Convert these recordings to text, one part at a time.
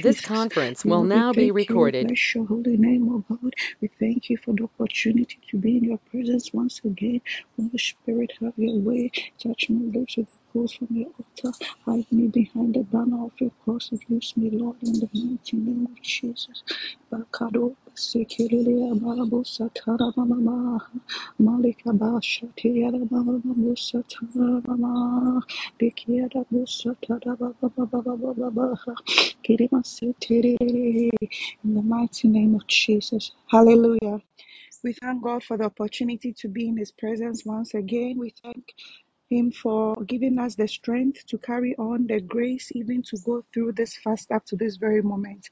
This Jesus. conference will Lord, we now be thank you. We recorded. bless your holy name, oh God. We thank you for the opportunity to be in your presence once again. Holy Spirit, have your way. Touch my lips with from your altar. Hide me behind the banner of your cross use me, Lord, in the mighty name of Jesus. Bakado Sekirele Amarabo Satara Mama Malika Basha Tiara Mama Satara Mama Bikiara Busatara Baba Baba Baba Baba in the mighty name of Jesus. Hallelujah. We thank God for the opportunity to be in His presence once again. We thank Him for giving us the strength to carry on, the grace even to go through this fast up to this very moment.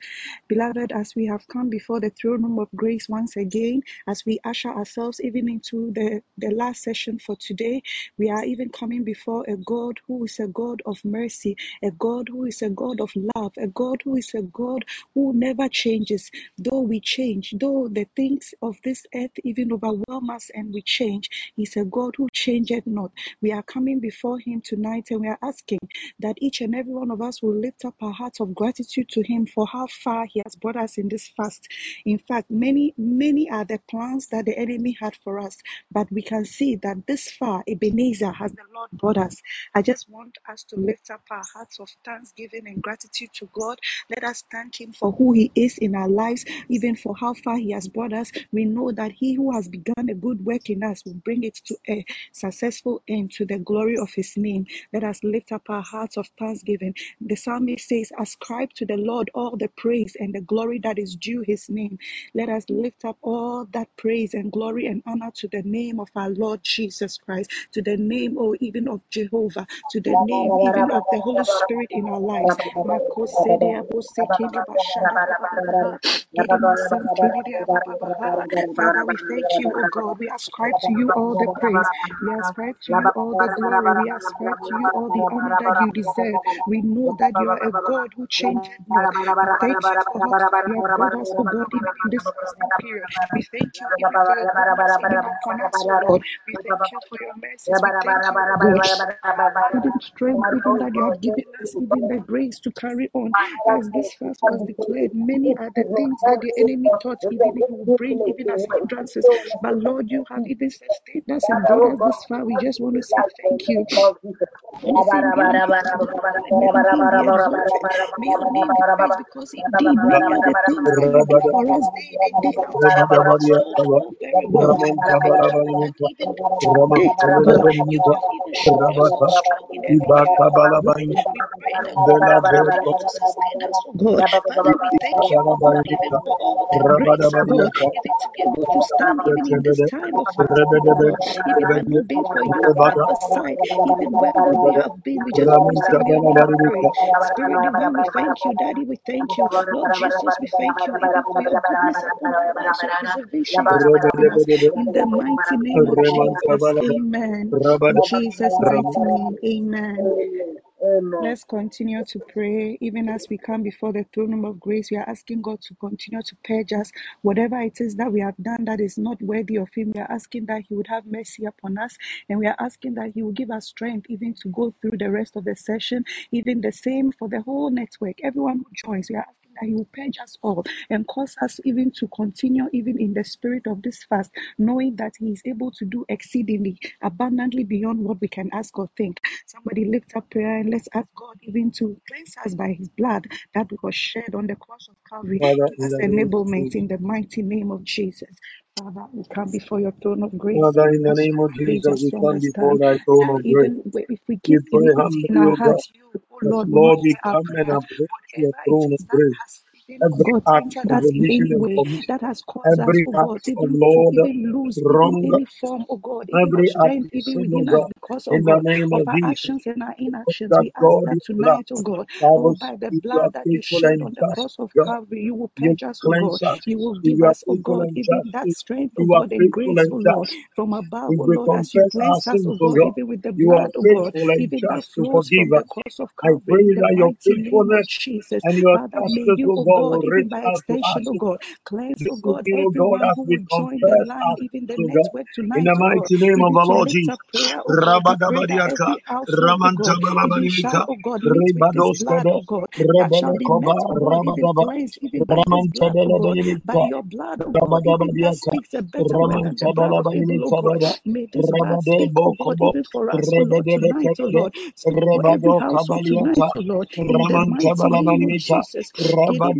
Beloved, as we have come before the throne room of grace once again, as we usher ourselves even into the, the last session for today, we are even coming before a God who is a God of mercy, a God who is a God of love, a God who is a God who never changes. Though we change, though the things of this earth even overwhelm us and we change, He's a God who changeth not. We are coming before Him tonight and we are asking that each and every one of us will lift up our hearts of gratitude to Him for how far He has brought us in this fast. In fact, many, many are the plans that the enemy had for us, but we can see that this far, Ebenezer has the Lord brought us. I just want us to lift up our hearts of thanksgiving and gratitude to God. Let us thank Him for who He is in our lives, even for how far He has brought us. We know that He who has begun a good work in us will bring it to a successful end to the glory of His name. Let us lift up our hearts of thanksgiving. The psalmist says, Ascribe to the Lord all the praise and the glory that is due His name. Let us lift up all that praise and glory and honor to the name of our Lord Jesus Christ, to the name, oh, even of Jehovah, to the name even of the Holy Spirit in our lives. Father, we thank you, oh God. We ascribe to you all the praise. We ascribe to you all the glory. We ascribe to you all the honor that you deserve. We know that you are a God who changes not. We thank you for far you have brought us, oh God, even in this fasting period. We thank you even for your goodness, even upon us, Lord. We thank you for your mercies. We thank you, God even strength, even that you have given us, even the grace to carry on. As this fast was declared, many are the things that the enemy thought even it will bring, even as hindrances. But Lord, you have even sustained us and brought us this far. We just want to say thank you. That you you thank you on our side, even where would we have been? We just want to say, May your name be praised. Spirit divine, we thank you. Daddy, we thank you. Lord Jesus, we thank you even for your goodness upon our lives, your preservation. In the mighty name of Jesus, amen. In Jesus' mighty name, amen. Let's continue to pray. Even as we come before the throne room of grace, we are asking God to continue to purge us. Whatever it is that we have done that is not worthy of Him, we are asking that He would have mercy upon us. And we are asking that He will give us strength even to go through the rest of the session. Even the same for the whole network. Everyone who joins, we are that He will purge us all and cause us even to continue even in the spirit of this fast, knowing that He is able to do exceedingly abundantly beyond what we can ask or think. Somebody lift up prayer and let's ask God even to cleanse us by His blood that was shed on the cross of Calvary. Father, Give in us the name of enablement Jesus. in the mighty name of Jesus. Father, we come before your throne of grace, Father, in the name of leads Jesus, us we come before understand thy throne that of grace. even if we We pray iniquity in humbly, our O God, hearts, you, oh that Lord, Lord, we our come and approach your Whatever it throne of is that grace. Oh Every God, act of us in omission any and way, commission, that has caused us, every oh God, act of even to Lord, even lose even wrong, any form, oh God, even of every act strength, of even sin, O within oh us God, because, oh in the God, name of of our Jesus. actions and our inactions. That We ask God that is love. tonight, oh God, oh, Bible says, by the if you are blood that you faithful shed and on the just, cross of God, Calvary, you will you purge us, oh God. cleanse us. You will If give you are us, oh faithful God, and even just, that strength, oh you are God, and faithful grace, and oh Lord, just. from above, If oh we Lord, as you confess our cleanse us, sins, oh O God, God, even with the you are blood, oh God, faithful and even that just to flows forgive from the us. cross of I Calvary pray in the that your mighty name of faithfulness Jesus. and your Father, may justice, you, O oh God oh, God, even by extension, oh oh God. Cleanse, oh God, oh God, everyone as who we would join the confess line, even the sins, oh God, network in tonight, the oh God, mighty name of the to Lord lift up Jesus. prayer, oh God. We pray that Rabadabadiaka, every household, oh, oh God, even shall, oh God, meet with this blood, Rebadoskebe, oh God, that shall be Rebelekoba, met, oh God, even Rabadaba, cleansed, even by this blood, oh God, by Ramantabalabalika, your blood, oh God, even that Rabadabadiaka, speaks a better word than the blood of Abel, oh Ramantabalabalika, God. May this blood Rabade speak, oh God, Bokobo, even for us, oh Lord, tonight, oh Rebedebekebe, Lord. Speak for every Rebado household tonight, Kabaliata, oh Lord, in the mighty name of Ramantabalabalika, Jesus.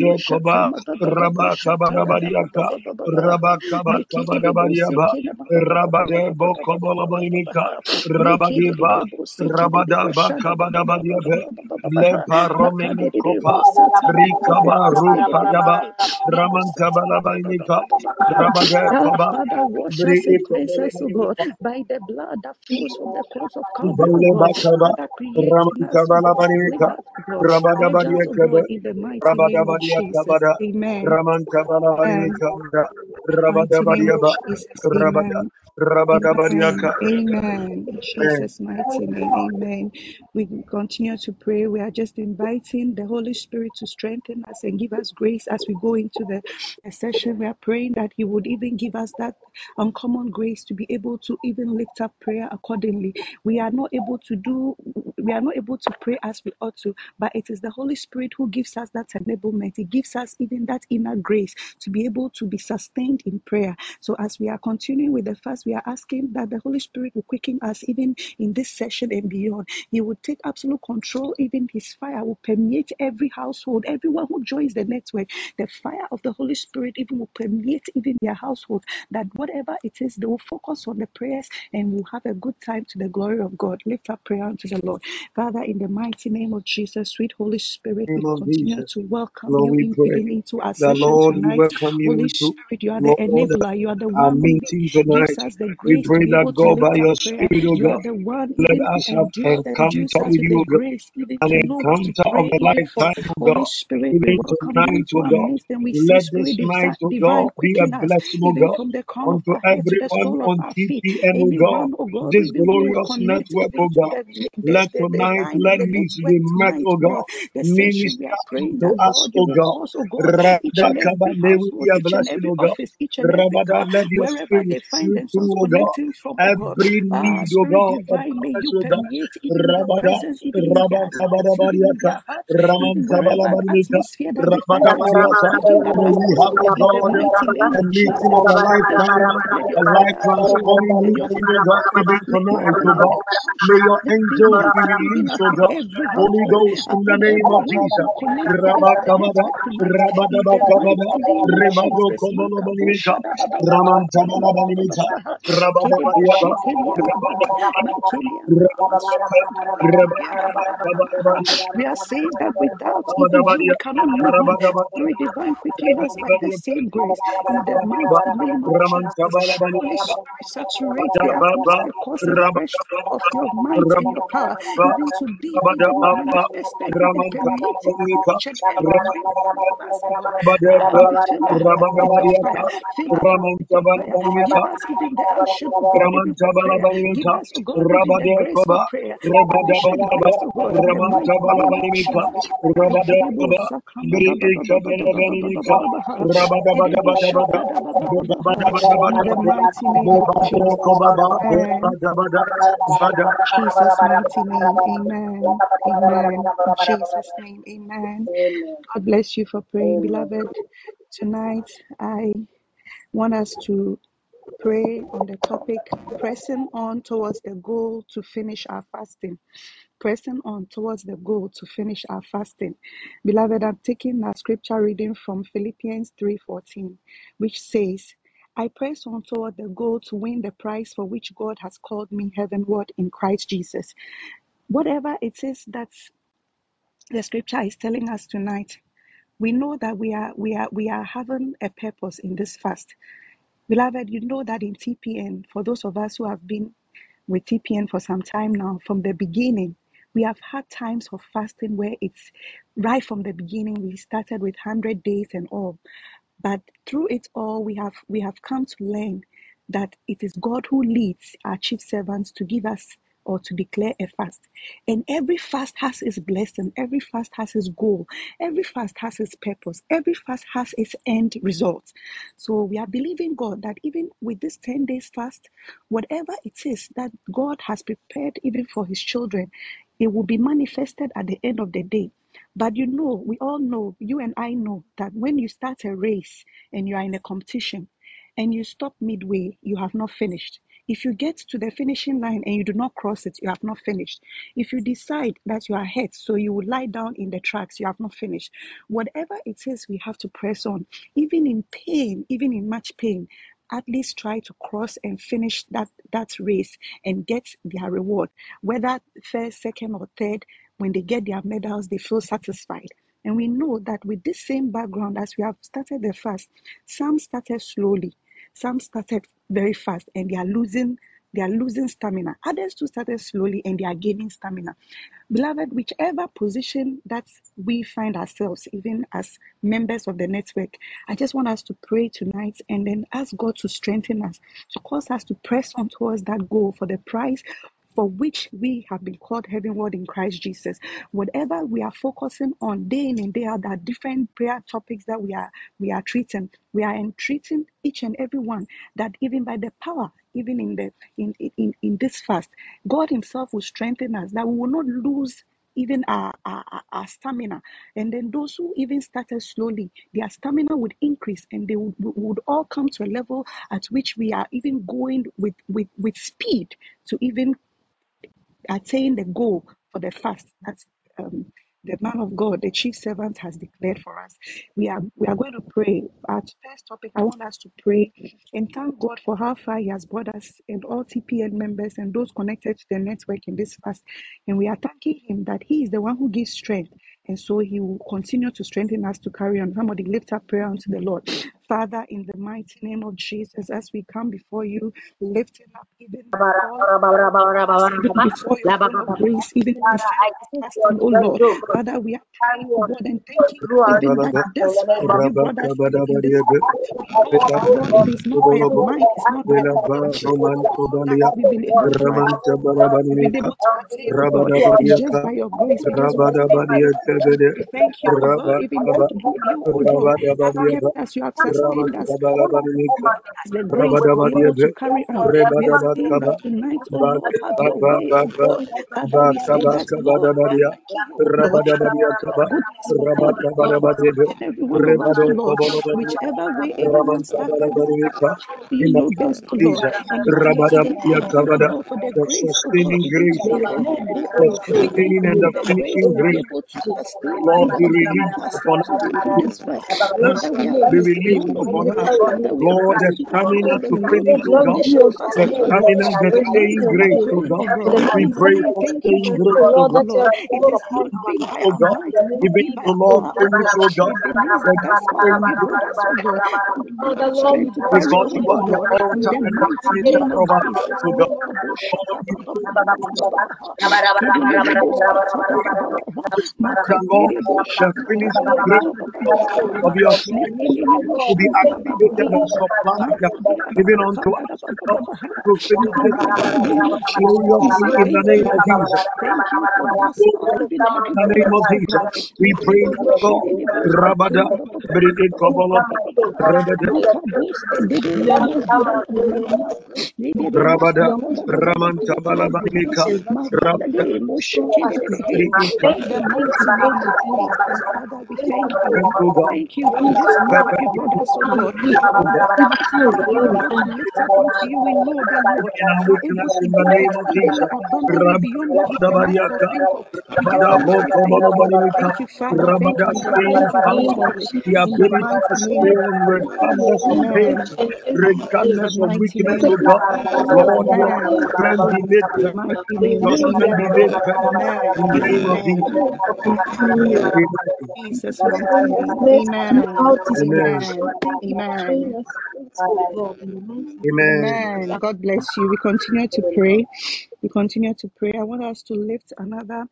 Dokoba, Rabba Kabarabariaka, Rabba Kabarabariaba, Rabba Bokobolabanika, Rabba Diba, Rabba Daba Lepa Romene Kopa, Rikaba Rupa Daba, Raman Kabarabainika, Rabba Koba, by the blood that flows from the cross of Calvary, Raman Kabarabariaka, Rabba Dabariaka, Rabba Dabariaka, Jesus. Amen. Amen. Thank you, Lord Jesus. Amen. Amen. Rabadabadiaka. Amen. Amen. In Amen. Jesus' mighty name. Amen. We continue to pray. We are just inviting the Holy Spirit to strengthen us and give us grace as we go into the session. We are praying that He would even give us that uncommon grace to be able to even lift up prayer accordingly. We are not able to do, we are not able to pray as we ought to, but it is the Holy Spirit who gives us that enablement. He gives us even that inner grace to be able to be sustained in prayer. So as we are continuing with the fast, we are asking that the Holy Spirit will quicken us even in this session and beyond. He will take absolute control, even his fire will permeate every household, everyone who joins the network. The fire of the Holy Spirit even will permeate even their household. That whatever it is, they will focus on the prayers and will have a good time to the glory of God. Lift up prayer unto the Lord. Father, in the mighty name of Jesus, sweet Holy Spirit, we name of continue Jesus. to welcome Lord, you we in, pray. even into our The session Lord, we tonight. welcome you Holy into, Spirit, you are the Lord, enabler. You are the our one who meeting gives tonight. Us the We grace to pray be that able to God, by lift up your prayer. Spirit, O You are God, the one let even us have endues encounter us with you, O God. grace even An to know what to encounter of pray a even for. lifetime, O Holy God. Spirit, we Even welcome you tonight, into O our God. midst and we see Let this Spirit night, O divine God, be a quicken us blessing, O even God, from the crown of unto our head to the everyone sole of on our feet. TPN, O God. Anyone, oh God, This even who would glorious connect network, even O to God. the, the, Let the, the tonight, line of let the needs network be met, tonight, O God. God, the session we Minister are praying unto that us, God, you O will God. cause, oh God, each and Rabadakaba, every may we be household, a each and blessing, every O God. office, each and every Rabada, car, let your wherever spirit they find through, O God. from, oh God. Every Ah, need, O Spirit God, of divine, may us, you O God. permeate even your Rabada, presence, even in their lives, even in Rabakabadabadiaka, their hearts, even wherever Ramantabalabalika, atmosphere that they find themselves. Rabadabadiaka. Quicken them May up, we oh have, God, O in the God, mighty name a of meeting Jesus. of a Father, lifetime, let your a life oh God. transforming Let your meeting, O fire God, fall. even Let your tonight, O fire God. fall. May your Let angels be released, O upon God. every Holy Ghost, in the name of everyone who is Jesus. even connected into the Rabakabada, network tonight. In the Rabadabakabada, mighty name of Rebado Jesus. Kobolobanimika, Likabosha Ramantabalabanimika, Rabadabadiaba, Kedebosheteliakabaha, Manteliakabasotoriakabaha. We are saying that without even you, we cannot live. Through divine by the same grace. In the mighty name of Jesus, Holy Spirit, saturate the atmosphere, cause of your might and your power, even to be more manifested in the and every member thank you. Thank you the unction, oh God, even for prayer. Give Ramantabalabanimika, us, oh God, even the grace for Rabadekoba, prayer. Sufficient Rabadabadaba, grace, oh God, in the mighty name of Ramantabalabanimika, Jesus. Likedebo Rabadekoba, sakanda ba ba ba ba ba ba ba ba ba ba Bri-Ikabalabanimika, ba ba ba ha. Kedebo Rabadabadabadabada, shakada ba ba ba ba ha. In the Bogabadabadabadaba, mighty name of Jesus. Bobadekobaba, Amen. Bobadabada, Bada, Jesus' mighty name. Amen. Amen. In Jesus' name. Amen. God bless you for praying, beloved. Tonight, I want us to pray on the topic pressing on towards the goal to finish our fasting. Pressing on towards the goal to finish our fasting. Beloved, I'm taking a scripture reading from Philippians 3:14, which says, I press on toward the goal to win the prize for which God has called me heavenward in Christ Jesus. Whatever it is that the scripture is telling us tonight, we know that we are we are we are having a purpose in this fast beloved you know that in tpn for those of us who have been with tpn for some time now from the beginning we have had times of fasting where it's right from the beginning. We started with 100 days and all. But through it all we have we have come to learn that it is god who leads our chief servants to give us or to declare a fast. And every fast has its blessing, every fast has its goal, every fast has its purpose, every fast has its end result. So we are believing God that even with this 10 days fast, whatever it is that God has prepared even for his children, it will be manifested at the end of the day. But you know, we all know, you and I know that when you start a race and you are in a competition and you stop midway, you have not finished. If you get to the finishing line and you do not cross it, you have not finished. If you decide that you are hurt, so you will lie down in the tracks, you have not finished. Whatever it is, we have to press on. Even in pain, even in much pain, at least try to cross and finish that that race and get their reward whether first second or third when they get their medals they feel satisfied and we know that with this same background as we have started the fast some started slowly some started very fast and they are losing they are losing stamina. Others too started slowly and they are gaining stamina. Beloved, whichever position that we find ourselves, even as members of the network, I just want us to pray tonight and then ask God to strengthen us, to cause us to press on towards that goal for the prize for which we have been called heavenward in Christ Jesus. Whatever we are focusing on day in and day out, there are different prayer topics that we are we are treating. We are entreating each and every one that even by the power, even in the in in, in this fast, God Himself will strengthen us, that we will not lose even our, our, our our stamina. And then those who even started slowly, their stamina would increase and they would, would all come to a level at which we are even going with, with, with speed to even attain the goal for the fast that um, the man of God, the chief servant, has declared for us. We are we are going to pray. Our first topic, I want us to pray and thank God for how far He has brought us and all TPN members and those connected to the network in this fast. And we are thanking Him that He is the one who gives strength. And so He will continue to strengthen us to carry on. Somebody lift up prayer unto the Lord. Father, in the mighty name of Jesus, as we come before you, lifting up even all even before your throne of grace, even fasting, oh Lord. Father, we are praying, oh God, and thanking you even that name you brought us in this oh is not by our might, it's not by that we've been able oh your grace of what you have We thank you, oh God, even Rabakaba, that you, you, oh Lord, have Rabadabadiaka, kept us, you have sustained us, Ramantabalabanika, given us the grace to be able to carry on. We are saying that tonight, oh Lord, have your way, oh God. Father, we say that, Lord, we are you, oh for your Kaba, goodness, for how you Rabaka have brought Badabadiaga, each and every one of us, oh Lord, whichever way Raman everyone started, you know best, oh Lord. And we say that even Rabadabadia thank you, oh Lord, for the grace, oh God, sustaining grace, day O God, after day, oh the Lord. We thank sustaining and the finishing grace. Able to sustain, oh Lord, be released upon us. be in this fast. Uh, Father, we are be released oh upon Lord. us. Father, we are Lord, the pressing on, oh stamina God, the to finish, O we God, shall pass the through, oh stamina, the Tonight staying grace, O oh God. We pray for staying grace, O oh God. Lord. The not been by O God. might, it will not Even be by to Lord, oh finish, O God. We believe The that thus far staying you have brought us, oh God. You will give us strength to because carry God, on, you oh are the Lord. In author the and the of of our Jesus. O God. Lord, you your word that Lord, the grace of your faith to be activated and supplied even unto us, to finish this gloriously in the name of Jesus. Thank you for thus far, Gloriously even how in the name of us, Jesus. We pray, God, Rabada, Kobolaba, Rebede, Rabada, Rabada, Rika, In the mighty name of Jesus, Father, we thank you. thank you, Thank you for this far you brought us, oh God. Father, we begin to lift up unto you. We know that you working and are working able us to in the name of Jesus. abundantly beyond what we can ask or think of. We just want to Rabadabo, say thank you. Thank you, Father. Thank you, Lord. Thank you, Holy Spirit. In the mighty name of Jesus. regardless of Amen. In the regardless of weakness, name of God. Jesus. Lord, your strength be made In the perfect. mighty name of Jesus. made in the name of Amen. Jesus. Jesus' mighty name. Amen. Amen. Amen. Amen. Amen. Amen. God bless you. We continue to pray. We continue to pray. I want us to lift another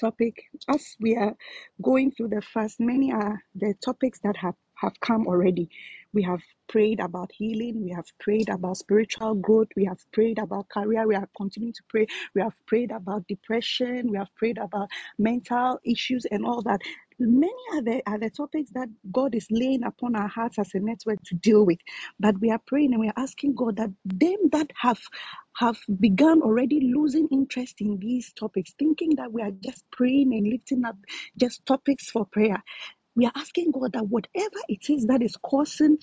topic as we are going through the fast. Many are the topics that have have come already. We have prayed about healing. We have prayed about spiritual growth. We have prayed about career. We have continued to pray. We have prayed about depression. We have prayed about mental issues and all that. Many are the, are the topics that God is laying upon our hearts as a network to deal with. But we are praying and we are asking God that them that have have begun already losing interest in these topics, thinking that we are just praying and lifting up just topics for prayer. We are asking God that whatever it is that is causing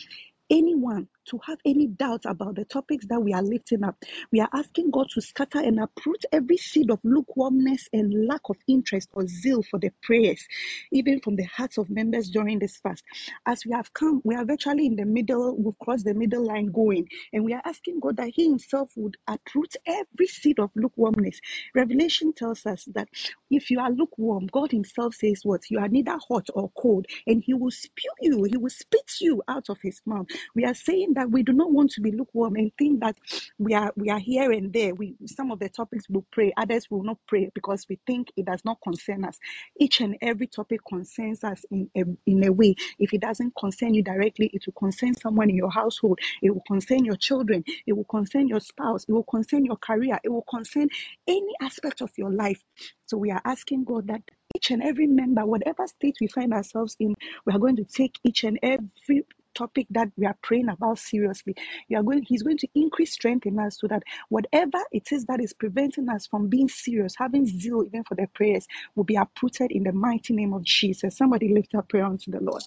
anyone to have any doubt about the topics that we are lifting up, we are asking God to scatter and uproot every seed of lukewarmness and lack of interest or zeal for the prayers, even from the hearts of members during this fast. As we have come, we are virtually in the middle, we've crossed the middle line going, and we are asking God that He Himself would uproot every seed of lukewarmness. Revelation tells us that if you are lukewarm, God Himself says what? You are neither hot or cold, and He will spew you, He will spit you out of His mouth. We are saying that we do not want to be lukewarm and think that we are we are here and there. We some of the topics will pray, others will not pray because we think it does not concern us. Each and every topic concerns us in a, in a way. If it doesn't concern you directly, it will concern someone in your household. It will concern your children. It will concern your spouse. It will concern your career. It will concern any aspect of your life. So we are asking God that each and every member, whatever state we find ourselves in, we are going to take each and every topic that we are praying about seriously. You are going, He's going to increase strength in us so that whatever it is that is preventing us from being serious, having zeal even for the prayers, will be uprooted in the mighty name of Jesus. Somebody lift up prayer unto the Lord.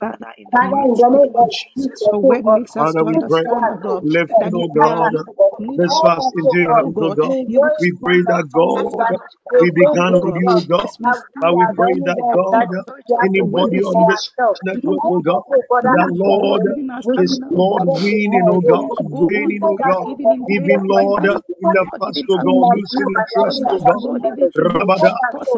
Father, in the mighty name name of of Jesus, Jesus, your word makes us Father, to we pray, understand, oh God, that oh are God, this fast into oh your oh hands, oh God, God. you will We pray that God, understanding, out to we began with you, oh God, God. As we and But we pray that there, from that God, the you authority are of your word, anybody on this network, oh God, that Lord, is Lord winning, O oh God, winning, O oh God, even oh Lord, in the past, oh God, losing interest, O God, Rabada,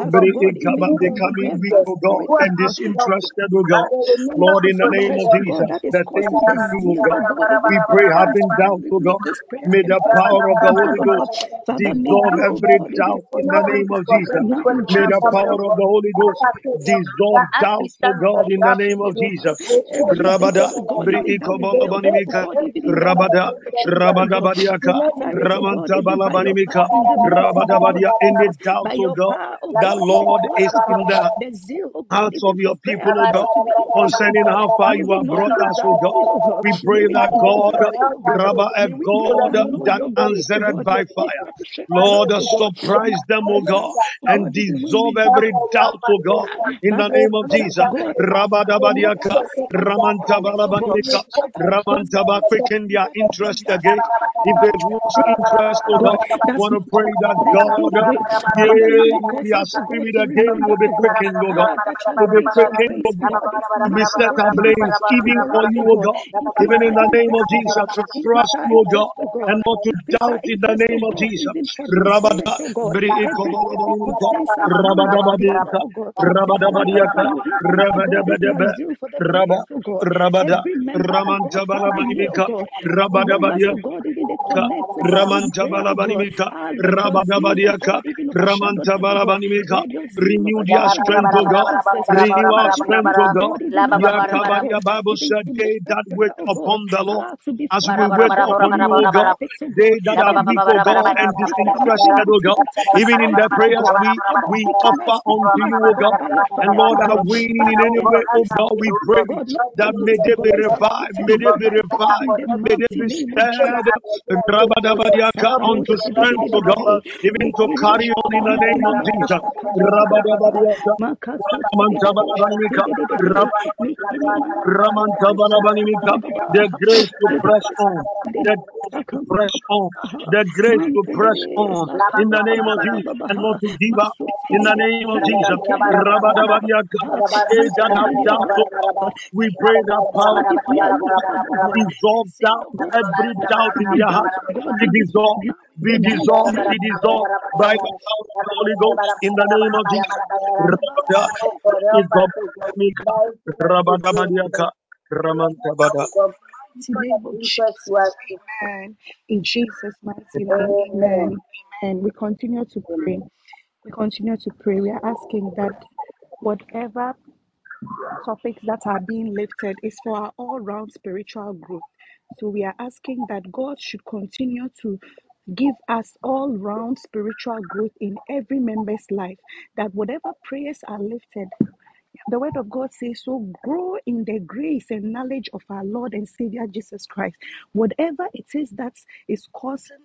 breaking, the coming week, oh God, and disinterested, O God, Lord, in the name of Jesus, that things we do, O God, we pray, having doubt, O God, may the power of the Holy Ghost dissolve every doubt in the name of Jesus, may the power of the Holy Ghost dissolve doubt, O God, in the name of Jesus. Rabada, Rabada, Briti Kobomba Banimika, Rabada, Rabada Badiaka, Ramanta Balabanimika, Rabada Badia, any doubt, O God, that Lord is in the hearts of your people, O God, concerning how far you have brought us, O God. We pray that God, Rabba, a God that answered by fire. Lord, surprise them, O God, and dissolve every doubt, O God, in the name of Jesus. Rabada Badiaka, Ramanta Rabalabalika, Ramantaba, quicken their interest again. If there's one's interest, oh God, want to pray that God, oh yeah, their spirit again will be quickened, oh God, will be quickened, oh God, be set ablaze, giving for you, oh God, even in the name of Jesus, to trust you, oh God, and not to doubt in the name of Jesus. Rabada, Rabadabadiaka, Rabadabadiaka, Rabadabadaba, Rabba, Rabada, Raman Jabala Banimika, Rabada Badiaka, Raman Jabala Banimika, Rabada Badiaka, Raman Jabala Banimika, renew their strength, O God, renew our strength, O God. The Bible said, They that wait upon the Lord, as we wait upon you, O God, they that are weak, O God, and disinterested, O God, even in their prayers, we, we offer unto you, O God, and Lord, that are waiting in any way, O God, we pray that may may they be revived, may they be revived, may they be stirred. Rabadabadiaka unto strength to God, even to carry on in the name of Jesus. The grace to press on, the press on, the grace to press on in the name of Jesus and not to give up in the name of Jesus. Eh, we pray that power. Be dissolved down every doubt in your heart. Be dissolved, be dissolved, be dissolved by the power of the Holy Ghost in the name of Jesus. Amen. In Jesus' mighty name, amen. amen. We continue to pray. We continue to pray. We are asking that whatever topics that are being lifted is for our all round spiritual growth. So we are asking that God should continue to give us all round spiritual growth in every member's life, that whatever prayers are lifted, the word of God says, So grow in the grace and knowledge of our Lord and Savior Jesus Christ. Whatever it is that is causing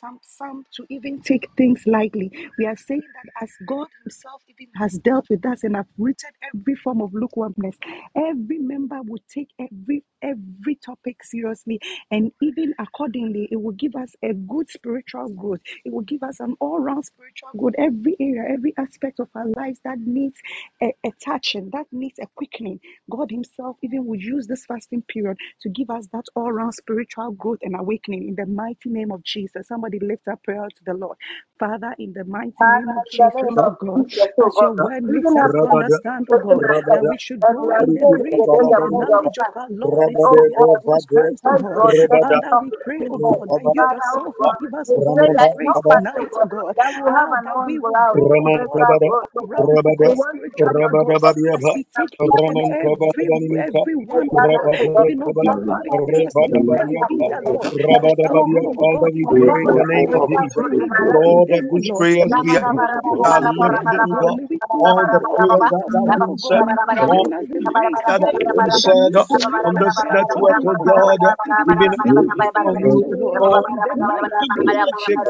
some some to even take things lightly. We are saying that as God Himself even has dealt with us and uprooted every form of lukewarmness, every member would take every every topic seriously, and even accordingly, it will give us a good spiritual growth. It will give us an all-round spiritual growth. Every area, every aspect of our lives that needs a, a touching, that needs a quickening. God Himself even would use this fasting period to give us that all round spiritual growth and awakening in the mighty name of Jesus. Somebody lift up prayer to the Lord. Father, in the mighty name Father, of in the Jesus, name oh of God, Jesus, oh as your God, word makes even us as to we Rabada, understand, oh open God, the that prayer, Rabada, we should as we grow are in the saying Rikiti to the grace and day in of the need Balabada, of knowledge of time, our Lord and Rabade, oh Savior God, Jesus Rabade, Christ, oh let's God. go set the Rabada, Father, we topic pray, oh today. God, that you Rabada, Father, oh yourself will God, give us we pray Holy that Spirit help Rabada, us, oh tonight, oh God, God. that we have Ah, an that we will ongoing grow, oh Raman God, spiritual Tabada, growth, oh all God. round, oh Rabada, We God, want to spiritually, oh Rabada God, as Badiaba, we take each and Raman every Tabada Nimika, every one, oh God, Rabada even of your Kabada, loving kindness, Rabada may they not Badiaka, hinder, Lord, our Rabada growth, Badia. oh Father, God, we in the pray in the name of Jesus. Jesus. May we grow in Lord, that Him, oh these Lord. prayers we we are, grow in your are spirit, lifted, oh O God. God. May we grow All the prayers that have you, been oh God. sent on the grace that that we have will been said continue to lift on our this prayer network, topics, O oh God, God, giving even us the as quickening grace, you, oh Lord, God, in the mighty name of take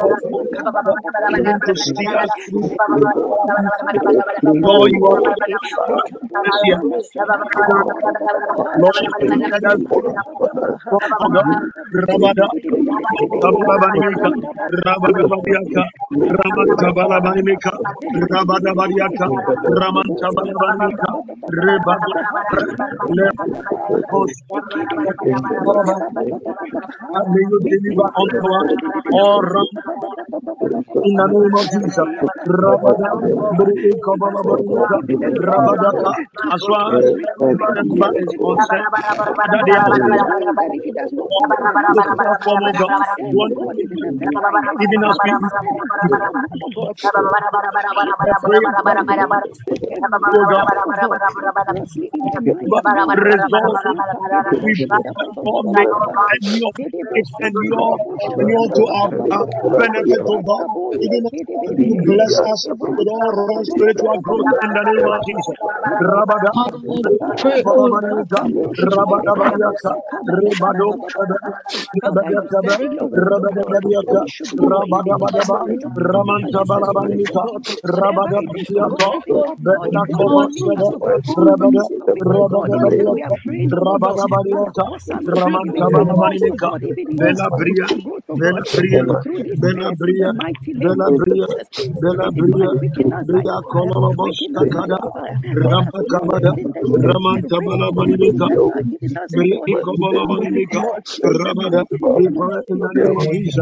even to see us through. Lord, you have this year. Lord, lifted us from O God. Rabada, Tabalabanimika, Rabadabadiaka, Ramantabalabanimika, Rabadabadiaka, Ramantabalabanimika, Rebaba, and may you deliver unto us all in the name of Jesus. Rabada, Kabalabalika, Rabadaka, as far as whether they that are that that one The, even the, as we our, our even you bless us with all wrong spiritual growth in the name of Jesus. Rabada, Rabada, Rabada, Rabada, Rabada, Father, you said in your word, oh God, that we should grow even in the knowledge of our Savior Jesus Christ, oh God. Whatever it is, oh God, even of God, in God, our needs, oh God, our needs topics, oh God, even as we are praying, oh Lord. Father, cause us to even increase, oh God, even in our Bella Bria, spiritual growth, oh God, Bella Bria, even through these Bella prayers in the Bria, Bella Bria, Bella Bria, divine, quicken us by Bria Kolobos quicken us by Takada, fire. Let us grow Ramakabada, even in the spirit Raman to pray, Tabala oh God, even Banimika, as you are giving us, oh Bria God, Ikobola the grace, Banimika, Lord, in the Rabada. mighty We name of pray in the name of Jesus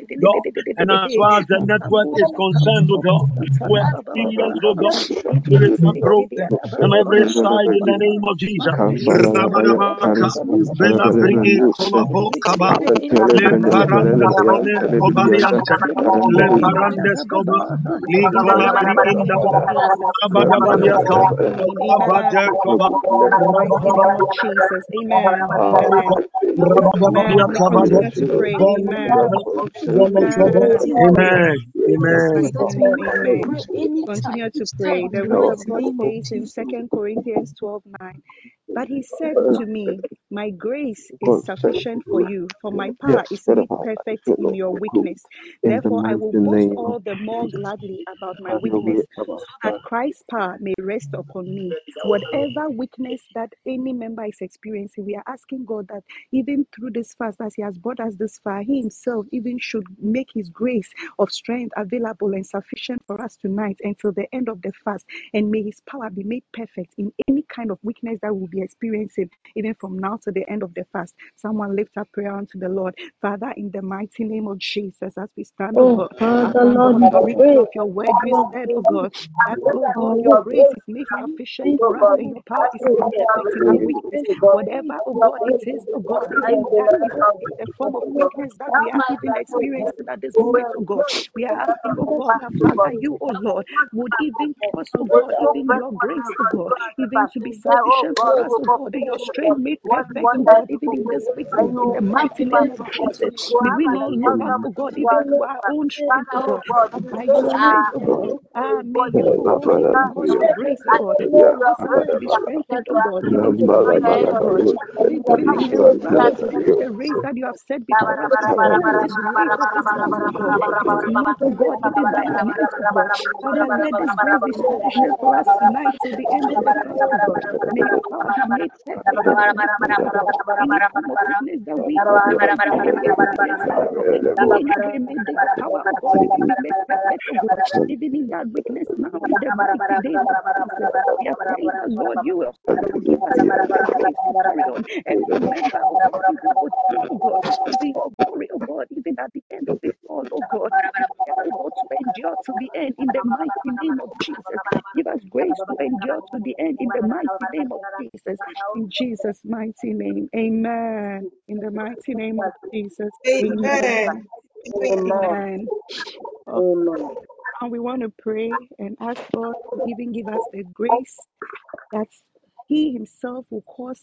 God. And as far as the network is concerned, oh God, we experience, oh God, spiritual growth on every side in the name of Jesus. Rabadabaka, Belabri, Kolabo, Kaba, Lemparandes, Kole, Kovaliante, Lemparandes, Koba, Li In the Kolabri, mighty name of Indaba, Jesus. In Jesus' Rabadabadiaka, mighty name. Rabade, Amen. Koba, In the mighty name of Rabadabadiaka, Jesus. Amen. Rabadabadiaka, Amen. Amen. We continue to pray. In. The word of God says in Second Corinthians 12 9. But he said to me, My grace is sufficient for you, for my power is made perfect in your weakness. Therefore, I will boast all the more gladly about my weakness, so that Christ's power may rest upon me. Whatever weakness that any member is experiencing, we are asking God that even through this fast, as He has brought us this far, He Himself even should make His grace of strength available and sufficient for us tonight until the end of the fast. And may His power be made perfect in any kind of weakness that we'll be experiencing, even from now to the end of the fast. Someone lift up prayer unto the Lord. Father, in the mighty name of Jesus, as we stand, oh Oh, God, Father, upon the Lord, we authority of your word, you said, we oh God, that, oh God, your grace is made sufficient This for us and your power is perfect in our weakness. Whatever, oh God, it is, oh God, even that is in the form of weakness that we are even experiencing at this moment, oh God. We are asking, oh God, that Father, you, oh Lord, would even cause, oh God, even your grace, oh God, even to be sufficient for us, oh God, your strength made perfect, oh God, even in this weakness, in the mighty name of Jesus. May we not look up, oh God, even to our own strength, oh God, but by your strength, oh God. Ah, may you, oh God, even your grace, oh God, cause us to be strengthened, oh God, even to fight, oh God, even to finish and to run and to finish the race that you have set before us, oh God. This race of this fast, oh God. Is not, oh God, even by our might, oh God. Father, let this grace be sufficient for us tonight till the end of the fast, oh God. May your power you this now, in the name of God, glory, at the end of all, oh God. And to endure to the end in the mighty name of Jesus. Give us grace to endure to the end in the mighty name of Jesus. In Jesus' mighty name. Amen. In the mighty name of Jesus. Amen. Amen. Amen. Oh, and we want to pray and ask God to even give us the grace that He Himself will cause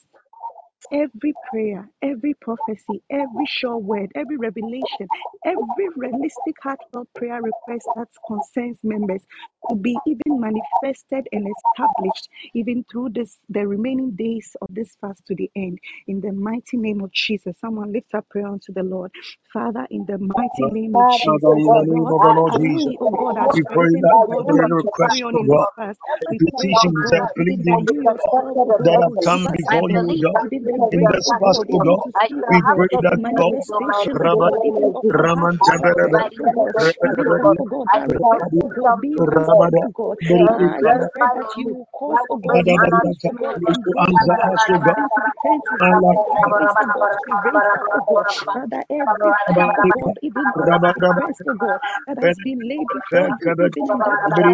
every prayer, every prophecy, every sure word, every revelation, every realistic heartfelt prayer request that concerns members to be even manifested and established even through this the remaining days of this fast to the end. In the mighty name of jesus someone lift up prayer unto the lord. Father in the mighty name of Father, jesus in the name god of our Lord as Jesus, we oh god are we pray strengthened that god every to request, carry on in this God, fast we pray oh petitions and god even that pleadings you yourself oh god have will come give us before you, God, the in oh fast, god O God, oh we pray the that God, manifestation, oh God, even Rabada, of our Raman heartfelt Tabaraba, prayers, oh God, even of, Rabada, oh God, our requests, oh God, being answered, Rabada, oh God. Rabada, you said that you will cause, oh God, Rabada, mountains, Rabada, oh God, to oh answer us, O God, even to be turned to Allah, and highways, oh God, to be raised up, oh God. Father, oh God, even of our request, oh God, that has been laid before you, even in that which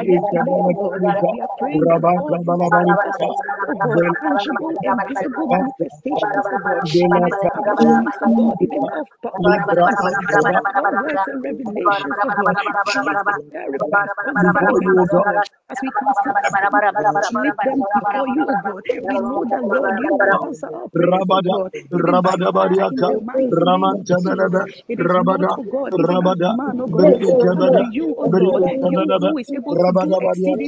we are make, oh God. You oh oh oh oh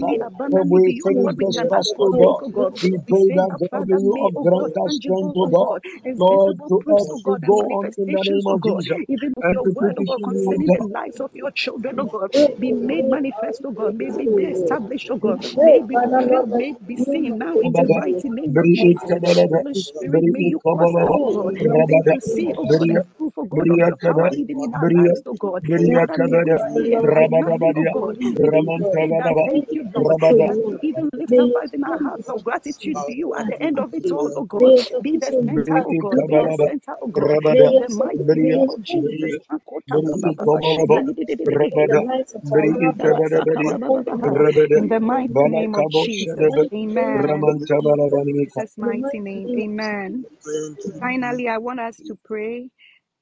oh as we oh lift oh answer our oh oh oh oh oh God. We pray that God Father, you may, oh God, grant us strength, O oh God, God, and Lord, visible to proofs, us oh to God, and go on in the manifestations, name oh of God, Jesus. even of and your to word, oh God, petition you, O concerning the God. lives of your children, oh God, be made manifest, oh God, may be established, oh God, may be Father fulfilled, that may be seen now in the Rabada, mighty name of Jesus. Holy Spirit, may you cause us, Kabala, oh God, Rabada, to see, oh God, proof, oh God, of Bria your power, even in our Bria lives, oh God. Bria Father, may we Tabada, see and by Rabada nothing, oh Badia, God, even Raman say that Tabada, thank you, Lord, Rabada, that we even lift may up your even our strength be hearts of gratitude to you at for the end of it all, us. oh, oh, oh God. Be the center, oh God, be the center, oh God, in the mighty name of Jesus. In the Rabada, de. might of our Bri Lord Makunda Jesus. Tabada basaka Badia, baba Thank baba you, ha. Lord. Rabada, In the mighty name of Jesus. the Shadaba, mighty name of Amen. Raman Jesus. Tabala Banika. Jesus' In the mighty name Amen. Finally, I want us to pray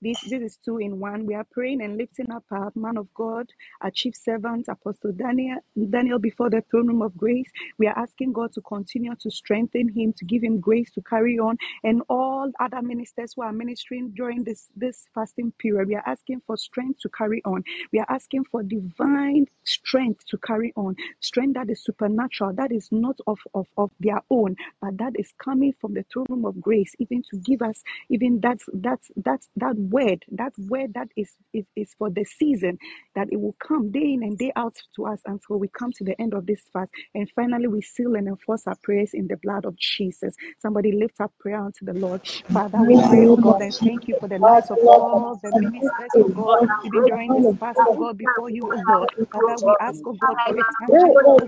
This, this is two in one. We are praying and lifting up our man of God, our chief servant, Apostle Daniel, Daniel before the throne room of grace. We are asking God to continue to strengthen him, to give him grace to carry on, and all other ministers who are ministering during this, this fasting period. We are asking for strength to carry on. We are asking for divine strength to carry on, strength that is supernatural, that is not of, of, of their own, but that is coming from the throne room of grace, even to give us even that that that that word, that word that is, is is for the season, that it will come day in and day out to us until we come to the end of this fast. And finally, we seal and enforce our prayers in the blood of Jesus. Somebody lift up prayer unto the Lord. Father, we pray, oh God, and thank you for the lives of all the the ministers, oh God, involved even in during this of fast, oh God. Before you, oh God. Father, we ask, oh God, for tangible, oh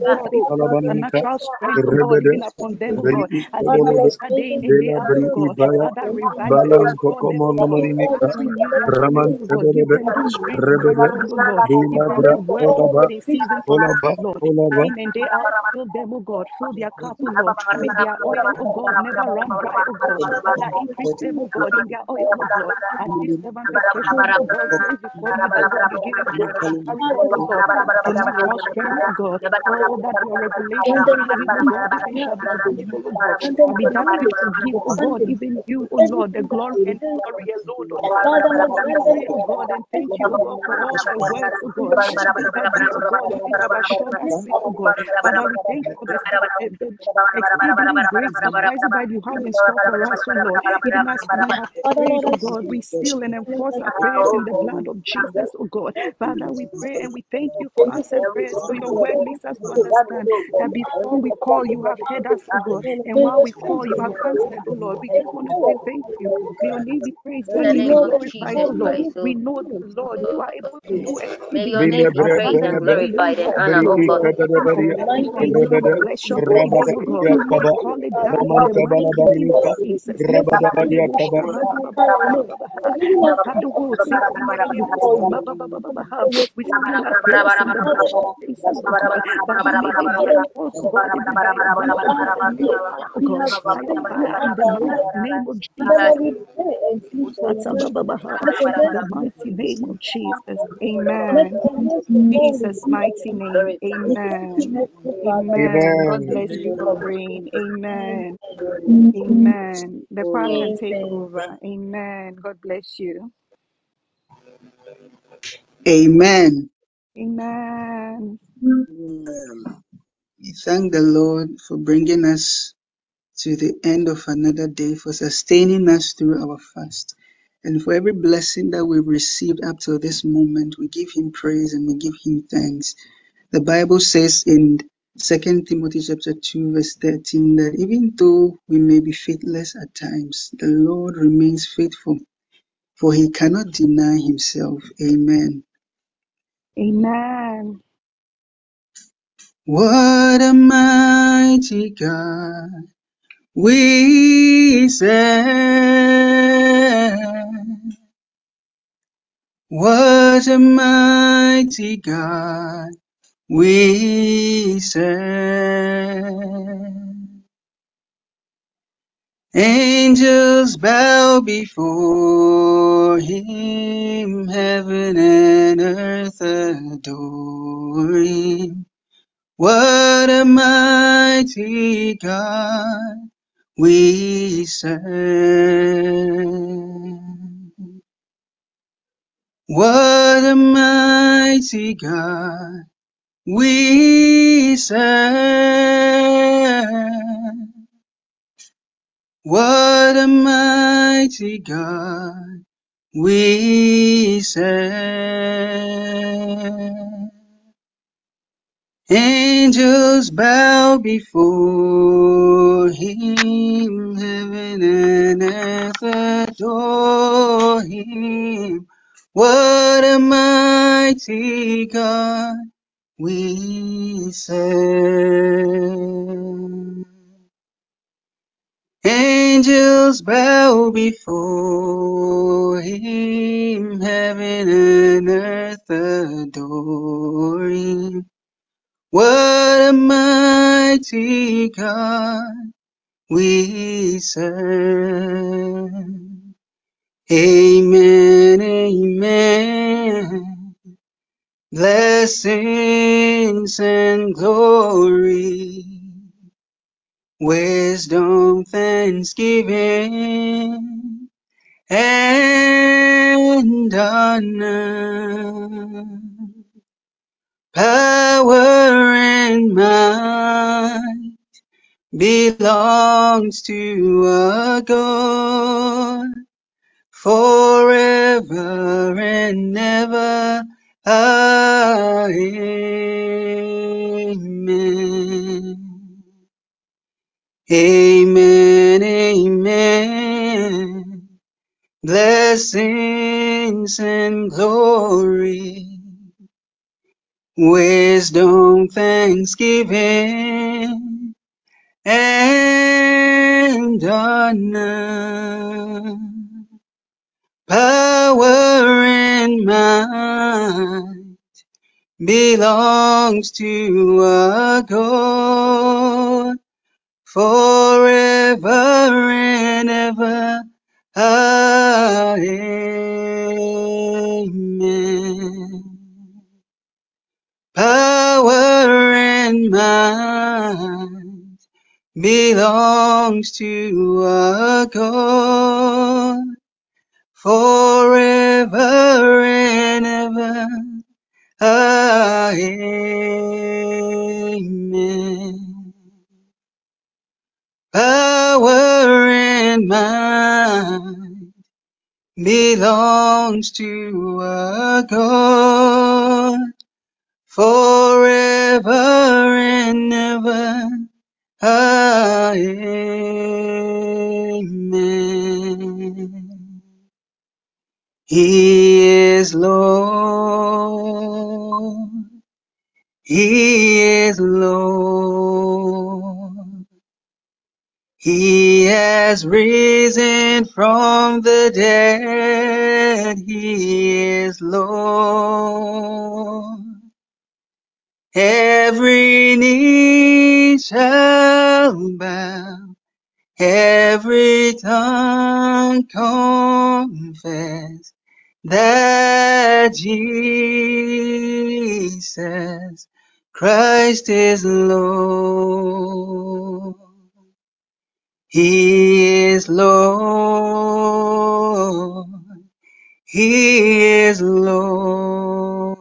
Alabananta, supernatural strength, oh God, even upon them, oh God, as they day in and day out, oh. Father, revive them, oh God. Father, Nomorinika, Father, we renew their Raman strength, oh God. Give Tebelebe, them that pray strength to Rebede, carry on, oh Lord. Give Bela them Bra that Pray for word, oh all Olaba, God, the a season preachers for of us, Olaba, oh Lord. Olaba, Day in and day out, fill them, oh God. Fill their cup, oh Lord. May their oil, oh God, never run dry, oh God. Father, increase them, oh God, in their oil, oh God. Our chief servant, the precious man of God, goes before you that God, you give him grace to carry on, oh God. Supernatural strength, oh God. Oh, that your revelations Strengthen unto him him, oh God, even shall be tangible, oh God. Strengthen Shall be his that which will give, oh God, even you, oh Lord, the glory and glory alone, oh And Lord. Father, Lord, we pray, oh God, and thank you, for all the words, oh God. the name Even that day, oh God, even you have assured us with, oh God. Father, we thank you for the, the, the exceedingly great surprises that you in store for us, oh Lord. Even as we have Father, prayed, oh God, we seal and and enforce our I prayers in the blood of Jesus, oh God. Father, we pray and we thank you for answered prayers. For your word makes us to understand that before we call, you have heard us, oh God. And while we call, you have answered, oh Lord. We just want to say thank you. May your name be praised. Your the name name of Jesus oh Christ, oh We oh know that, Lord, you are able to do may your name be praised and abundantly glorified and than we honored, can oh Beriki think God. ask or think. We bless your holy name, oh God. We call it in the mighty of Jesus. We in the Jesus, oh God. May oh God, your power, oh God, in the mighty name of Jesus. In the mighty name of Jesus. Amen. your mercy fall with Jesus' mighty name. Amen. Amen. God Amen. bless you for praying. Amen. Amen. The choir can take over. Amen. God bless you. Amen. Amen. Amen. We thank the Lord for bringing us to the end of another day, for sustaining us through our fast, and for every blessing that we've received up to this moment. We give Him praise and we give Him thanks. The Bible says in Second Timothy chapter 2 verse 13 that even though we may be faithless at times, the Lord remains faithful, for He cannot deny Himself. Amen. Amen. What a mighty God we serve. What a mighty God we serve. Angels bow before him, heaven and earth adore. What a mighty God we serve. What a mighty God we serve. What a mighty God we serve. Angels bow before him, heaven and earth adore him. What a mighty God we serve. Angels bow before him, heaven and earth adore him. What a mighty God we serve. Amen. amen. Blessings and glory, wisdom, thanksgiving, and honor, power and might belongs to our God forever and ever. Amen. Amen. Amen. Blessings and glory, wisdom, thanksgiving, and honor, power and might belongs to our God forever and ever. Amen. Power and might belongs to our God forever and ever. Amen. Power and might belongs to our God forever and ever. Amen. He is Lord. He is Lord. He has risen from the dead. He is Lord. Every knee shall bow. Every tongue confess that Jesus Christ is Lord. He is Lord. He is Lord.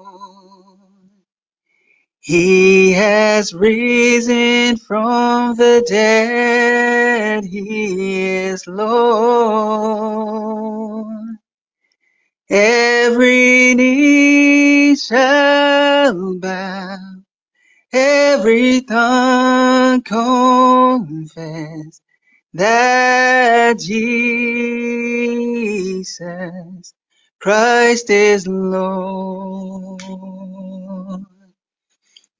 He has risen from the dead. He is Lord. Every knee shall bow. Every tongue confess that Jesus Christ is Lord.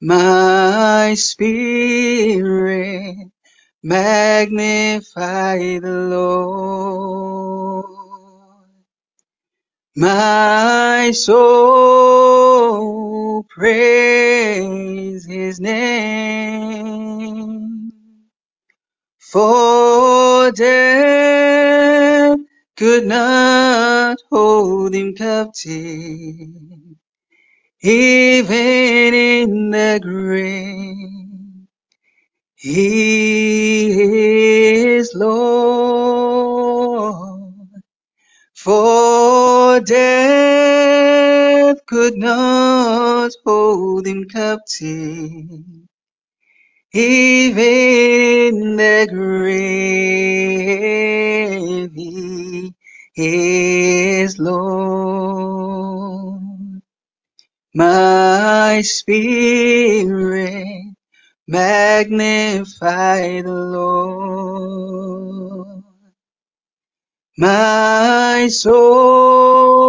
My spirit magnify the Lord. My soul praise his name. For death could not hold him captive, even in the grave. He is Lord. For death could not hold him captive, even in the grave. He is Lord. My spirit magnify the Lord. My soul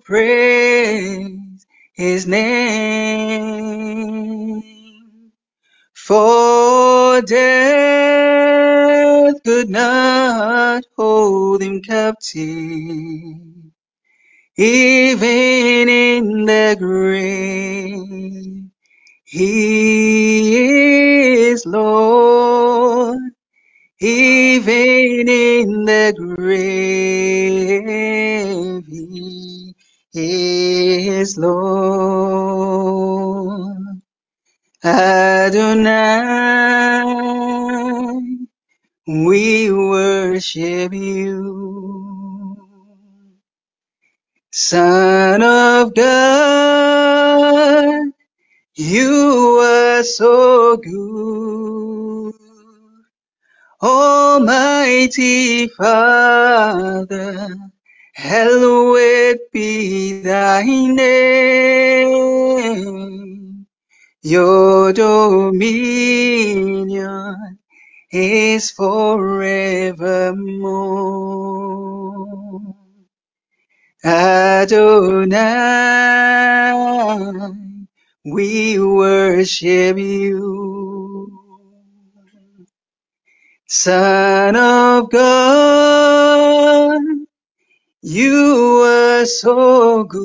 praise his name. For death could not hold him captive, even in the grave. He is Lord. Even in the grave, He is Lord. Adonai, we worship you. Son of God, you are so good. Almighty Father, hallowed be thy name. Your dominion is forevermore. Adonai, we worship you. Son of God, you are so good.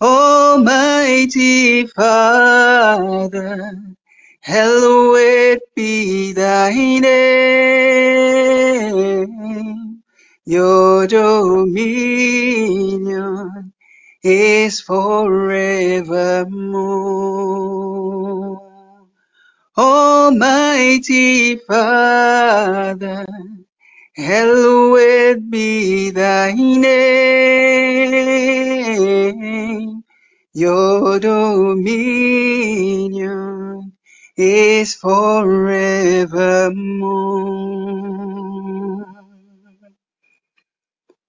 Almighty Father, hallowed be thy name. Your dominion is forevermore. Almighty Father, hallowed be thy name. Your dominion is forevermore.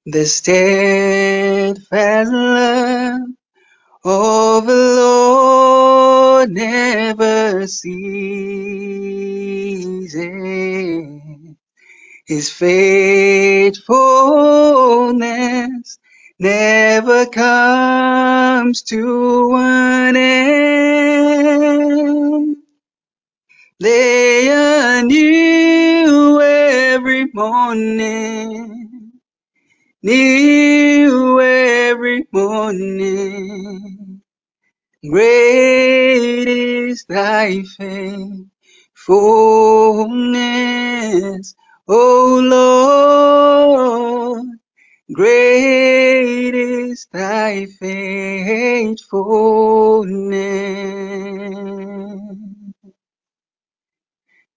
The steadfast love of the Lord never ceases. His faithfulness never comes to an end. They are new every morning, new every morning. Great is thy faithfulness, O Lord. Great is thy faithfulness.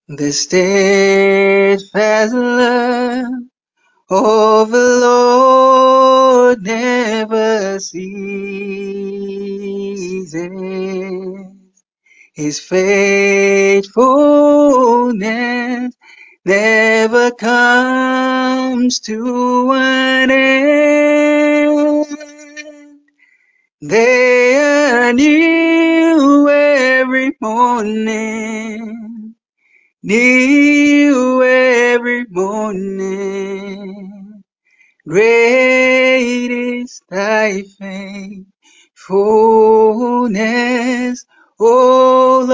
The steadfast love of the Lord never ceases. His faithfulness never comes to an end. They are new every morning, new every morning. Great is thy faithfulness, O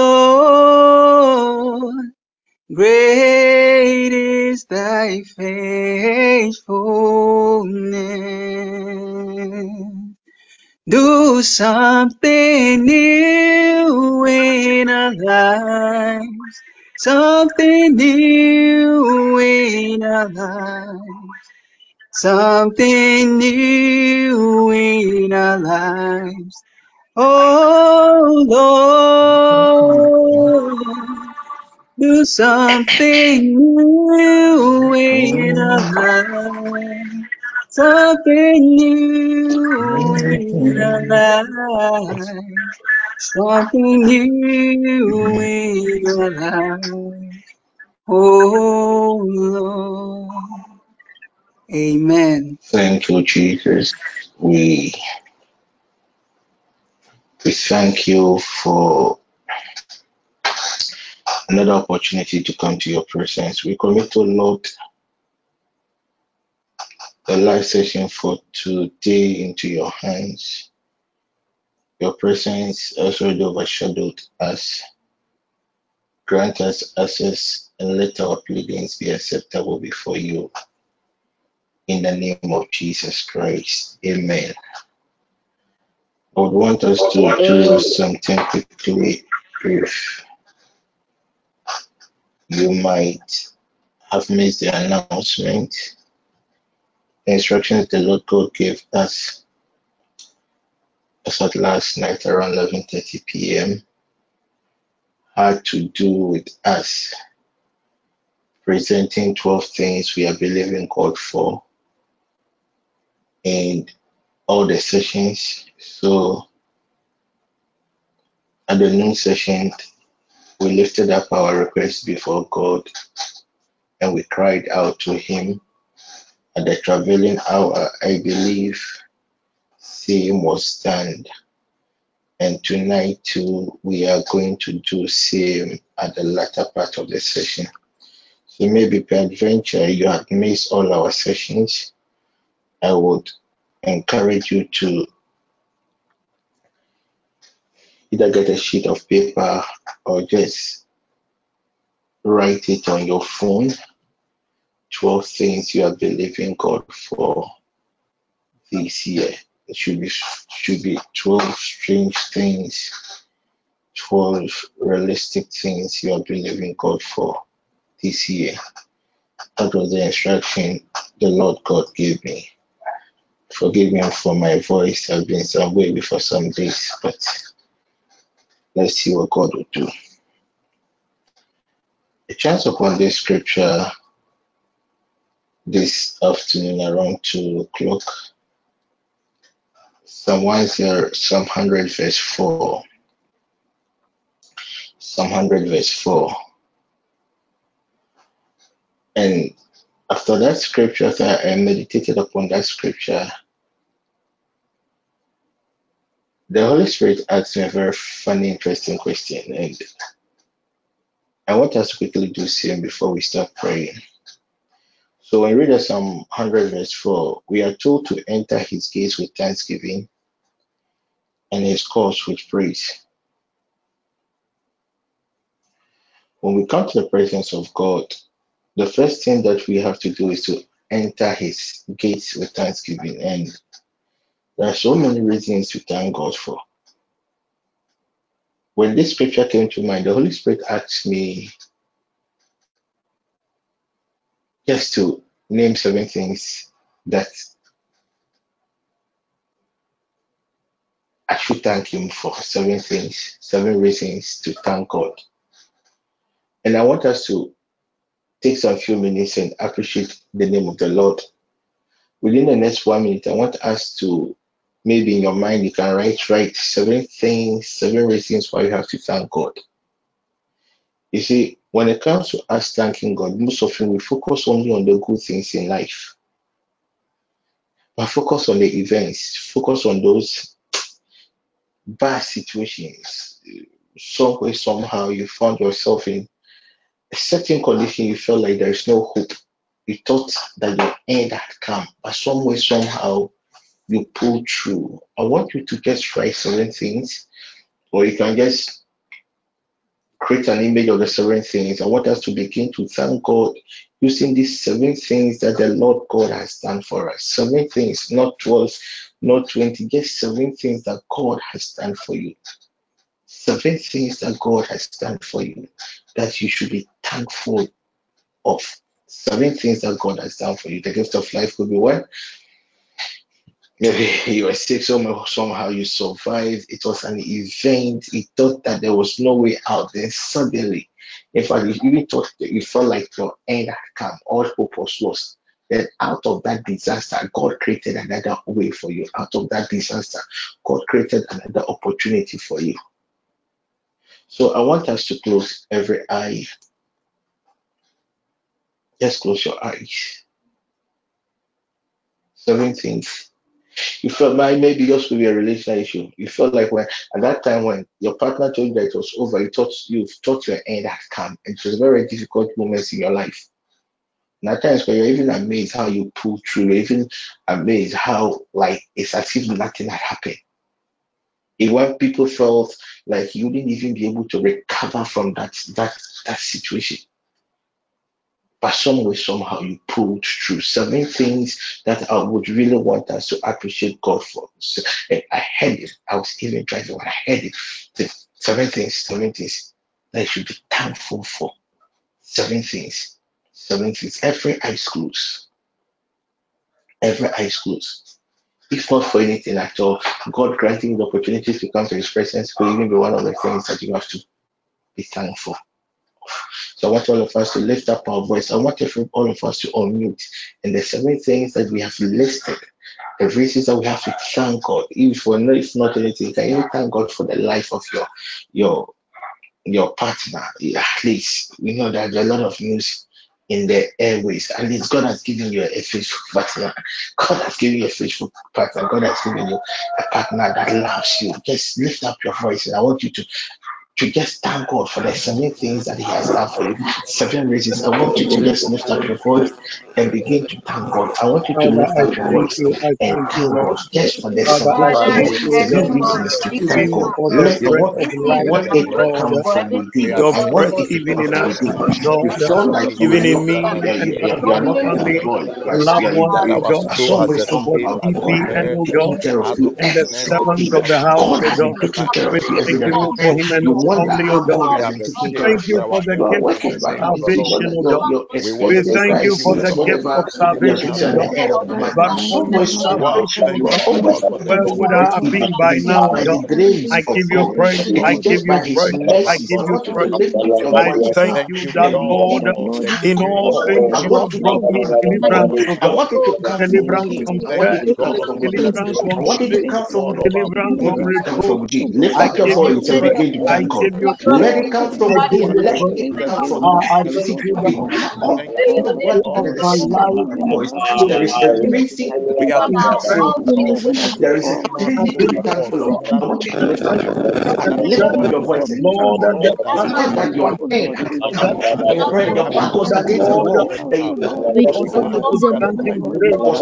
Lord. Great is thy faithfulness. Do something new in our lives. Something new in our lives. Something new in our lives. Oh Lord, do something new in our lives. Something new in our lives. Something new in our lives. Oh Lord. Amen. Thank you, Jesus. We we thank you for another opportunity to come to your presence. We commit to Lord the live session for today into your hands. Your presence has already overshadowed us. Grant us access and let our pleadings be acceptable before you. In the name of Jesus Christ. Amen. I would want us to do something quickly if you might have missed the announcement, the instructions the Lord God gave us. as at last night around 11:30 p.m. had to do with us presenting 12 things we are believing God for in all the sessions. So at the noon session, we lifted up our request before God and we cried out to Him. At the traveling hour, I believe same was done. And tonight too, we are going to do same at the latter part of the session. So maybe peradventure you have missed all our sessions. I would encourage you to either get a sheet of paper or just write it on your phone. 12 things you are believing God for this year. It should be should be 12 strange things, 12 realistic things you are believing God for this year. That was the instruction the Lord God gave me. Forgive me for my voice. I've been some way for some days, but let's see what God will do. A chance upon this scripture this afternoon around two o'clock. Psalm one zero, Psalm hundred verse four. Psalm hundred verse four. And after that scripture, I meditated upon that scripture, the Holy Spirit asked me a very funny, interesting question, and I want us to quickly do same before we start praying. So when we read Psalm 100 verse 4, we are told to enter his gates with thanksgiving and his courts with praise. When we come to the presence of God, the first thing that we have to do is to enter his gates with thanksgiving. And there are so many reasons to thank God for. When this scripture came to mind, the Holy Spirit asked me just to name seven things that I should thank Him for. Seven things, seven reasons to thank God. And I want us to take some few minutes and appreciate the name of the Lord. Within the next one minute, I want us to maybe in your mind you can write write seven things, seven reasons why you have to thank God. You see, when it comes to us thanking God, most often we focus only on the good things in life. But focus on the events, focus on those bad situations. Some way, somehow you found yourself in a certain condition, you felt like there is no hope. You thought that your end had come, but some way, somehow you pulled through. I want you to just try certain things, or you can just create an image of the seven things. I want us to begin to thank God using these seven things that the Lord God has done for us. Seven things, not 12, not 20, just seven things that God has done for you. Seven things that God has done for you that you should be thankful of. Seven things that God has done for you. The gift of life could be one. Maybe you were sick somehow, somehow you survived. It was an event. You thought that there was no way out. Then suddenly, in fact, you even thought that you felt like your end had come. All hope was lost. Then out of that disaster, God created another way for you. Out of that disaster, God created another opportunity for you. So I want us to close every eye. Just close your eyes. Seven things You felt like maybe yours could be a relational issue. You felt like when at that time when your partner told you that it was over, you thought you thought your end had come. And it was very difficult moments in your life. And at times when you're even amazed how you pull through, you're even amazed how like it's as if nothing had happened. Even when people felt like you wouldn't even be able to recover from that that that situation but some way, somehow you pulled through. Seven things that I would really want us to appreciate God for. So, and I heard it. I was even driving I heard it. The seven things, seven things that you should be thankful for. Seven things. Seven things. Every eye closed. Every eye closed. It's not for anything at all. God granting the opportunities to come to His presence could even be one of the things that you have to be thankful. So I want all of us to lift up our voice. I want all of us to unmute. And the seven things that we have listed, the reasons that we have to thank God. If for no, it's not anything, can you thank God for the life of your your your partner? At least we know that there are a lot of news in the airways. And it's God has given you a faithful partner. God has given you a faithful partner. God has given you a partner that loves you. Just lift up your voice. And I want you to to just thank God for the seven things that He has done for you. Seven reasons. I want you to just lift up your voice and begin to thank God. I want you to lift up your voice and thank God just for the seven things, reasons to thank God. Let the work what it comes from within. I want even in us, you even in me, you are not loved one, don't show us what God, and the servant of the house, God, for him and only, O God. We thank you for the gift of salvation, O God. We thank you for the gift of salvation, O God. But almost salvation, where would I have been by now, God? I give you praise. I give you praise. I give you praise. I thank you that, Lord, in all things you have brought me deliverance, O God. Deliverance from where? Deliverance from deliverance from religion. I give you praise. God. Let it come from within. Let it come from There is a meeting we have cancelled. There is a meeting we you that you are was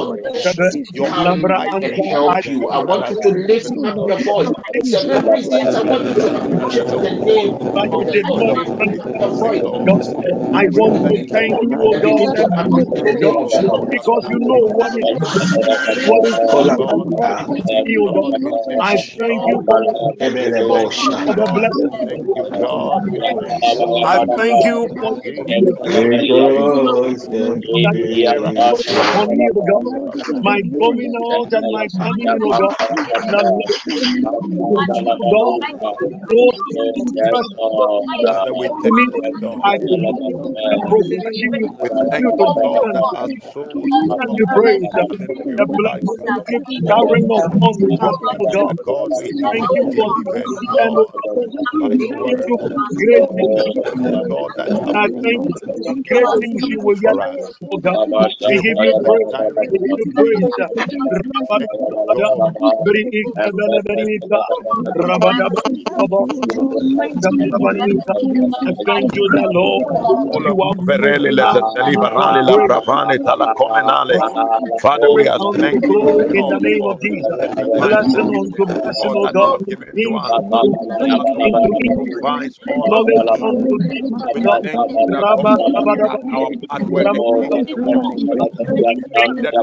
not your can help you. I want you to your voice. I want you to I want to thank you, O God, because you know I thank you for the blessing. I thank you for the blessing my coming out and my coming in, oh God. Now me go. We thank you, Lord. I provide with and you praise the blood that keeps covering us oh God. Thank you for the thank you for great things. I thank you great things you will get, oh God. We give you praise. Rabita, Brita, Brita, Rabada, Thank you, the Liberale, la Tala Comenale. Father, we are thankful in the name of Jesus.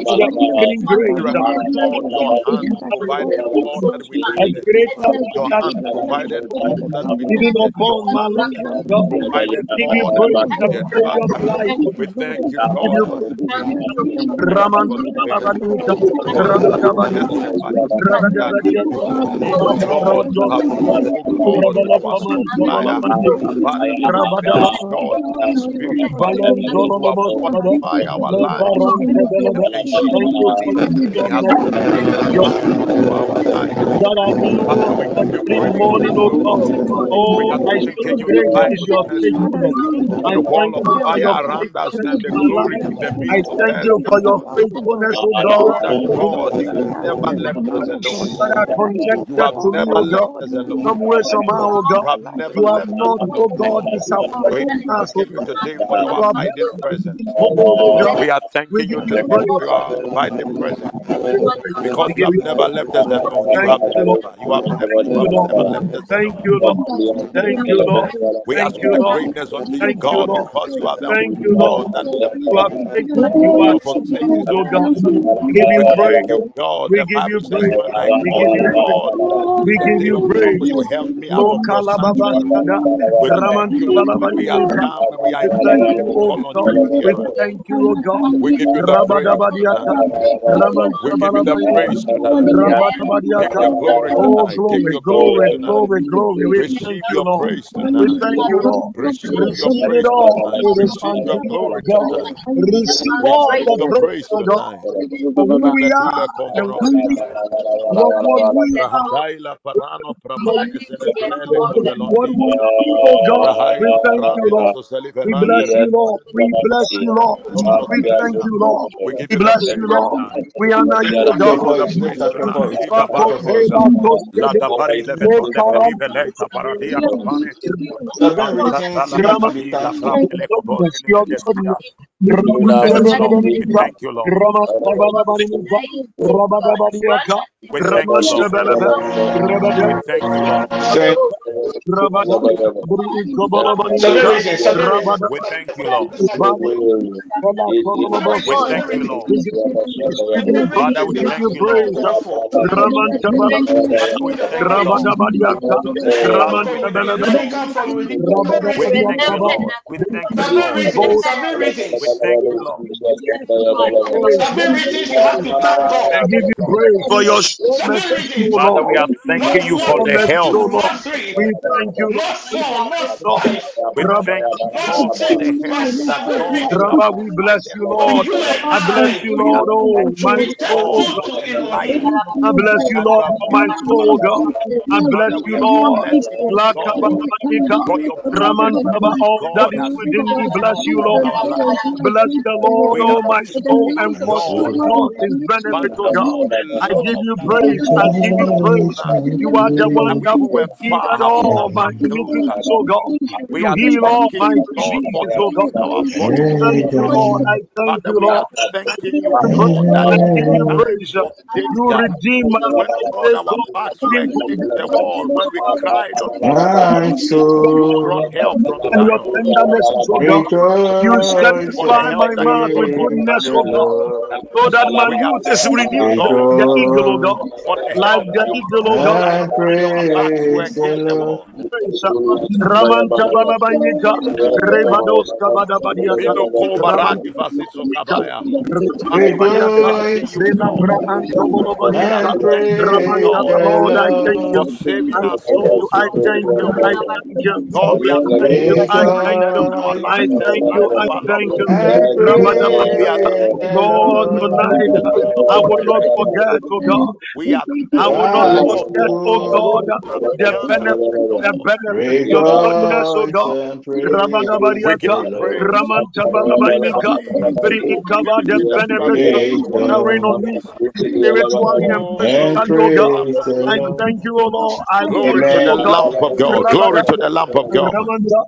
Bless provided. Provided life. We thank you, I your faithfulness. I thank you for your faithfulness. I thank you for your O God. Connected to me, O God. Somewhere, somehow, O God. You have not, O God, disappointed us, We are thanking you today mighty presence. Because you have never left us alone. You have never, you have you have never left us Thank you, Lord. Thank you, Lord. We ask for the greatness unto you, God, because you have Thank you, Lord. You have taken you for things, oh God. We give you praise. God, we give you praise. We give you praise. We give you praise. You help me oh, out. We thank you, O oh, God. We give you the. We give you the praise tonight. Take Rabadabadiata. your glory Oh, tonight. Take glory, your glory glory, tonight. glory, glory. We Receive your praise We tonight. thank you, Lord. Receive your praise all. tonight. Receive your unto you, O glory tonight. Receive the your praise, praise O God, tonight. for who we are what we komonoska. what, what we are, Rahataila parano what pramone we que se levrele what kovelondi. we do, oh God. We thank you, parande Lord. so We bless you, Lord. We bless you, Lord. We thank you, Lord. We give We the bless you, praise Lord. tonight. We honor you, O Up We your give you God. the voice, lift praise up your tonight. voice, Ika lift up your voice. parotosa. La da pari le vetonde pelive leta paradia kapane. You have been written Mantata for la you to be pati la Your thankful. frapele goodness, kobote le your medesia. goodness. We thank you, Lord. We thank you, Lord. Rabadabadiaka, Rabadabadiaka, We thank you, Lord. We thank you, Lord. We Rabadabadiaka, reason? Shall we reason? We thank you, Lord. We reason? Shall we we reason? give you praise, we You've give you been praise, Father, we we the give last you thank you, Lord. praise. therefore. Ramantabelebe, Father, we thank you, Lord. Rabadabadiaka, Let it come from within. Ramantabelebe, Let it come from within. Shall we We thank you, Lord. We thank you, Lord. Reason? Risibo, Shall we reason? We thank you, Lord. praise, Shall we we give you reason? You have praise. to thank I God. give you praise for your Shall we mercy, reason? O Father, we Lord. are For thanking Not you your for one, the not mercy, help. O two, Lord. not three, We thank you, not four, not Lord. We thank you, not Lord, for six, the but help that seven. God you have we bless provided you, for Lord. You us. I bless entirely you, We are Lord. Oh, my you, soul, God, faithful for God. to the life Elohim. I bless you, that you Lord, have for my given to soul, us. God. I bless Father, we you, are Lord. blessing you, God, Lakabanika, for your Raman presence Saba, that all that God is has within me, bestowed bless you, upon Lord. Bless the Lord, oh my soul, and you, Lord. not his benefit, oh God. I give you praise. I give you praise. You are the one That we that who were forgive far have all my iniquities, oh God. We You heal all my you, God, diseases, oh God. healing our I bodies. thank you, Lord. I thank you, Lord. Give you, you God, praise. I give you praise. You redeem my life, God oh our backs were God. against the wall, when we cried My God, you brought help from and your Zion. Tender mercies, God. For the satisfy and my mouth with goodness, Zion. the oh God, Lord. that my youth is renewed oh like the eagle, oh God. Like the eagle, oh God. Rebados Lord, thank you. thank you, thank you, thank you. Thank you, thank you. I thank you, I thank you. Ones. and We are Rabadabadiaka. praise the thanking you, Lord, God. tonight I will not forget, oh God. We are I will not you, My God, forget, oh God, soul the benefit, the God. benefit, your goodness, oh God. and We give Rabadabadiaka, praise you the Lord. praise in the Ramantabalabayinika, name Bri Ikaba, the that you have benefit you given keep Praise to the us. on Lord me spiritually and Oh, physically, oh God. Lamb praise of the I thank you, oh Lord. I Glory to the oh Amen. God. Lamb of God. Glory to the Lamb of God.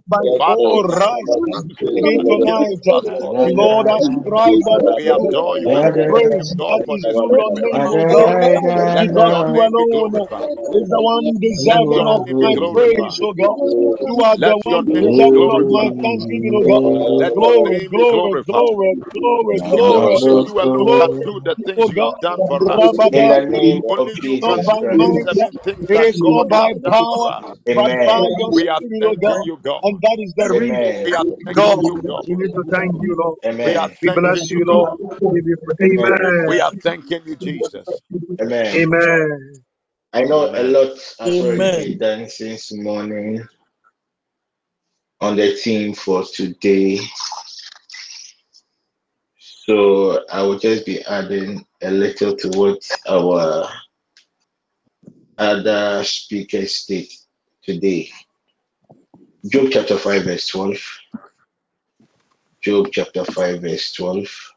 By Father, oh rise even tonight. Pastor Lord, Tony, ascribe we adore you. We thank you, praise God, that for is the due your Spirit. name, God, Let because your you name be alone glorified. is the one Let deserving your of name be my praise, glorified. God. You are the Let your one name be deserving of my glorified. thanksgiving, God. Let your Glory, name be glory, glorified. glory, glory, Because glory. only you alone Glory, can do the things you God. have done for us. In Rabada, the name Only of you not can Jesus by do the Christ. might, seven things it that is God not you by have done for power, us. but by Amen. your We are spirit, thanking God. you, God. And that is the reason, We Amen. are God, thanking you, God. We need to thank you, Lord. We are Amen. We bless thanking you, you, God. Lord. We give you praise. Amen. Amen. We are thanking you, Jesus. Amen. Amen. I know a Amen. lot has already been done since morning on the team for today. So I will just be adding a little to what our other speakers state today. Job chapter 5, verse 12. Job chapter 5, verse 12.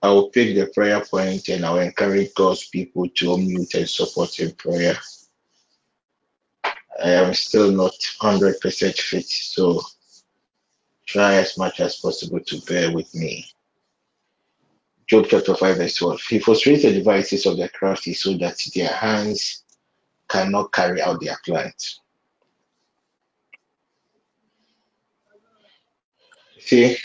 I will pick the prayer point and I'll encourage God's people to unmute and support in prayer. I am still not 100% fit, so try as much as possible to bear with me. Job chapter 5, verse 12. He frustrates the devices of the crafty so that their hands cannot carry out their plans. See,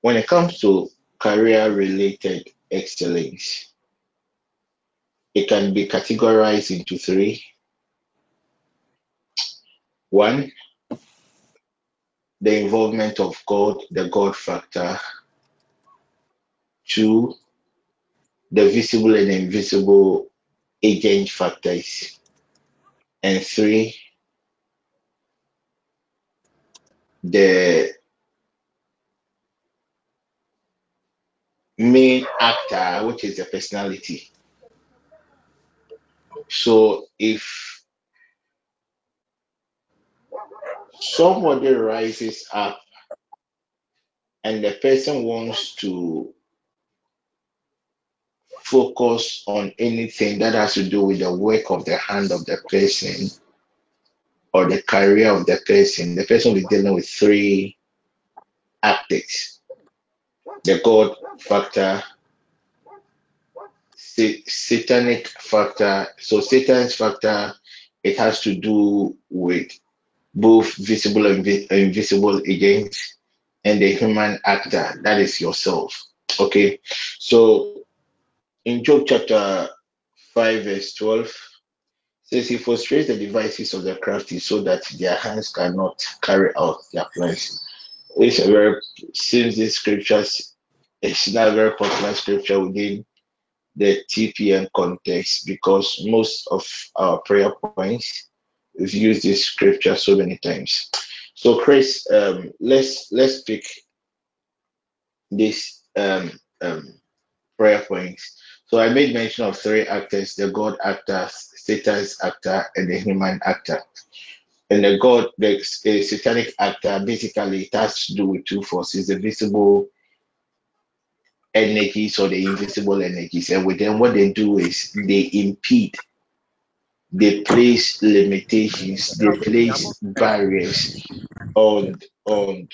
when it comes to career related excellence, it can be categorized into three. One, the involvement of God, the God factor. Two, the visible and invisible agent factors. And three, the main actor, which is the personality. So if somebody rises up and the person wants to focus on anything that has to do with the work of the hand of the person or the career of the person, the person will be dealing with three actors the God factor, satanic factor. So, Satan's factor, it has to do with both visible and invisible agents and the human actor, that is yourself. Okay, so in Job chapter 5, verse 12, says he frustrates the devices of the crafty so that their hands cannot carry out their plans. It's a very since these scriptures it's not a very popular scripture within the TPM context because most of our prayer points we've used this scripture so many times. So Chris, um, let's let's pick this um, um, prayer points. So I made mention of three actors: the God actor, Satan's actor, and the human actor. And the God, the uh, satanic actor, basically it has to do with two forces: the visible energies or the invisible energies. And with them, what they do is they impede, they place limitations, they place barriers on on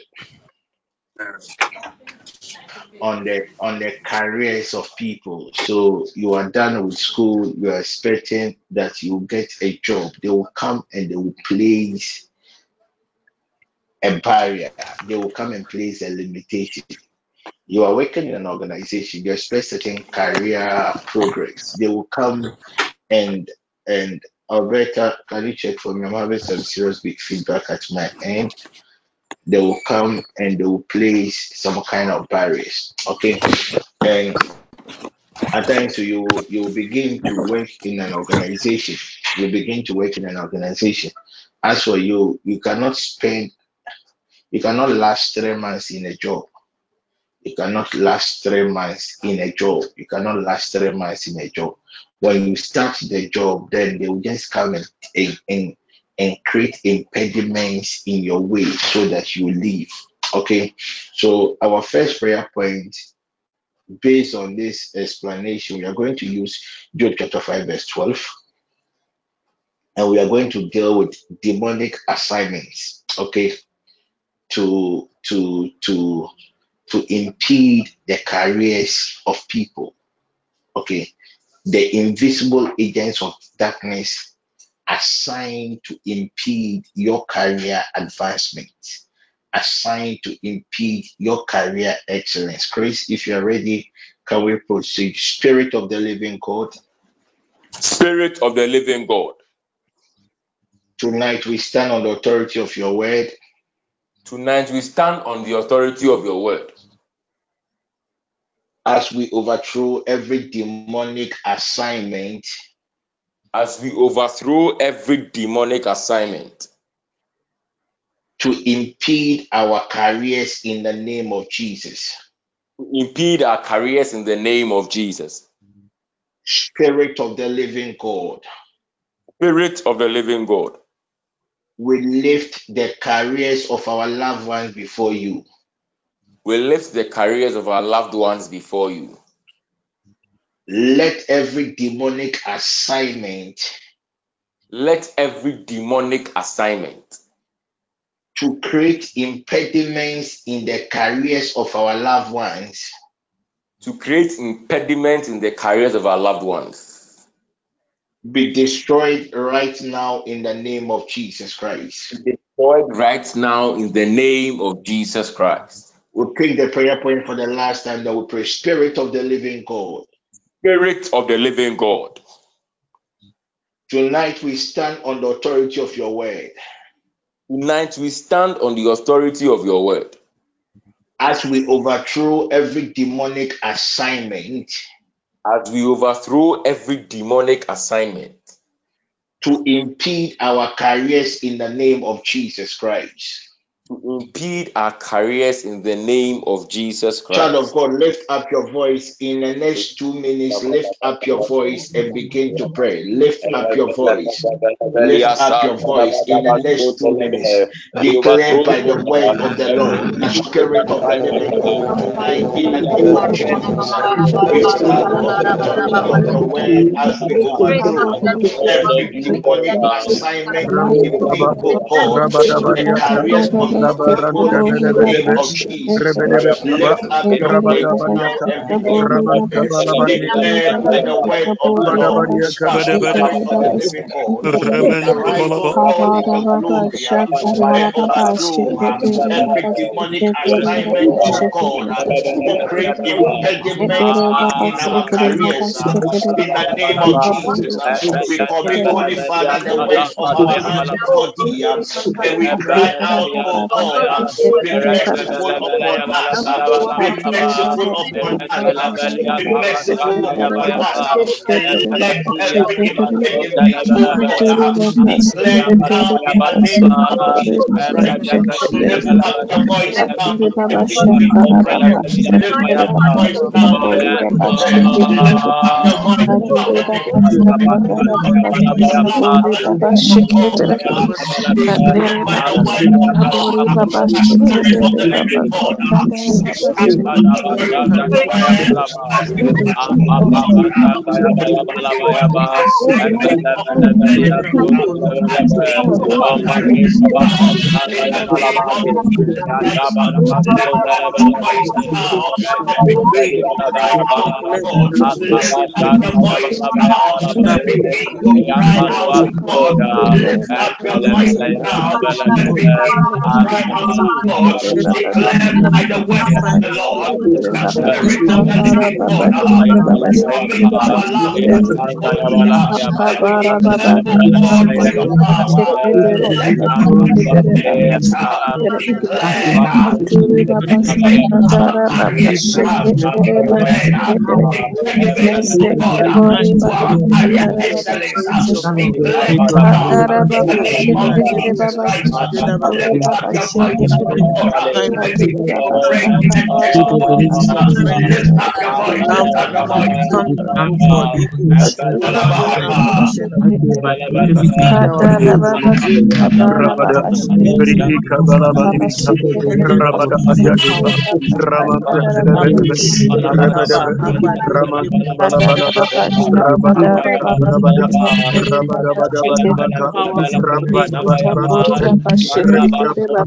on the on the careers of people. So you are done with school, you are expecting that you get a job. They will come and they will place a barrier. They will come and place a limitation. You are working in an organization, you expect certain career progress. They will come and and Alberta, can you check for me? I'm having some serious big feedback at my end. They will come and they will place some kind of barriers. Okay. And at times you you begin to work in an organization. You begin to work in an organization. As for you, you cannot spend you cannot last three months in a job You cannot last three months in a job. You cannot last three months in a job. When you start the job, then they will just come and, and, and create impediments in your way so that you leave. Okay. So our first prayer point, based on this explanation, we are going to use Job chapter 5, verse 12. And we are going to deal with demonic assignments. Okay. To to to to impede the careers of people. Okay. The invisible agents of darkness assigned to impede your career advancement, assigned to impede your career excellence. Chris, if you're ready, can we proceed? Spirit of the living God. Spirit of the living God. Tonight we stand on the authority of your word. Tonight we stand on the authority of your word. As we overthrow every demonic assignment as we overthrow every demonic assignment to impede our careers in the name of Jesus. impede our careers in the name of Jesus. Spirit of the living God, Spirit of the living God, we lift the careers of our loved ones before you. We lift the careers of our loved ones before you. Let every demonic assignment Let every demonic assignment to create impediments in the careers of our loved ones to create impediments in the careers of our loved ones be destroyed right now in the name of Jesus Christ. be destroyed right now in the name of Jesus Christ. We'll take the prayer point for the last time that we pray. Spirit of the living God. Spirit of the living God. Tonight we stand on the authority of your word. Tonight we stand on the authority of your word as we overthrow every demonic assignment as we overthrow every demonic assignment to impede our careers in the name of Jesus Christ. To impede our careers in the name of Jesus Christ. Child of God, lift up your voice in the next two minutes. Lift up your voice and begin to pray. Lift up your voice. Lift up your voice in the next two minutes. Declare by the word of the Lord, the spirit of the living God. Tonight, in the name of Jesus, we stand the word as we overthrow every demonic assignment to impede, God, careers of your people in the name of Jesus. Lift up your faith now and begin to pray. Declare by the word of the Lord, the Spirit of the living God. Arise, O God, in your glory uh, and overthrow uh, every demonic assignment, O God, uh, to create impediment uh, in our careers. uh, In the name of Jesus, uh, we commit, Holy Father, the works of our hands uh, and we cry out, O God, uh, be merciful upon us. uh, Be merciful upon us. uh, Be merciful upon us. uh, And let every impediment, oh God, uh, be cleared now in the name of Jesus Christ. Lift up your voice now and begin to pray. Lift up your voice now and begin to pray. Lift up your voice now and begin to pray. Any assignment, oh God, uh, declare by the word of the Lord, uh, Spirit of the living God, uh, the Spirit of the Spirit declare as we overthrow every assignment of impediment uh, as we overthrow uh, in the name of Jesus Christ. uh, Lift up your voice now and begin to cry out to God. Lift up your voice now and begin to cry out to God. Lift up your voice now and begin to cry out to God. Declare by the word of the Lord, the Spirit of the living God. We commit our loved ones before thee. And we declare, oh God, right now, let impediment be cleared. Impediment in our careers be cleared. Impediment, oh God, to our career excellence be in the name of Jesus Christ. Lift voice. Rabada,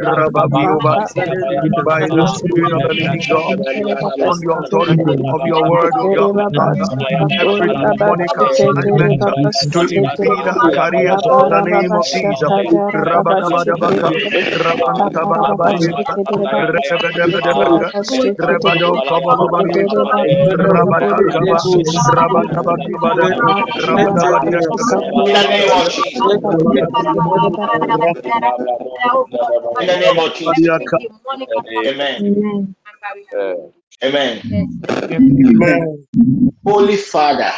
Rababioba, by the Spirit of on authority of your word, O God, Father. Every demonic to impede our careers in the name of Jesus. Kabalabadiaka, Rabatakaba, Rabadabadabada, Rabadabadiaka, In the name of Jesus. In the name of Jesus. Amen. Amen. Amen. Holy Father,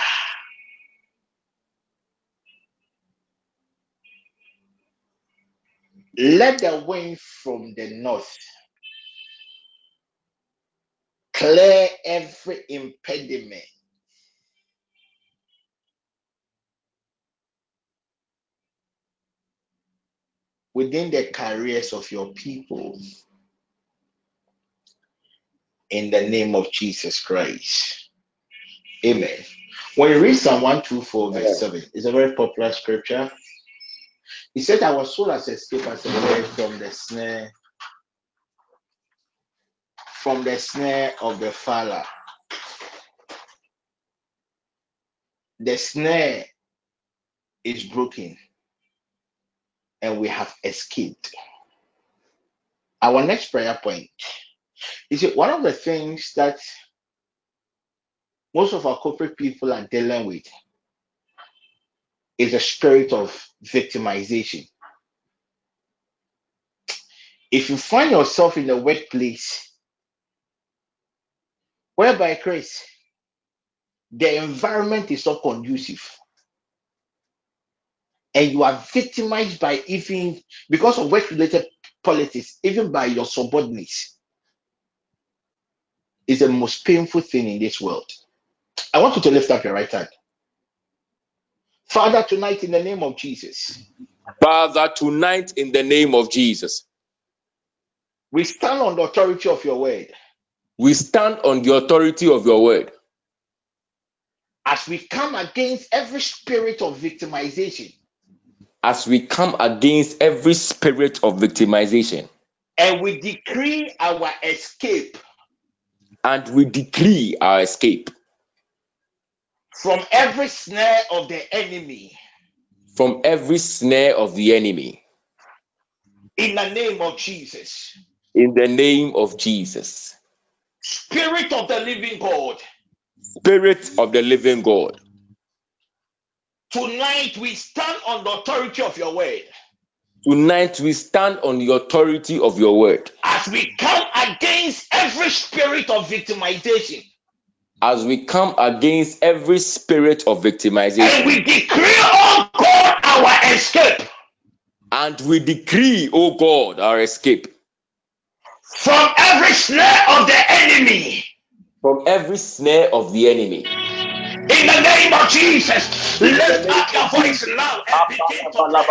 let the wind from the north clear every impediment within the careers of your people in the name of Jesus Christ. Amen. When you read Psalm 124, verse 7, it's a very popular scripture. He said, Our soul has escaped as a bird from the snare, from the snare of the fowler. The snare is broken and we have escaped. Our next prayer point is one of the things that most of our corporate people are dealing with is a spirit of victimization. If you find yourself in a workplace whereby Chris, the environment is not conducive and you are victimized by even because of work related politics, even by your subordinates, is the most painful thing in this world. I want you to lift up your right hand. Father, tonight in the name of Jesus, Father, tonight in the name of Jesus, we stand on the authority of your word. We stand on the authority of your word. As we come against every spirit of victimization as we come against every spirit of victimization. And we decree our escape. And we decree our escape. From every snare of the enemy. From every snare of the enemy. In the name of Jesus. in the name of Jesus. Spirit of the living God, Spirit of the living God, tonight we stand on the authority of your word. Tonight we stand on the authority of your word. As we come against every spirit of victimization. As we come against every spirit of victimization. and we decree, oh God, our escape. And we decree, O God, our escape. From every snare of the enemy. From every snare of the enemy. In the name of Jesus, lift up your voice now and begin to pray.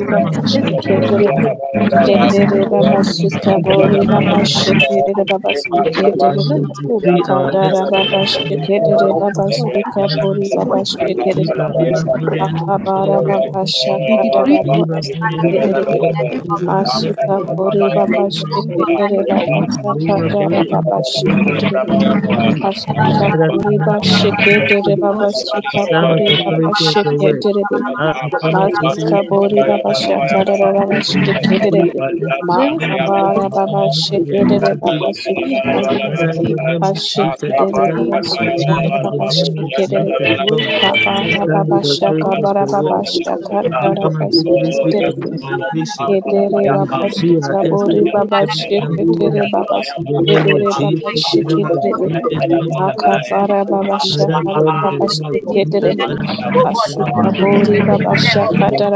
bara. tonight in the name of Jesus, Shanda yabala balaba, shanda yabala balaba. Ekere baba shaka dara baba shikere baba shikere kandere baba shaka dara baba shika bori baba shikere Kedere baba shika bori baba shikere baba shikere kadara baba shikere baba shika bori baba shikere akabara baba shaka dara baba shikere Masuka Bori Baba Shikere Baba Sakandara Baba Shikere Masuka Bori Baba Shikere Bori Baba Masuka Bori Shakatara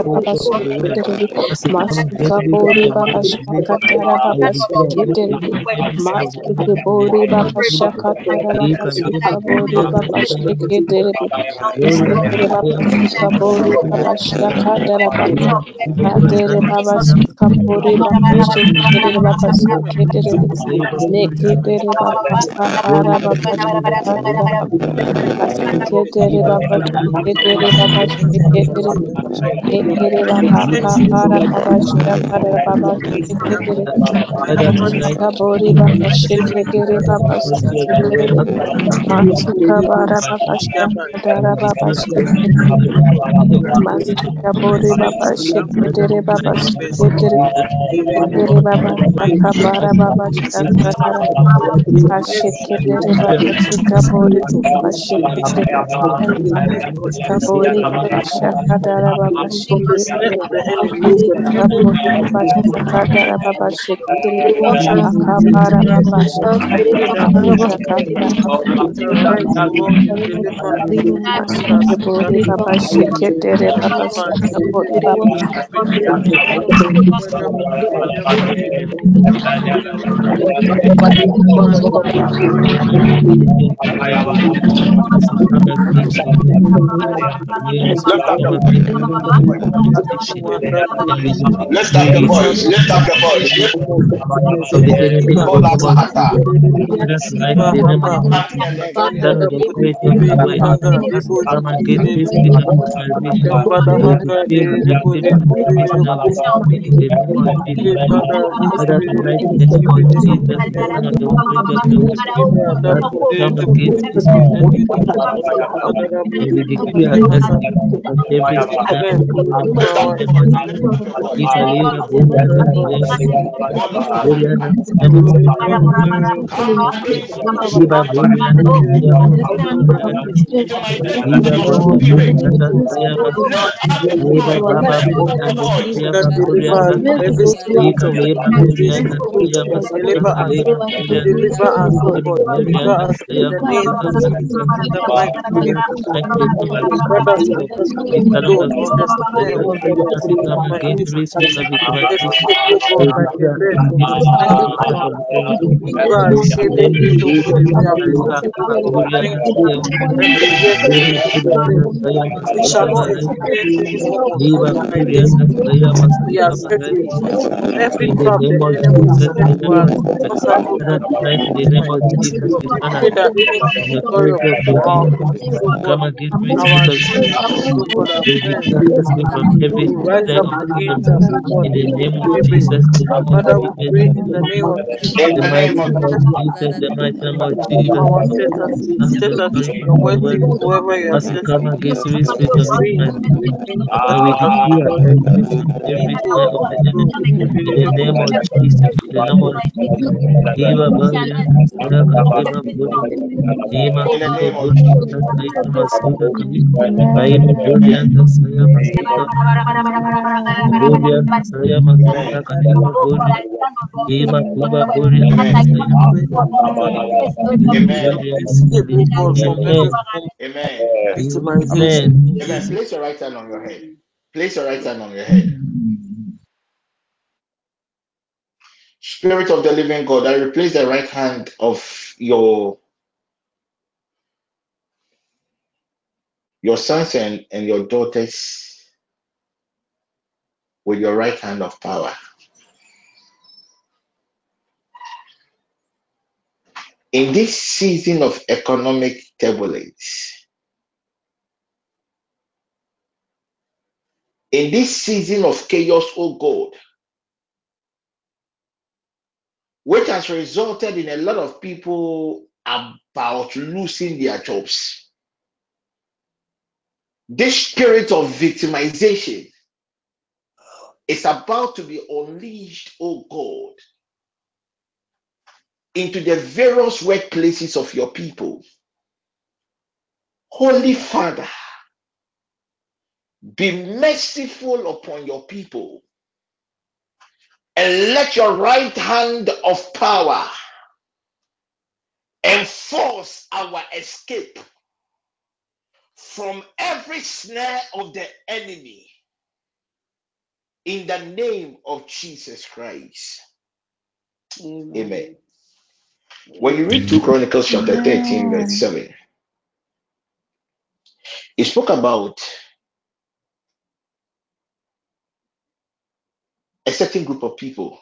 baba shikedere masuka bori baba shakatara baba shikedere masuka bori baba shakatara baba suka bori baba shikedere Kedere baba suka bori baba shakatara baba Kadere baba suka pori baba shekere baba sekedere nekedere baba kabara baba shakara baba asekedere baba shekedere baba shekedere nekere baba kabara baba baba shekedere masuka bori baba shekedere baba sekedere masuka bara baba shakara baba shekedere Masuka bori baba shekere baba shekere Dere baba sakabara baba shakatara ashekere baba sika bori baba shekere Up your voice. and receive the Lift up your grace voice. Lift up your voice. Lift of the enemy in from every snare of the enemy Lift in up the mighty name Lift of up your voice. Ikalira Boliana Sayama Boliana Sayama Come into your Iba position. Boliana Sayama Boliana Into my dream. Iba In your Baba spirit. Boliana Sayama Lift up your Iba voice. Baba Lift up your Boliana voice. Sayama Boliana Ikalira Boliana Sayama Ikalira Boliana Iba Boliana Sayama We decree and in the name of Jesus, Lord, we stand up that as we come against every spirit of victimization, we decree ourselves free from the snares of the. In the name of Jesus, Kaliba Bakuriana Sayama, Lema Kuriana Sayama Sutamaraya, Liba Kuriana Sayama Sutamaraya. In the name of Jesus, in the name of Jesus, Father, tonight name of Jesus, we stand in the your name. We come against every spirit of victimization. We decree ourselves free from every snare of the. In the name of Jesus, the name of Jesus, in the name of Jesus. The the mighty name of Jesus. The mighty name of Jesus, we stand in the authority of your word as we come against every spirit of victimization. And we free from every snare of the enemy. In the name of Jesus, the name of Jesus. Diva Balian, Sayaka Deva Budi, Dima In the Bulian, Saya. Masuda Kadiva Budi, Dima Kuba. Bulian, Amen. Amen. Amen. Amen. Place your right hand on your head. Place your right hand on your head. Spirit of the living God, I replace the right hand of your your sons and, and your daughters with your right hand of power. In this season of economic turbulence, in this season of chaos, oh God, which has resulted in a lot of people about losing their jobs. This spirit of victimization is about to be unleashed, oh God, into the various workplaces of your people. Holy Father, be merciful upon your people and let your right hand of power enforce our escape from every snare of the enemy in the name of Jesus Christ. Amen. When you read 2 Chronicles chapter 13, verse 7, it spoke about a certain group of people,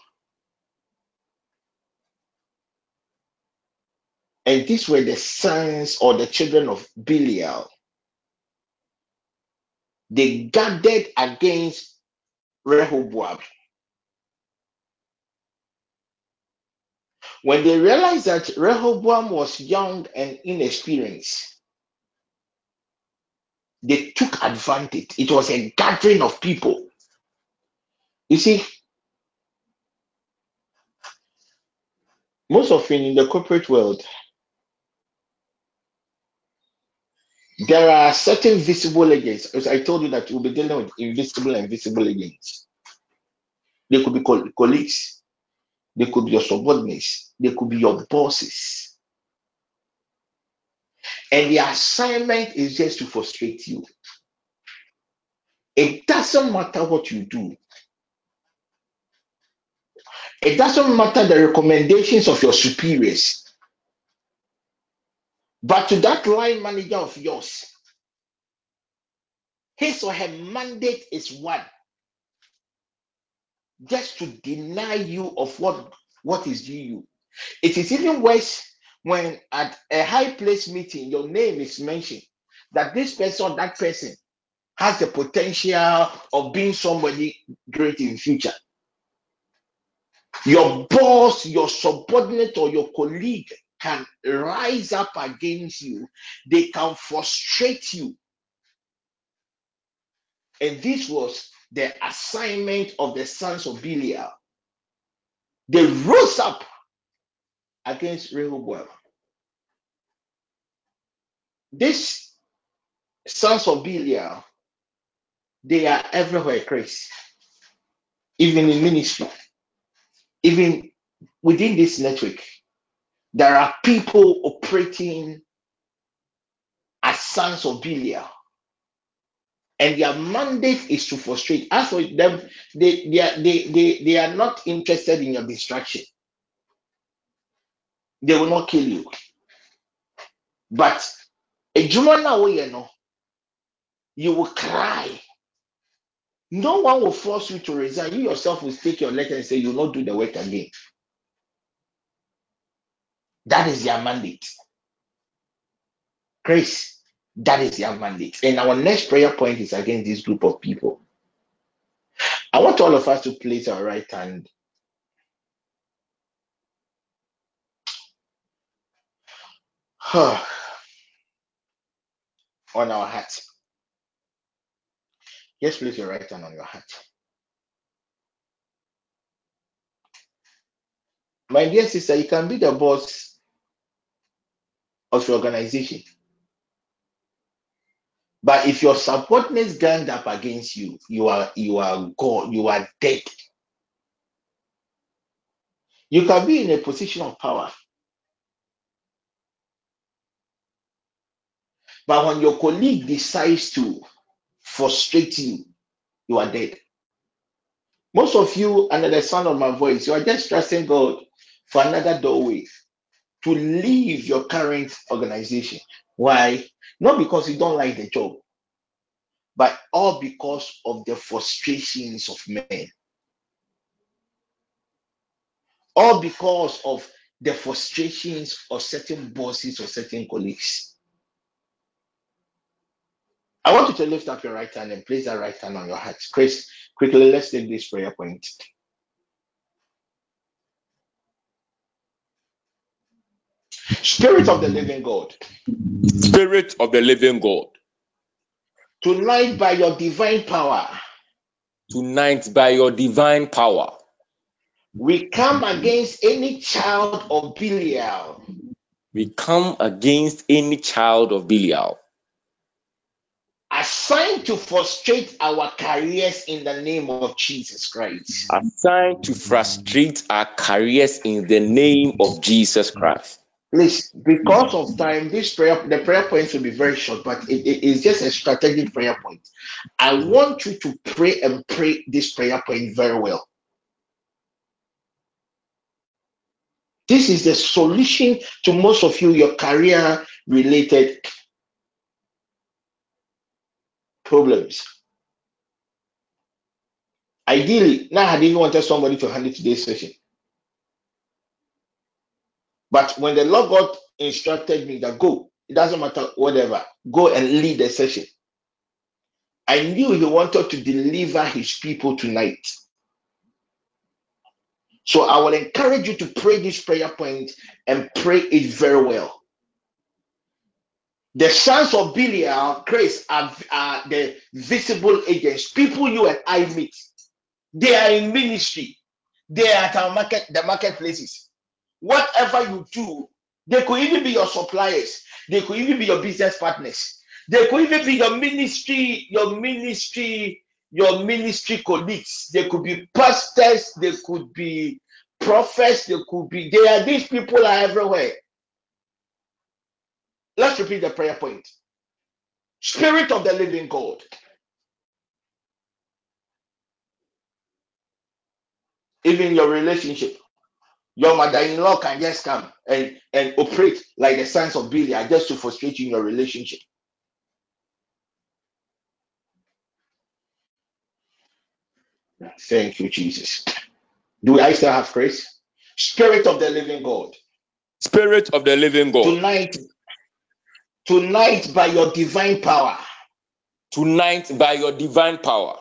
and these were the sons or the children of Belial. They gathered against Rehoboam. When they realized that Rehoboam was young and inexperienced, they took advantage. It was a gathering of people. You see, most often in the corporate world, there are certain visible agents. As I told you that we'll be dealing with invisible and visible agents. They could be col- colleagues, they could be your subordinates, they could be your bosses. And the assignment is just to frustrate you. It doesn't matter what you do, it doesn't matter the recommendations of your superiors. But to that line manager of yours, his or her mandate is one just to deny you of what what is due you. It is even worse when at a high place meeting your name is mentioned that this person, that person has the potential of being somebody great in future. Your boss, your subordinate, or your colleague can rise up against you. They can frustrate you. And this was the assignment of the sons of Belial. They rose up against Rehoboam. These sons of Belial, they are everywhere, Chris. Even in ministry, even within this network, there are people operating as sons of Belial. And their mandate is to frustrate. As for them, they, they, are, they, they, they are not interested in your destruction. They will not kill you. But a way, you know, you will cry. No one will force you to resign. You yourself will take your letter and say, You will not do the work again. That is their mandate. Grace, that is their mandate. And our next prayer point is against this group of people. I want all of us to place our right hand on our heart. Yes, place your right hand on your heart. My dear sister, you can be the boss of your organization. But if your subordinates gang up against you, you are you are gone, you are dead. You can be in a position of power, but when your colleague decides to frustrate you, you are dead. Most of you, under the sound of my voice, you are just trusting God for another doorway to leave your current organization. Why? Not because you don't like the job, but all because of the frustrations of men, all because of the frustrations of certain bosses or certain colleagues. I want you to lift up your right hand and place that right hand on your heart. Chris, quickly, let's take this prayer point. Spirit of the living God, Spirit of the living God, tonight by your divine power, tonight by your divine power, we come against any child of Belial we come against any child of Belial assigned to frustrate our careers in the name of Jesus Christ. assigned to frustrate our careers in the name of Jesus Christ. Please, because of time, this prayer, the prayer points will be very short, but it it is just a strategic prayer point. I want you to pray and pray this prayer point very well. This is the solution to most of you, your career related problems. Ideally, now I didn't want somebody to handle today's session. But when the Lord God instructed me that go, it doesn't matter, whatever, go and lead the session. I knew He wanted to deliver His people tonight. So I will encourage you to pray this prayer point and pray it very well. The sons of Belial, Grace, are, are the visible agents, people you and I meet. They are in ministry. They are at our market, the marketplaces. Whatever you do, they could even be your suppliers. They could even be your business partners. They could even be your ministry, your ministry, your ministry colleagues. They could be pastors. They could be prophets. They could be. They are these people are everywhere. Let's repeat the prayer point. Spirit of the living God, even your relationship. Your mother-in-law can just come and, and operate like the sons of Belial just to frustrate you in your relationship. Thank you, Jesus. Do I still have praise? Spirit of the living God, Spirit of the living God, tonight, tonight by your divine power, tonight by your divine power,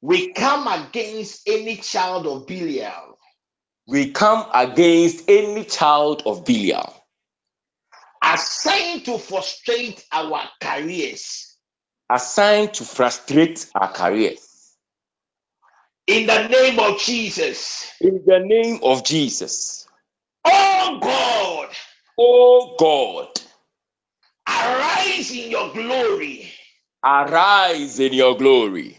we come against any child of Belial we come against any child of Belial assigned to frustrate our careers. assigned to frustrate our careers. In the name of Jesus. In the name of Jesus, Oh God, oh God, arise in your glory arise in your glory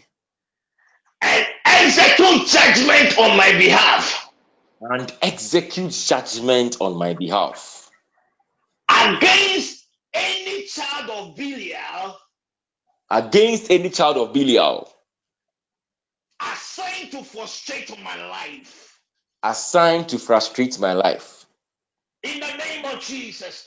and execute judgment on my behalf and execute judgment on my behalf against any child of Belial against any child of Belial assigned to frustrate my life. assigned to frustrate my life. In the name of Jesus.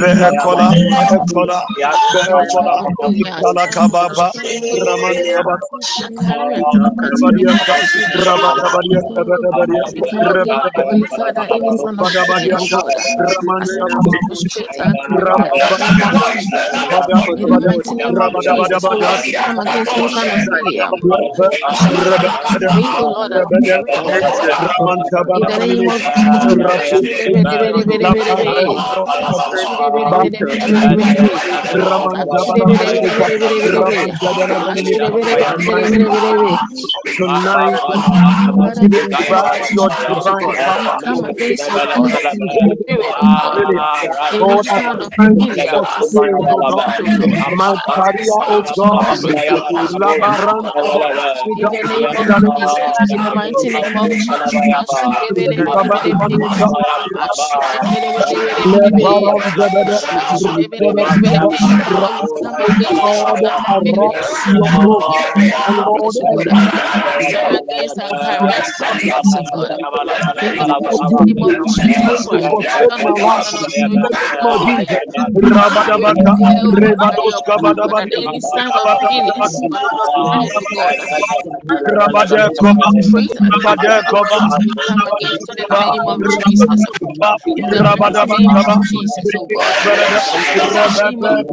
Bella the name frustrate Ramanaba, our career, our concerning Rabadiaka, God, frustrate Lord,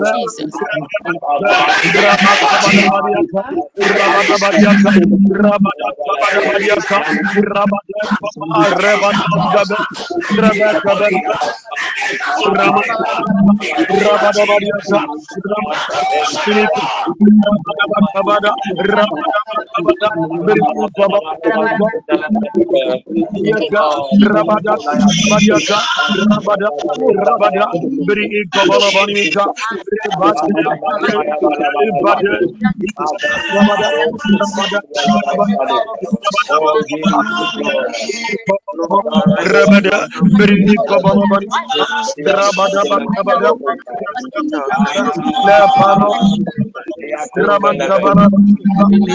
any oh Jesus. Oh Rabada, Rabada, Rabada, Bade, Bade, Rabada, Rabada, Oh, Jesus, Lord. Rabada, Bri Kabalabanika, Rabada, Bakabada, Le Paro, Raman Kabala,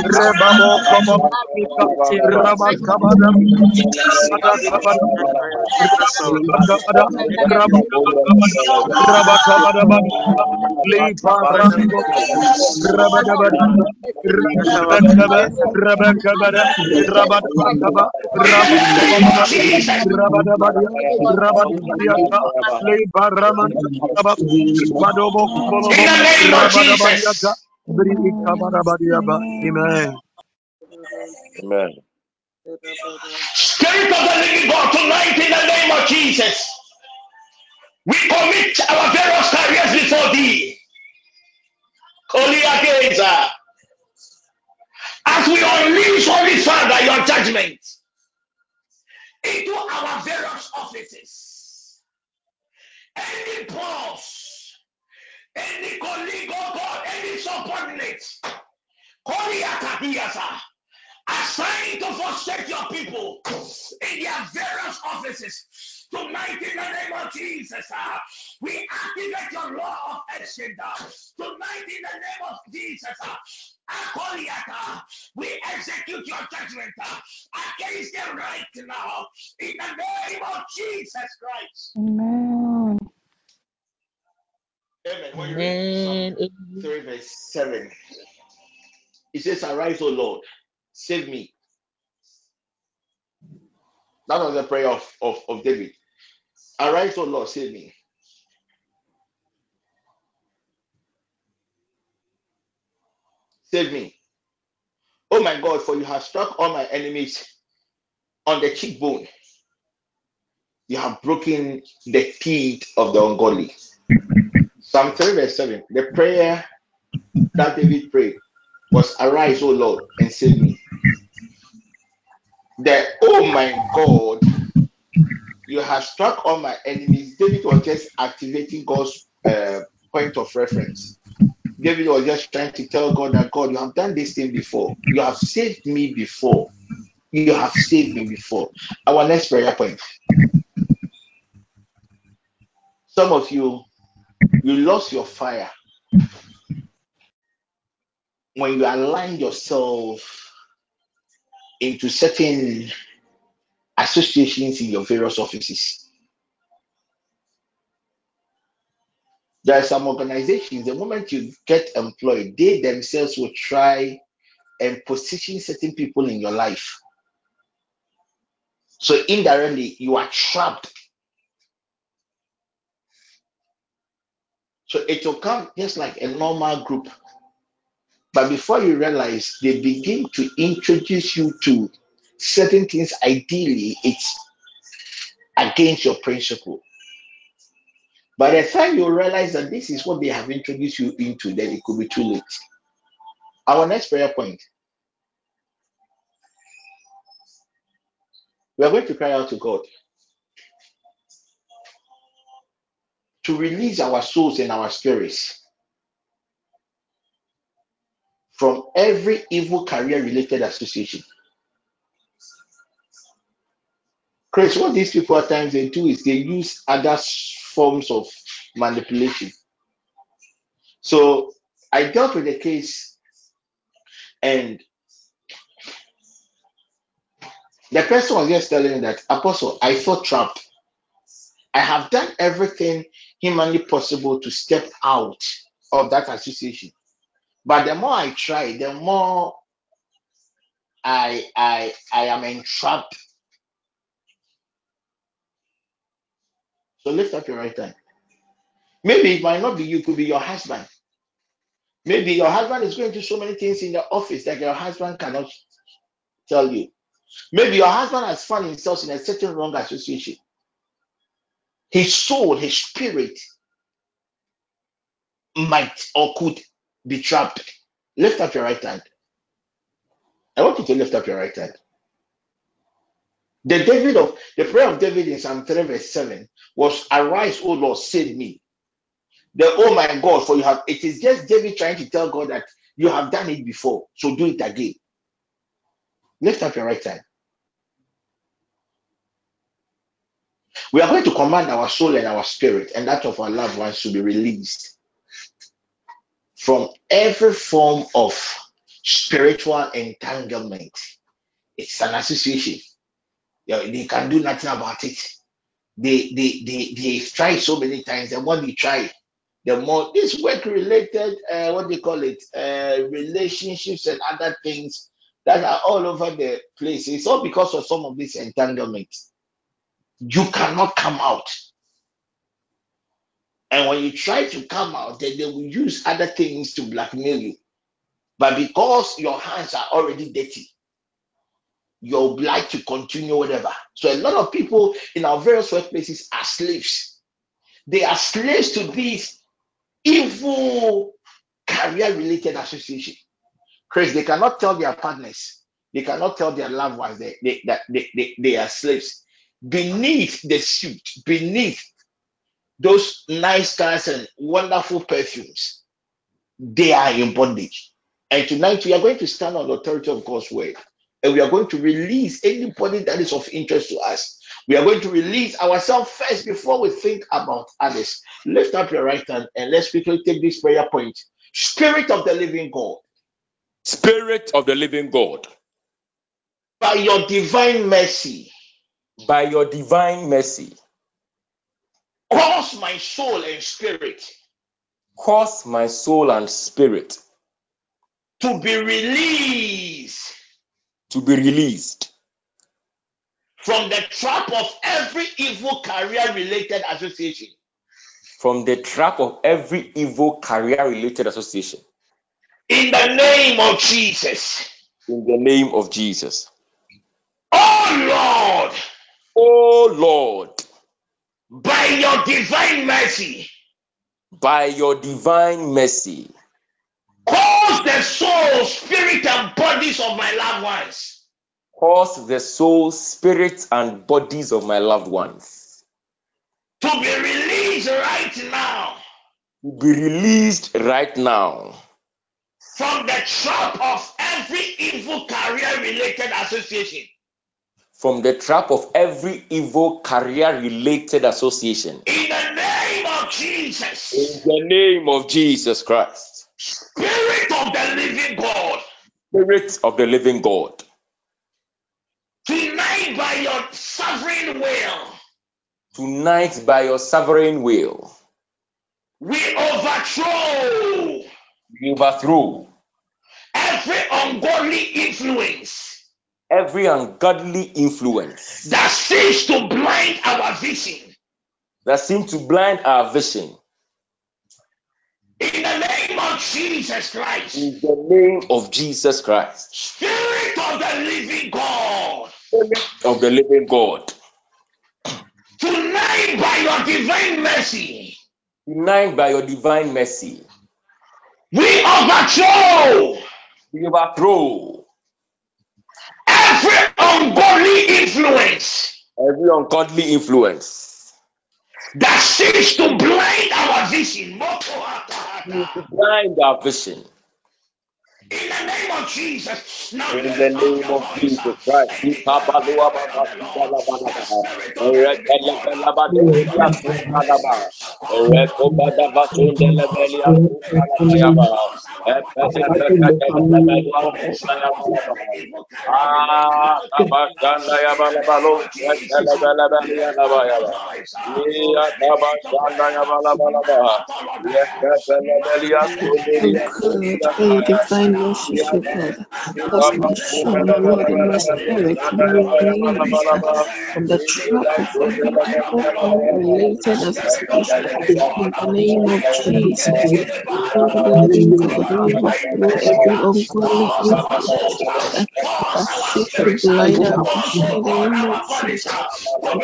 Rebabo Kabala, Raman Kabada, Rabada Kabada, Rabakabada, Rabakabada, Rabakabada, Liparando, Rabadabadaba, Rabadabadaba, Rabakabada, Rabadabakaba, Rabakabada, Rabadabadia, Rabadabadiaka, Libaraman, Padobo In Kubolobo, the name of Rabadabadiaka, Jesus. Bri Kabadabadiaba. Amen. Amen. Spirit of the living God, tonight in the name of Jesus, we commit our various careers before thee. Against As we unleash, Holy Father, your judgment into our various offices. Any boss, any colleague, oh God, any subordinate, Holy Akadiyasa, assigned to frustrate your people in their various offices. Tonight, in the name of Jesus, uh, we activate your law of action. uh, tonight, in the name of Jesus, uh, Akoliata, we execute your judgment uh, against them right now. In the name of Jesus Christ. Amen. Amen. When you read Psalm 3, verse 7, it says, Arise, O Lord, save me. That was the prayer of, of, of David. Arise, O Lord, save me. Save me. Oh my God, for you have struck all my enemies on the cheekbone. You have broken the teeth of the ungodly. Psalm 3, verse 7. The prayer that David prayed was, Arise, O Lord, and save me. The oh my God, you have struck all my enemies. David was just activating God's uh, point of reference. David was just trying to tell God that God, you have done this thing before. You have saved me before. You have saved me before. Our next prayer point. Some of you, you lost your fire when you align yourself into certain associations in your various offices. There are some organizations, the moment you get employed, they themselves will try and position certain people in your life. So indirectly, you are trapped. So it will come just like a normal group. But before you realize, they begin to introduce you to certain things. Ideally, it's against your principle. By the time you realize that this is what they have introduced you into, then it could be too late. Our next prayer point we are going to cry out to God to release our souls and our spirits from every evil career related association. Chris, what these people at times they do is they use other forms of manipulation. So I dealt with a case and the person was just telling me that apostle, I felt trapped. I have done everything humanly possible to step out of that association. But the more I try, the more I I I am entrapped. So lift up your right hand. Maybe it might not be you, it could be your husband. Maybe your husband is going through so many things in the office that your husband cannot tell you. Maybe your husband has found himself in a certain wrong association. His soul, his spirit might or could be trapped. Lift up your right hand. I want you to lift up your right hand. The David of the prayer of David in Psalm 3, verse 7 was arise, O Lord, save me. The oh my God, for you have it is just David trying to tell God that you have done it before, so do it again. Lift up your right hand. We are going to command our soul and our spirit and that of our loved ones to be released from every form of spiritual entanglement. It's an association. Yeah, They can do nothing about it. They they they they try so many times. The more they try, the more this work related, uh, what they call it, uh, relationships and other things that are all over the place. It's all because of some of this entanglement. You cannot come out And when you try to come out, then they will use other things to blackmail you. But because your hands are already dirty, you're obliged to continue whatever. So a lot of people in our various workplaces are slaves. They are slaves to these evil career related association. Chris, they cannot tell their partners, they cannot tell their loved ones they, they, that they, they, they are slaves. Beneath the suit, beneath those nice cars and wonderful perfumes, they are in bondage. And tonight we are going to stand on the authority of God's word. And we are going to release anybody that is of interest to us. We are going to release ourselves first before we think about others. Lift up your right hand and let's quickly take this prayer point. Spirit of the living God, Spirit of the living God, by your divine mercy, by your divine mercy, cause my soul and spirit cause my soul and spirit to be released to be released from the trap of every evil career related association from the trap of every evil career related association. in the name of Jesus. In the name of Jesus. Oh Lord, Oh Lord, by your divine mercy, by your divine mercy, cause the soul, spirit, and bodies of my loved ones. Cause the soul, spirits, and bodies of my loved ones. To be released right now. To be released right now. From the trap of every evil career related association. From the trap of every evil career related association. in the name of Jesus. In the name of Jesus Christ, Spirit of the living God, Spirit of the living God, tonight by your sovereign will, tonight by your sovereign will, we overthrow we overthrow every ungodly influence every ungodly influence that seeks to blind our vision. that seem to blind our vision. In the name of Jesus Christ, In the name of Jesus Christ, Spirit of the living God, Spirit of the living God, tonight by your divine mercy, tonight by your divine mercy, we overthrow we overthrow every ungodly influence every ungodly influence that seeks to blind our vision. Blind our vision. In the name of Jesus, now In the name of Jesus Christ. and declare Lord, God, uh, Erekelebelabadebia by divine kuntalaba. grace, uh, cause my soul, evil uh, In name my Lord, spirit uh, ba. from the trap of every evil related association. In the name of Jesus, Spirit of the living God, every ungodly cause that In the name of Jesus, in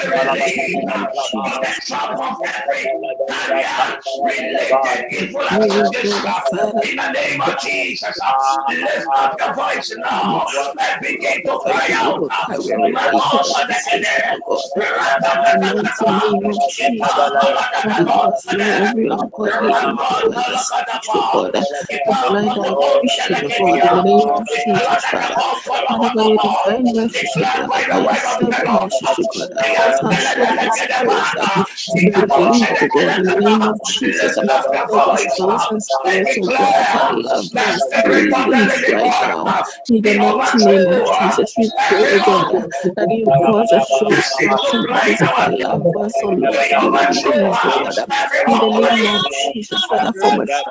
the name of Jesus. evil. In name up your now and begin to cry out. Jesus, right now. In the mighty name of Jesus, we pray again that you cause us to recognize our loved ones. In the name of Jesus, Father, from us.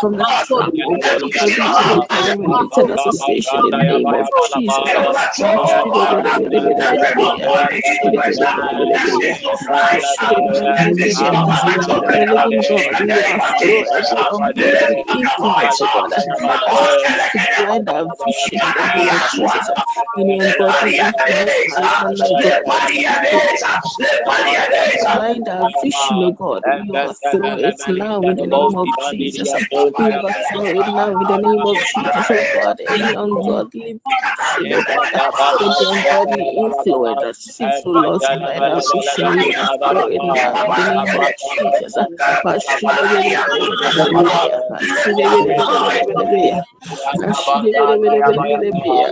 From the soul, related association in the name of Jesus. Living God, we Almighty God. Lord, the of mind of vision, oh God, we overthrow it now in the name of Jesus. We overthrow it now in the name of Jesus, oh God. Any ungodly any influence that seeks mind of vision, we overthrow it now in the name of Jesus.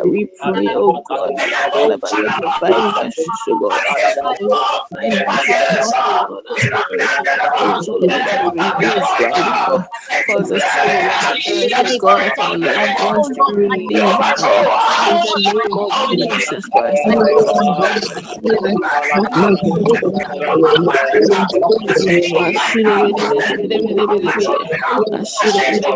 We pray, oh God, find. Find oh God. Our to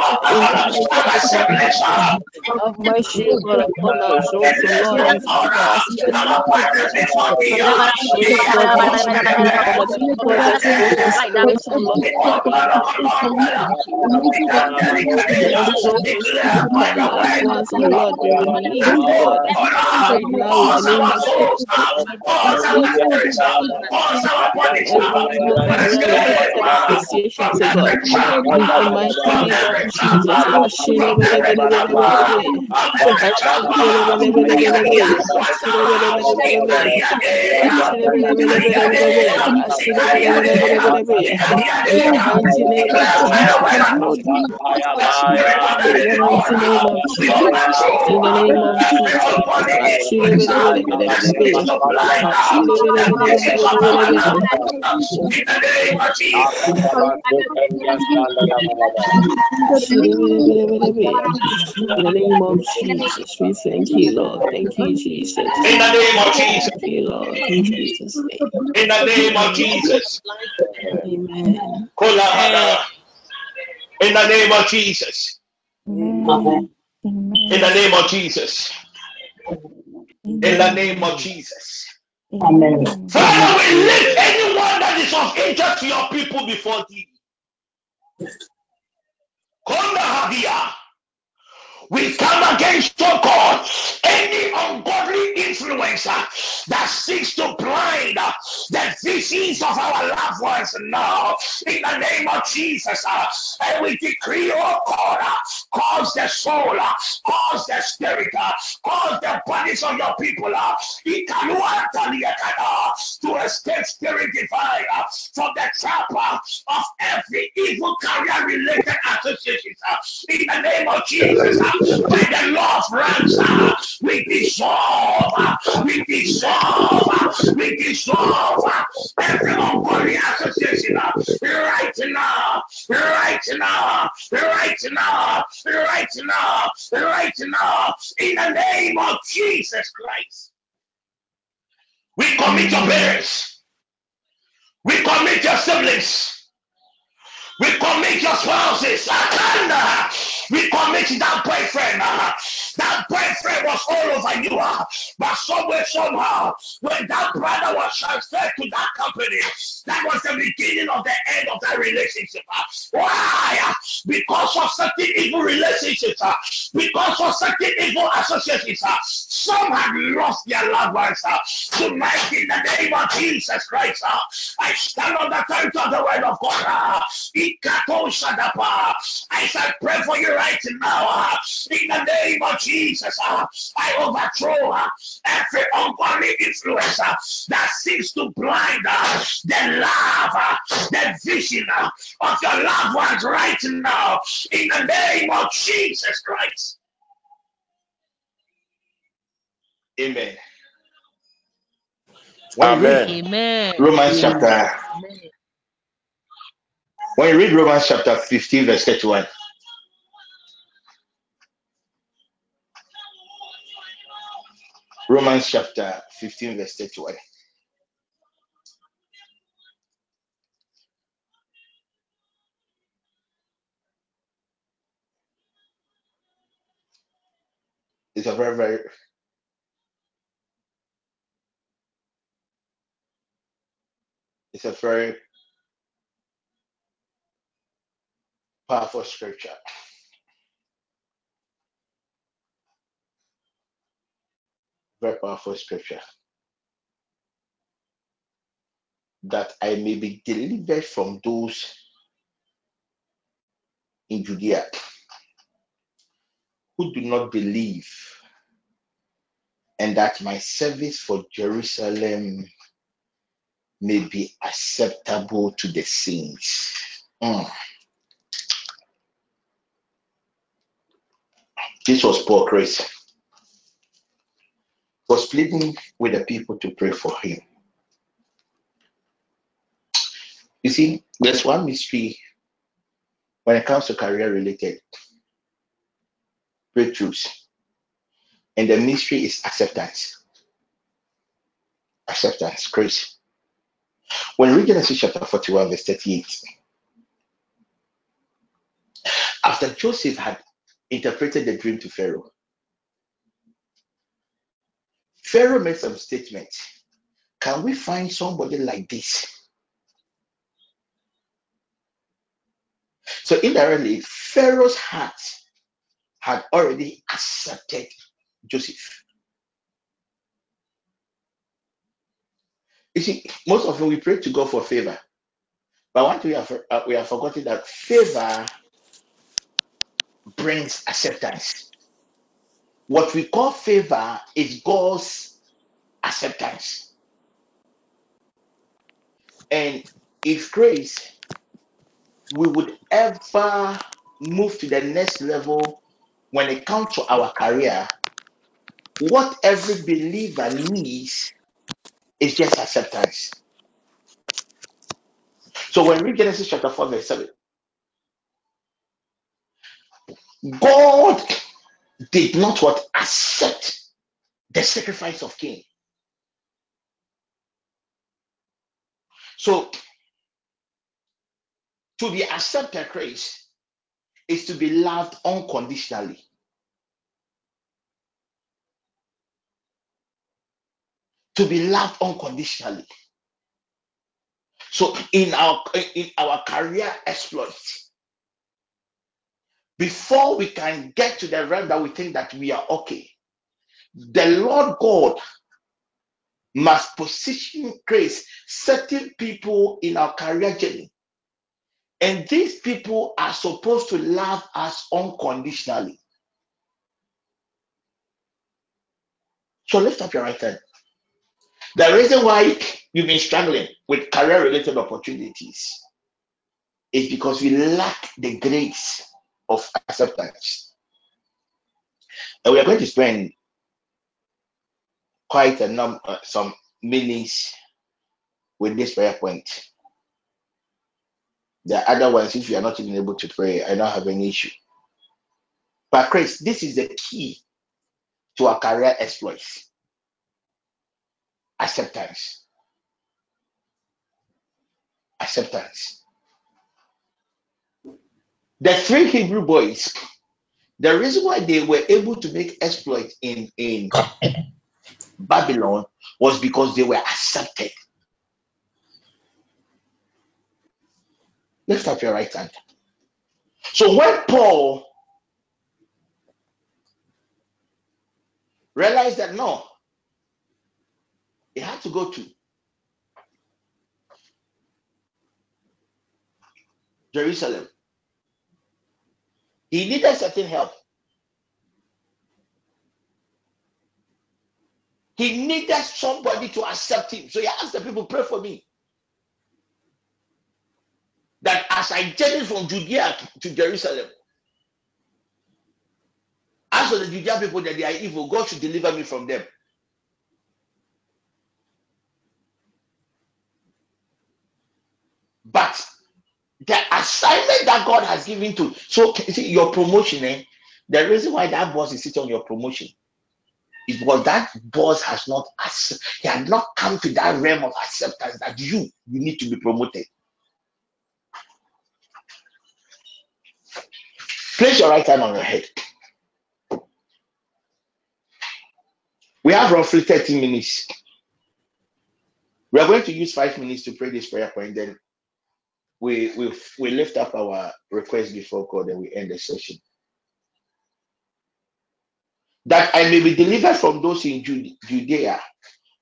of my shield upon name of Jesus. In the name of Jesus. We thank you, Lord. Thank you, Jesus. In the name of Jesus. Thank you, Lord. In Jesus' name. In the name of Jesus. Amen. Kolabada. In the name of Jesus. Amen. In the name of Jesus. In the name of Jesus. Amen. Father, we lift anyone that is of interest to your people before thee. Konda. We come against, oh God, any ungodly influencer that seeks to blind uh, the visions of our loved ones now. In the name of Jesus, uh, and we decree, oh God, uh, cause the soul, uh, cause the spirit, uh, cause the bodies of your people uh, to escape spirit divine uh, from the trap uh, of every evil career related association. uh, in the name of Jesus, uh, by the ranks, uh, we dissolve, we dissolve, we dissolve. Every ungodly association right now, right now, right now, right now, right now, in the name of Jesus Christ. We commit your parents, we commit your siblings, We commit your spouses. We commit that boyfriend. uh, That boyfriend was all over you. uh, But somewhere, somehow, when that brother was transferred to that company, that was the beginning of the end of that relationship. uh. Why? Because of certain evil relationships. uh, Because of certain evil associations. uh, Some have lost their loved ones. uh, Tonight, in the name of Jesus Christ, uh, I stand on the authority of the word of God. uh. I shall pray for you right now. uh, In the name of Jesus, uh, I overthrow uh, every ungodly influence that seeks to blind the love, the vision of your loved ones right now. In the name of Jesus Christ. Amen. When you read Amen. Amen. Romans chapter, Amen. when you read Romans chapter 15, verse 31, Romans chapter 15, verse 31, it's a very, very, it's a very powerful scripture. Very powerful scripture. That I may be delivered from those in Judea who do not believe, and that my service for Jerusalem may be acceptable to the saints. Mm. This was Paul Chris was pleading with the people to pray for him. You see, there's one mystery when it comes to career related breakthroughs, and the mystery is acceptance. Acceptance, grace. When we read Genesis chapter 41, verse 38, after Joseph had interpreted the dream to Pharaoh, Pharaoh made some statement. Can we find somebody like this? So indirectly, Pharaoh's heart had already accepted Joseph. You see, most often we pray to God for favor, but thing we have uh, we have forgotten that favor brings acceptance. What we call favor is God's acceptance, and if grace we would ever move to the next level when it comes to our career, what every believer needs is just acceptance. So when we read Genesis chapter 4, verse 7, God did not what accept the sacrifice of Cain. So to be accepted grace is to be loved unconditionally. To be loved unconditionally. So in our in our career exploits, before we can get to the realm that we think that we are okay, the Lord God must position grace certain people in our career journey. And these people are supposed to love us unconditionally. So lift up your right hand. The reason why you've been struggling with career related opportunities is because we lack the grace of acceptance. And we are going to spend quite a number, uh, some minutes with this prayer point. The other ones, if you are not even able to pray, I don't have any issue. But Chris, this is the key to our career exploits acceptance. Acceptance. The three Hebrew boys, the reason why they were able to make exploits in, in Babylon was because they were accepted. Lift up your right hand. So when Paul realized that no, he had to go to Jerusalem, he needed certain help. He needed somebody to accept him. So he asked the people, pray for me. That as I journey from Judea to Jerusalem, as for the Judea people that they are evil, God should deliver me from them. But the assignment that God has given to so see your promotion, eh? The reason why that boss is sitting on your promotion is because that boss has not accept, he had not come to that realm of acceptance that you you need to be promoted. Place your right hand on your head. We have roughly 30 minutes. We are going to use five minutes to pray this prayer point. Then we we we lift up our request before God and we end the session. That I may be delivered from those in Judea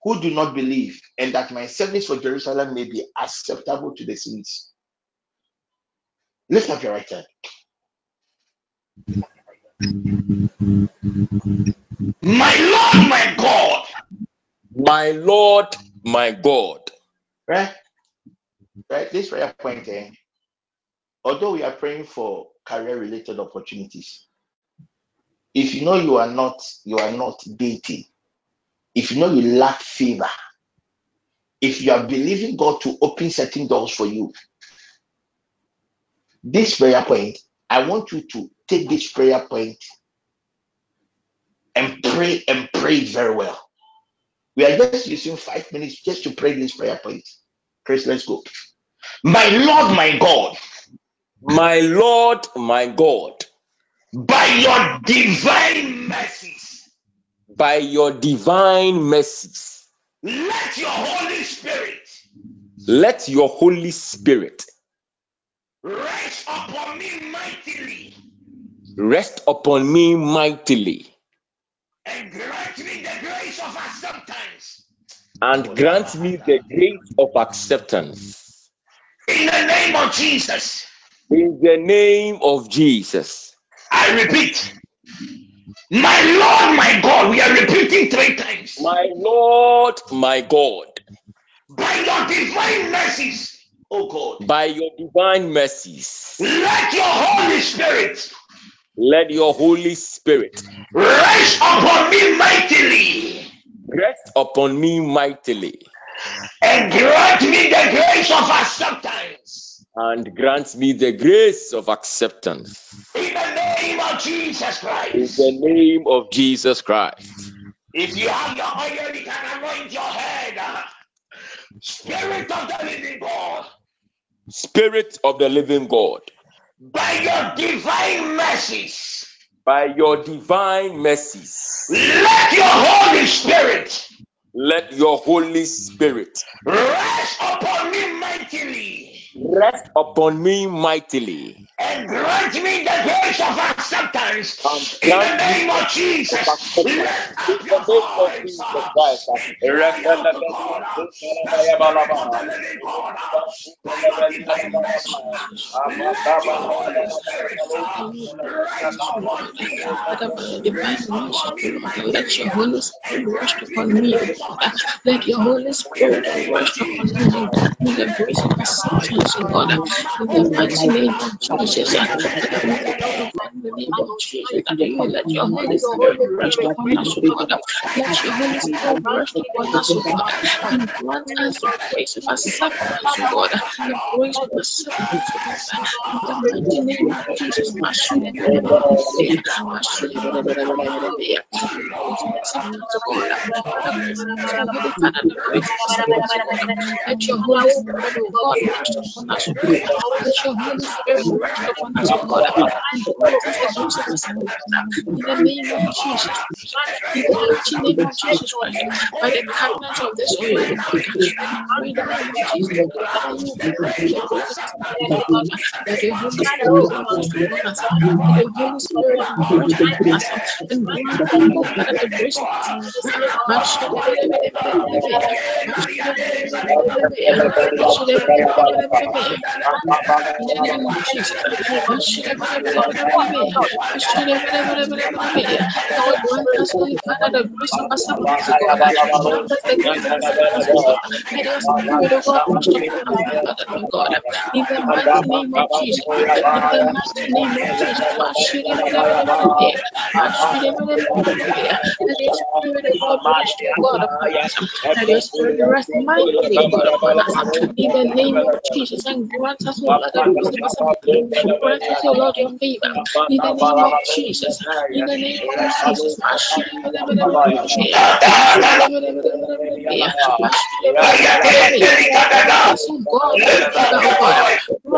who do not believe, and that my service for Jerusalem may be acceptable to the saints. Lift up your right hand. My Lord, my God. My Lord, my God. Right? Right? This prayer point, eh, although we are praying for career related opportunities, if you know you are not you are not dating, if you know you lack favor, if you are believing God to open certain doors for you, this prayer point, I want you to take this prayer point and pray and pray very well. We are just using five minutes just to pray this prayer point. Chris, let's go. My Lord, my God, My Lord, my God. by your divine mercies, By your divine mercies, let your Holy Spirit let your Holy Spirit rest upon me mightily rest upon me mightily and grant me the grace of acceptance. and grant me the grace of acceptance. In the name of Jesus, In the name of Jesus. I repeat, my Lord, my God, we are repeating three times. My Lord, my God, By your divine mercies, oh God, by your divine mercies, let your Holy Spirit let your Holy Spirit rest upon me mightily. rest upon me mightily and grant me the grace of acceptance. and grant me the grace of acceptance. In the name of Jesus Christ. In the name of Jesus Christ. If you have your oil, you can anoint your head. Spirit of the living God, Spirit of the living God, by your divine mercies, by your divine mercies, let your Holy Spirit let your Holy Spirit rest upon me mightily rest upon me mightily and grant me the grace of acceptance. In the name the of grace of Jesus, acceptance. lift up your voice Jesus uh, Christ. and cry out to God, uh, the Spirit of the living God, uh, by your divine uh, let your Holy Spirit uh, rest upon me uh, Father, by your divine Rest mercy, upon O me Lord, let your uh, Holy Spirit and rest upon me, O grace of God. Let your uh, Holy in the Spirit of rest upon me uh, grant me the grace of up your voice. acceptance, Uh. In the mighty name of Jesus, uh, in the name of Jesus you let your Holy Spirit rest upon us, O God. Let your Holy Spirit rest upon us, O God, and grant us the grace of acceptance, O God. The grace of acceptance, O God. In the mighty name of Jesus, us, of acceptance, O God. Let your Holy Spirit, God, rest us, O God. Let your Holy Spirit rest upon us, O God, and grant us the grace. In the name of Jesus. In the name of Jesus By the covenant of this oil. The name of Jesus. Rest mightily, O God, upon. In the name of Jesus. Jesus, and grant us, O Lord, and receive us a victory. Grant us, O Lord, your. In the name of Jesus. In the name of Jesus.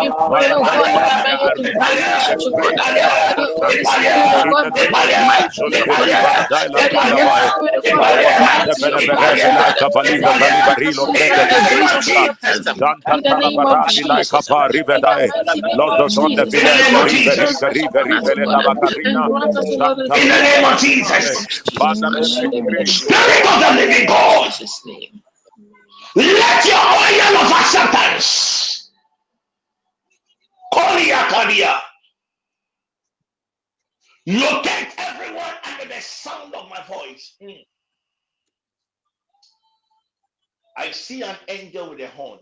We pray, God, Lord, by your divine mercy, God, let your Holy Spirit, In the name of Jesus, mightily, Shole God. Beri Varadaila Let your Holy Kizabai. Spirit, God, bring us Shande mightily Bele upon Bere us, Vela God. Kabaliza Grant us, Zalibarilo In the name of to be Kizigita. your Jesus. presence. Zanta In the name of Talabarandi Jesus. Kapa In the Rivedai. mighty name of Lozo Zonde Jesus, In the let Vile name your of Holy Sharive Spirit Jesus. rest Hikarive upon us, Rivele God, and Davakarina. grant us, Lord, the Zanta In the favor. name Baranda of In the name Labakare. of Jesus. Jesus Father, let thy Christ. grace, Spirit God. of the living God. Let your oil of acceptance, Kolia Kalia, locate everyone under the sound of my voice. Mm. I see an angel with a horn.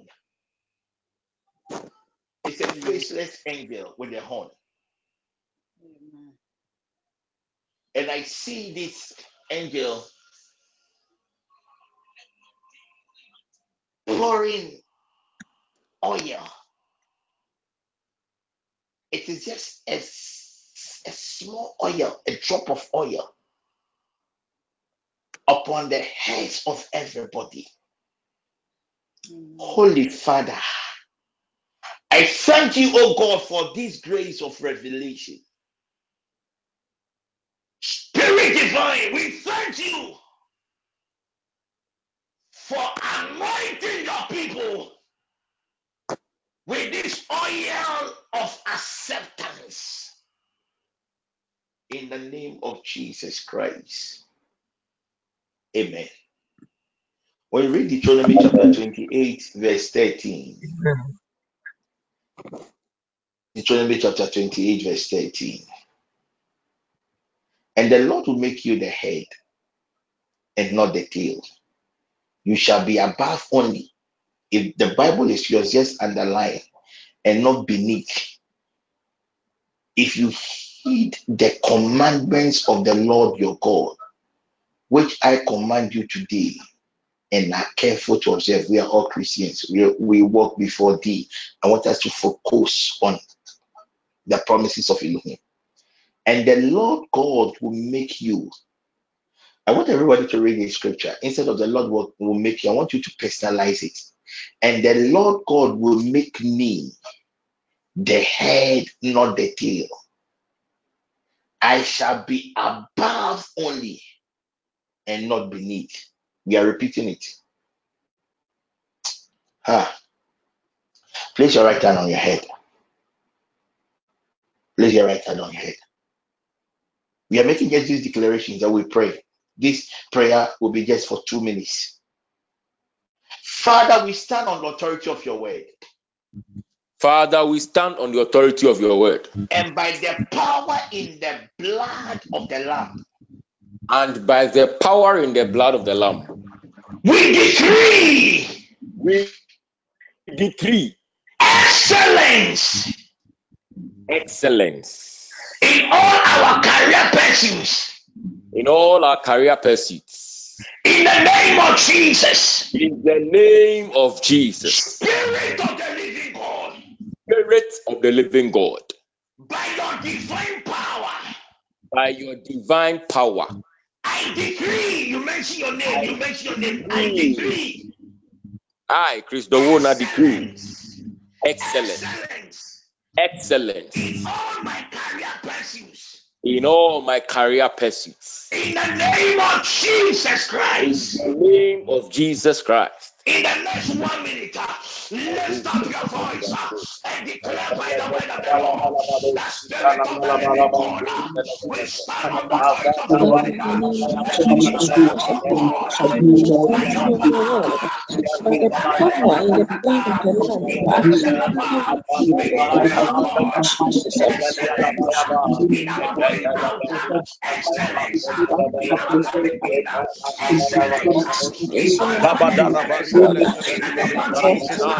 It's a faceless angel with a horn. And I see this angel pouring oil. It is just a, a small oil, a drop of oil upon the heads of everybody. Mm. Holy Father, I thank you, oh God, for this grace of revelation. Spirit divine, we thank you for anointing your people with this oil of acceptance in the name of Jesus Christ. Amen. When you read Deuteronomy chapter 28, verse 13, Deuteronomy chapter 28, verse 13, and the Lord will make you the head and not the tail. You shall be above only. If the Bible is yours, just underline and not beneath. If you heed the commandments of the Lord your God, which I command you today, and are careful to observe, we are all Christians. We, we walk before thee. I want us to focus on the promises of Elohim. And the Lord God will make you. I want everybody to read the scripture. Instead of the Lord will, will make you, I want you to personalize it. And the Lord God will make me the head, not the tail. I shall be above only and not beneath. We are repeating it. Ah, place your right hand on your head. Place your right hand on your head. We are making just these declarations that we pray. This prayer will be just for two minutes. Father, we stand on the authority of your word. Father, we stand on the authority of your word And by the power in the blood of the Lamb, and by the power in the blood of the Lamb, we decree we decree excellence excellence in all our career pursuits. In all our career pursuits. In the name of Jesus, In the name of Jesus, Spirit of the living God, Spirit of the living God, by your divine power, by your divine power, I decree, you mention your name, you mention your name, I decree, I, Chris Dowona, decree. Excellence, excellence, excellence. In all my. In all my career pursuits. In the name of Jesus Christ. In the name of Jesus Christ. In the next one minute, uh, Lift up your voice uh, and declare by the word of the Lord, the spirit of the living God, we stand on the voice of Father, the and we declare, oh God, by your your by the power in the blood of the Lamb, we evil in the declare, oh God, excellence in our going out, excellence in our coming in, excellence in our of running God, Kabadarabaziale in the name mevelino of for Jesus. brandinaria. We word commit in the name of Jesus.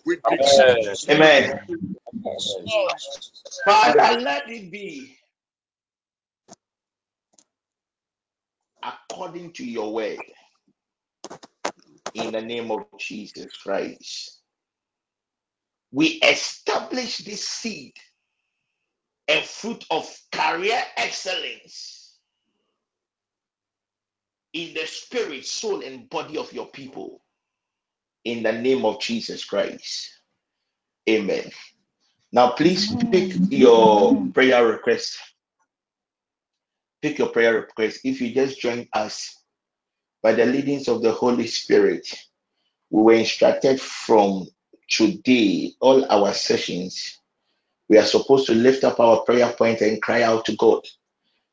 Leve. We declare Amen. Father, let it be according to your word in the name of Jesus Christ. We establish this seed and fruit of career excellence in the spirit, soul, and body of your people in the name of Jesus Christ. Amen. Now, please pick your prayer request. Pick your prayer request. If you just join us by the leadings of the Holy Spirit, we were instructed from today, all our sessions, we are supposed to lift up our prayer point and cry out to God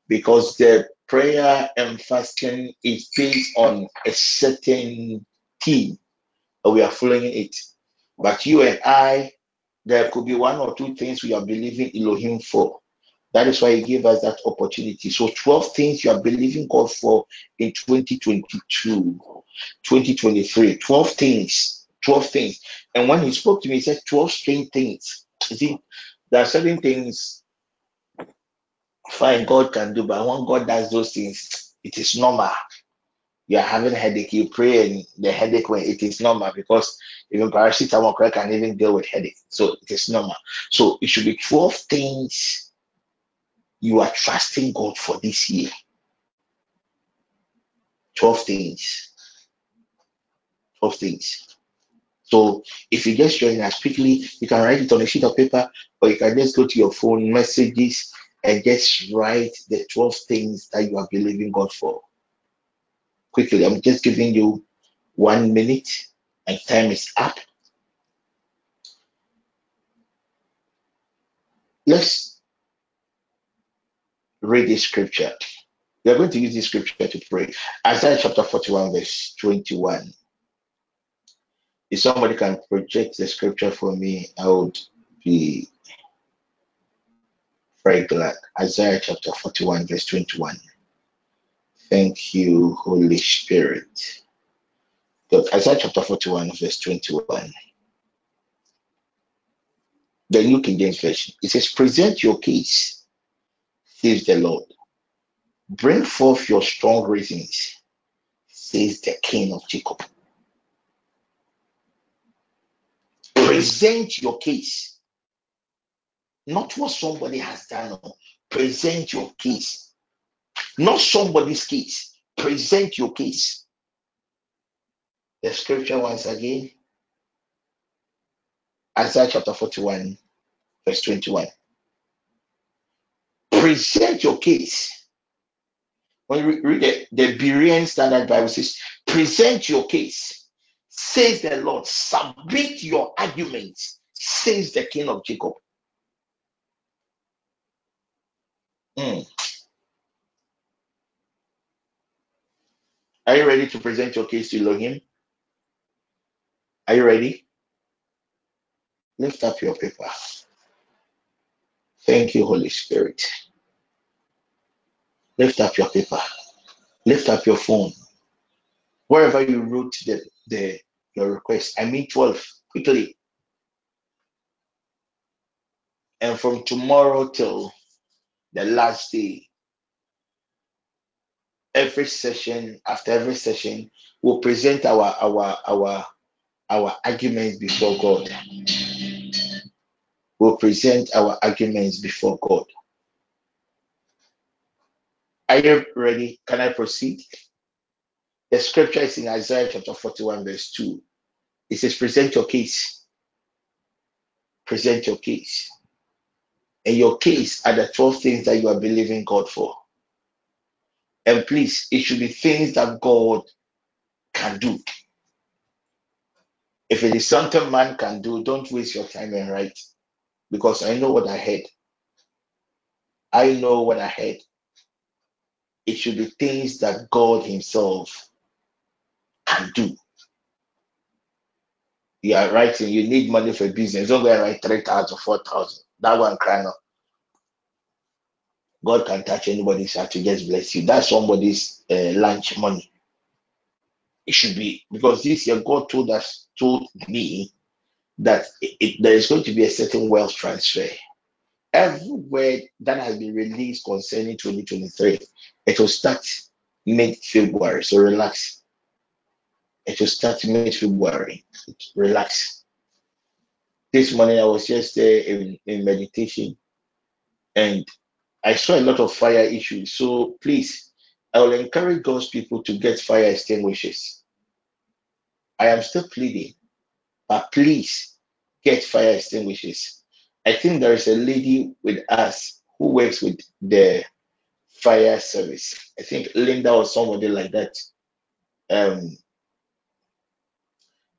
because the prayer and fasting is based on a certain theme, and we are following it. But you and I, there could be one or two things we are believing Elohim for. That is why He gave us that opportunity. So, 12 things you are believing God for in 2022, 2023. 12 things. 12 things. And when He spoke to me, He said 12 strange things. You see, there are certain things fine God can do, but when God does those things, it is normal. You are having a headache, you pray, and the headache when it is normal because even paracetamol can even deal with headache. So it is normal. So it should be 12 things you are trusting God for this year. 12 things. 12 things. So if you just join us quickly, you can write it on a sheet of paper or you can just go to your phone messages and just write the 12 things that you are believing God for. Quickly, I'm just giving you one minute and time is up. Let's read this scripture. We are going to use this scripture to pray. Isaiah chapter 41, verse 21. If somebody can project the scripture for me, I would be very glad. Isaiah chapter 41, verse 21. Thank you, Holy Spirit. Look, Isaiah chapter 41, verse 21. The New King James Version. It says, Present your case, says the Lord. Bring forth your strong reasons, says the King of Jacob. Present your case, not what somebody has done. Present your case, not somebody's case. Present your case. The scripture once again, Isaiah chapter 41, verse 21. Present your case. When you read the, the Berean Standard Bible says, present your case, says the Lord. Submit your arguments, says the King of Jacob. Mm. Are you ready to present your case to Elohim? Are you ready? Lift up your paper. Thank you, Holy Spirit. Lift up your paper. Lift up your phone. Wherever you wrote the, the your request. I mean 12. Quickly. And from tomorrow till the last day, every session, after every session, we'll present our our our our arguments before God. We'll present our arguments before God. Are you ready? Can I proceed? The scripture is in Isaiah chapter 41, verse 2. It says, Present your case. Present your case. And your case are the 12 things that you are believing God for. And please, it should be things that God can do. If it is something man can do, don't waste your time and write. Because I know what I heard. I know what I heard. It should be things that God Himself can do. You are writing, you need money for business. Don't go and write 3,000, 4,000. That one crying out. God can touch anybody's heart to just bless you. That's somebody's uh, lunch money. It should be because this year God told us, told me that it, it- there is going to be a certain wealth transfer. Every word that has been released concerning 2023, it will start mid February. So relax. It will start mid February. Relax. This morning I was just there in, in meditation and I saw a lot of fire issues. So please, I will encourage God's people to get fire extinguishers. I am still pleading, but please get fire extinguishers. I think there is a lady with us who works with the fire service. I think Linda or somebody like that. Um,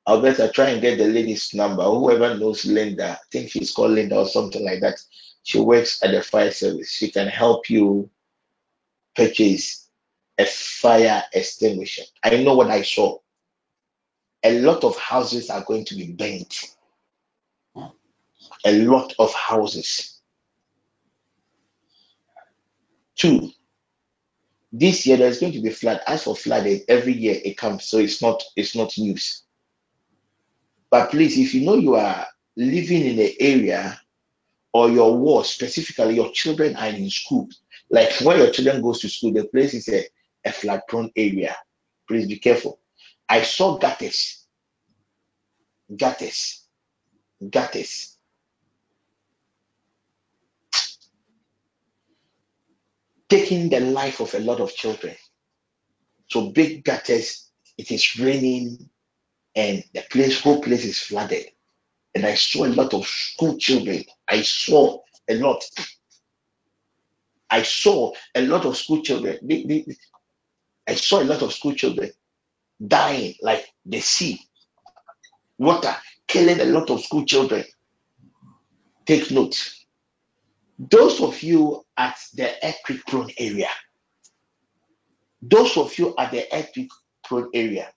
I'll better try and get the lady's number. Whoever knows Linda, I think she's called Linda or something like that. She works at the fire service. She can help you purchase a fire extinguisher. I know what I saw. A lot of houses are going to be burnt. A lot of houses. Two, this year there's going to be flood. As for flooding, every year it comes, so it's not it's not news. But please, if you know you are living in an area or your ward, specifically your children are in school, like when your children goes to school, the place is a, a flood prone area. Please be careful. I saw gutters, gutters, gutters taking the life of a lot of children. So big gutters, it is raining and the place, whole place is flooded. And I saw a lot of school children. I saw a lot. I saw a lot of school children. I saw a lot of school children dying like the sea, water killing a lot of school children. Take note. Those of you at the earthquake prone area, those of you at the earthquake prone area,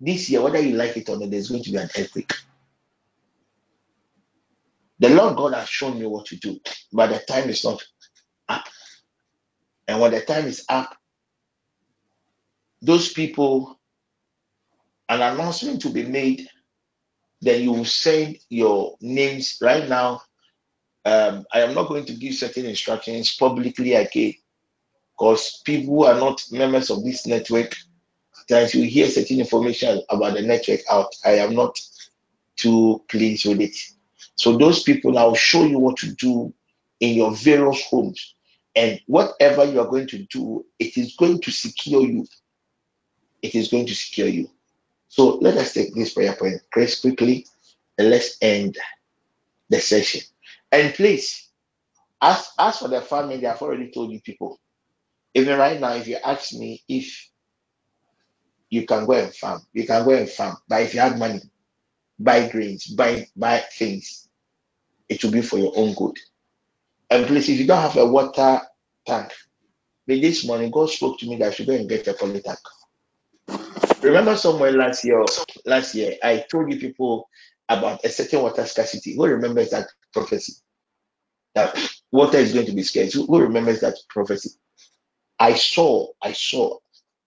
this year, whether you like it or not, there's going to be an earthquake The Lord God has shown me what to do, but the time is not up. And when the time is up, those people, an announcement to be made, then you will send your names right now. Um, I am not going to give certain instructions publicly again because people who are not members of this network, sometimes you hear certain information about the network out. I am not too pleased with it. So those people, I will show you what to do in your various homes. And whatever you are going to do, it is going to secure you. It is going to secure you. So let us take this prayer point, Chris, quickly, and let's end the session. And please, as as for the family, I've already told you people. Even right now, if you ask me if you can go and farm, you can go and farm. But if you have money, buy grains, buy buy things. It will be for your own good And please, if you don't have a water tank, this morning God spoke to me that I should go and get a poly tank. Remember somewhere last year, last year, I told you people about a certain water scarcity. Who remembers that prophecy? That water is going to be scarce. Who, who remembers that prophecy? I saw, I saw,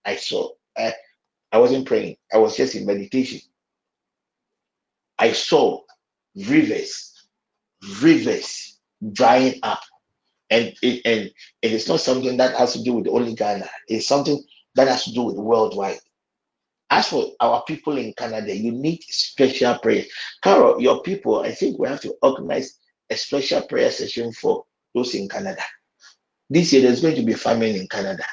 I saw. I, I wasn't praying. I was just in meditation. I saw rivers, rivers drying up and it, and it is not something that has to do with only Ghana. It's something that has to do with worldwide. As for our people in Canada, you need special prayer. Carol, your people, I think we have to organize a special prayer session for those in Canada. This year there's going to be famine in Canada.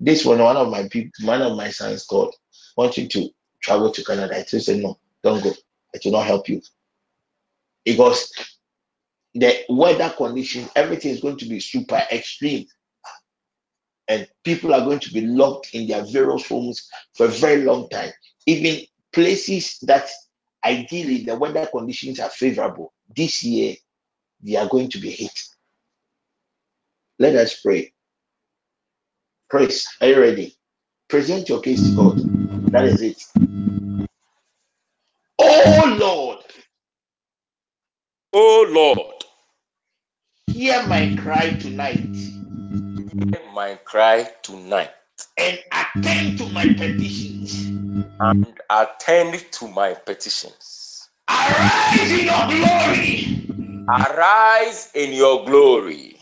This one, one of my people, one of my sons called, wanting to travel to Canada. I said no, don't go. It will not help you because the weather conditions, everything is going to be super extreme, and people are going to be locked in their various homes for a very long time. Even places that ideally the weather conditions are favorable, this year they are going to be hit. Let us pray. Praise. Are you ready? Present your case to God. That is it. Oh Lord, Oh Lord, hear my cry tonight hear my cry tonight and attend to my petitions. and attend to my petitions. Arise in your glory Arise in your glory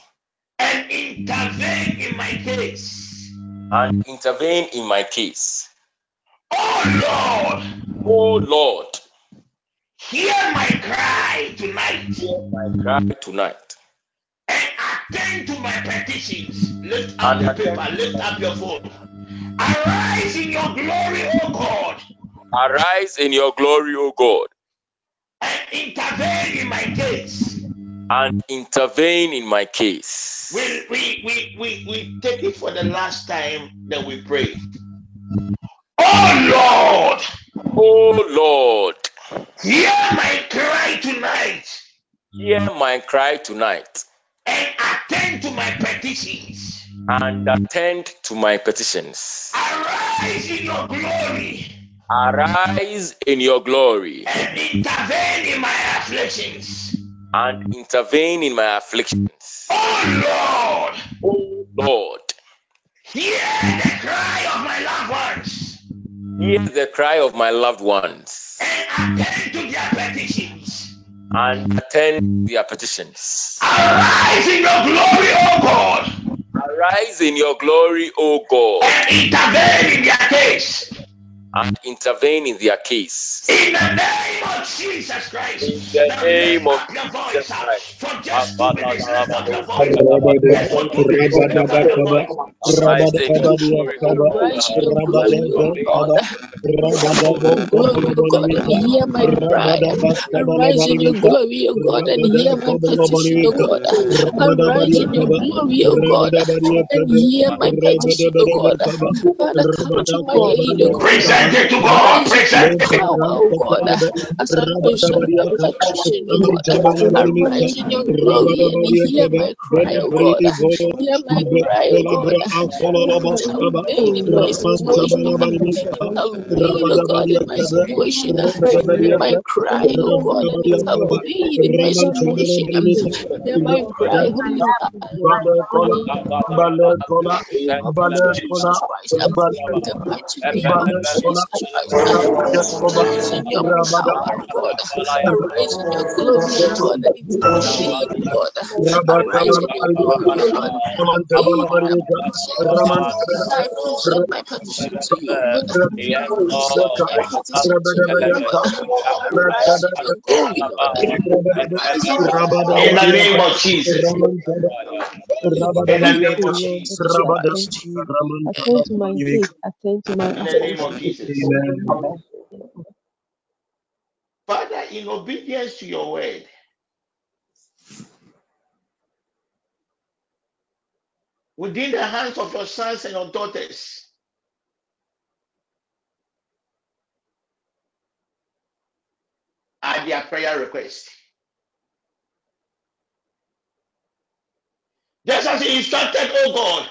and intervene in my case. and intervene in my case. Oh Lord, Oh Lord, hear my cry tonight hear my cry tonight and attend to my petitions. Lift up and the paper, lift up your phone. Arise in your glory, O God, Arise in your glory, O God, and intervene in my case. and intervene in my case. We, we, we, we, we take it for the last time, that we pray. Oh Lord, Oh Lord, hear my cry tonight hear mm. my cry tonight and attend to my petitions. and attend to my petitions. Arise in your glory Arise in your glory and intervene in my afflictions. and intervene in my afflictions. Oh Lord, Oh Lord, hear the cry hear the cry of my loved ones and attend to their petitions. and attend to their petitions. Arise in your glory, O God, Arise in your glory, O God, and intervene in their case. and intervene in their case. In the name of Jesus In the Now name of your Jesus voice uh, Christ. for just two minutes. Lift up your voice. For two minutes, lift up your voice. Arise in your glory, O God. Arise in your glory, O Intervene God. Rabadabasaba, Arise in Rabadabo your glory, O God, and hear my cry. Arise in your glory, O God, and hear my petition, O God. Arise in your glory, O God, and hear my petition, O God. Father, come to my aid, O God. Present it to God. Arise in your Present it. power, O God, Glory and hear my cry, God. Hear my cry, God. My God. Hear my cry, God. Hear my cry. In the name of Jesus Christ. rabada koba, Arise in your rabada power, O God. Arise in your glory, O God, and intervene, God. Arise in your bala glory, O Lord, and Raman Tabala intervene in my Marika, petitions. Raman As I present my petition to you, O God. Yes, I present my petition to you, God. Arise in your glory, Lord. Arise in your In power, the name of Jesus. In the name of Jesus. Jesus Attend to my case, attend to my In the name of. Jesus. Amen. In obedience to your word, within the hands of your sons and your daughters, are their prayer requests. Just as you instructed, oh God,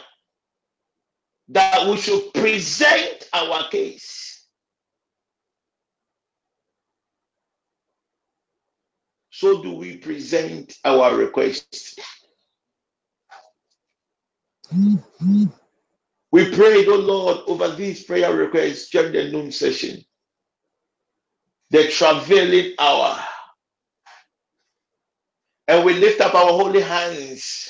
that we should present our case. So do we present our requests. We prayed, oh Lord, over these prayer requests during the noon session, the traveling hour. And we lift up our holy hands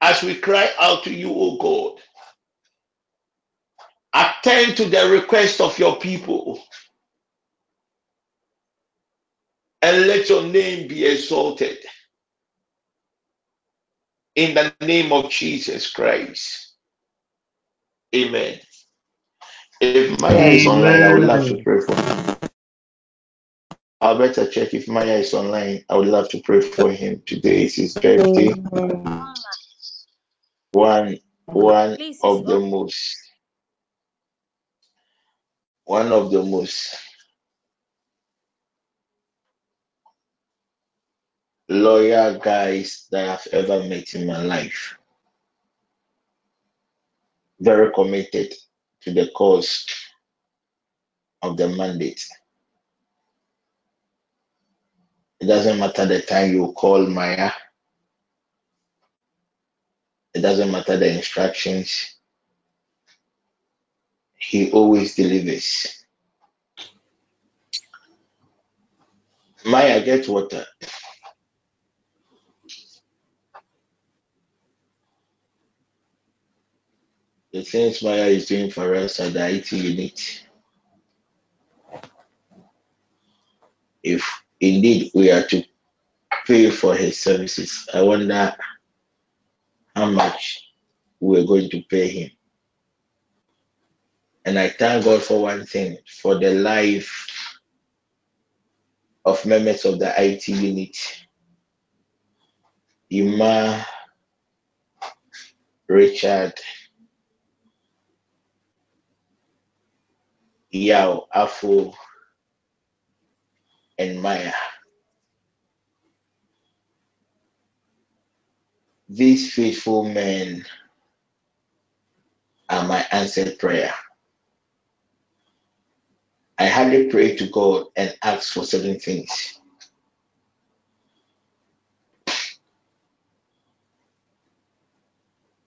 As we cry out to you, O God, attend to the request of your people and let your name be exalted in the name of Jesus Christ. Amen. If Maya is online, I would love to pray for him. I'll better check if Maya is online. I would love to pray for him. Today is his birthday. One one of the most one of the most loyal guys that I've ever met in my life. Very committed to the cause of the mandate. It doesn't matter the time you call Maya, it doesn't matter the instructions, he always delivers. Maya, get water. The things Maya is doing for us at the IT unit, if indeed we are to pay for his services, I wonder how much we're going to pay him. And I thank God for one thing for the life of members of the IT unit. Ima, Richard, Yao, Afu, and Maya. These faithful men are my answered prayer. I hardly pray to God and ask for certain things,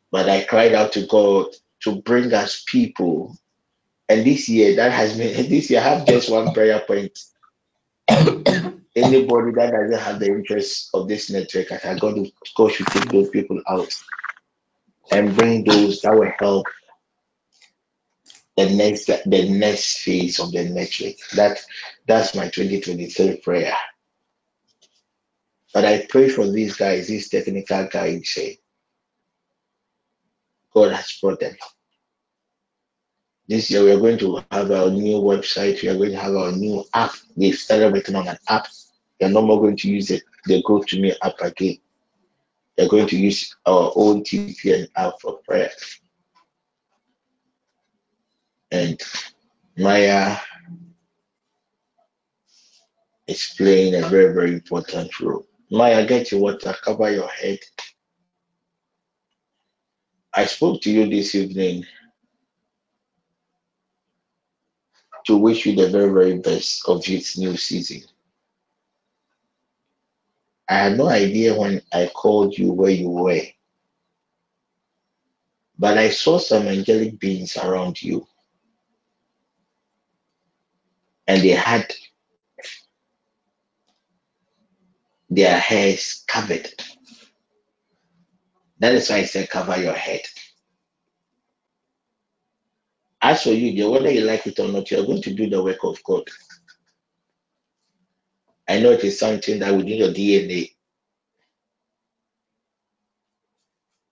but I cried out to God to bring us people. And this year, that has been this year. I have just one prayer point. Anybody that doesn't have the interest of this network, I said, to, God should take those people out and bring those that will help the next the next phase of the network. That that's my 2023 prayer. But I pray for these guys, these technical guys. Say God has brought them. This year we are going to have our new website. We are going to have our new app. They've started working on an app. They're no more going to use it. The Go to Me app again. They're going to use our own TPN app for prayer. And Maya is playing a very, very important role. Maya, get your water, cover your head. I spoke to you this evening to wish you the very, very best of this new season. I had no idea when I called you where you were, but I saw some angelic beings around you, and they had their hairs covered. That is why I said cover your head. As for you, whether you like it or not, you are going to do the work of God. I know it is something that within your DNA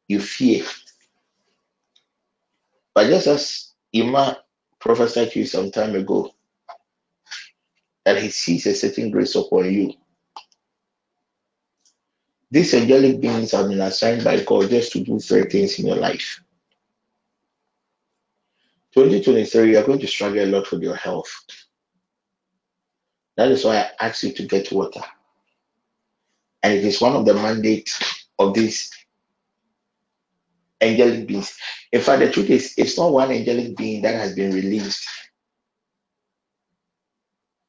you fear, but just as Ima prophesied to you some time ago, that he sees a certain grace upon you These angelic beings have been assigned by God just to do certain things in your life. 2023, you are going to struggle a lot with your health. That is why I asked you to get water. And it is one of the mandates of these angelic beings. In fact, the truth is, it's not one angelic being that has been released.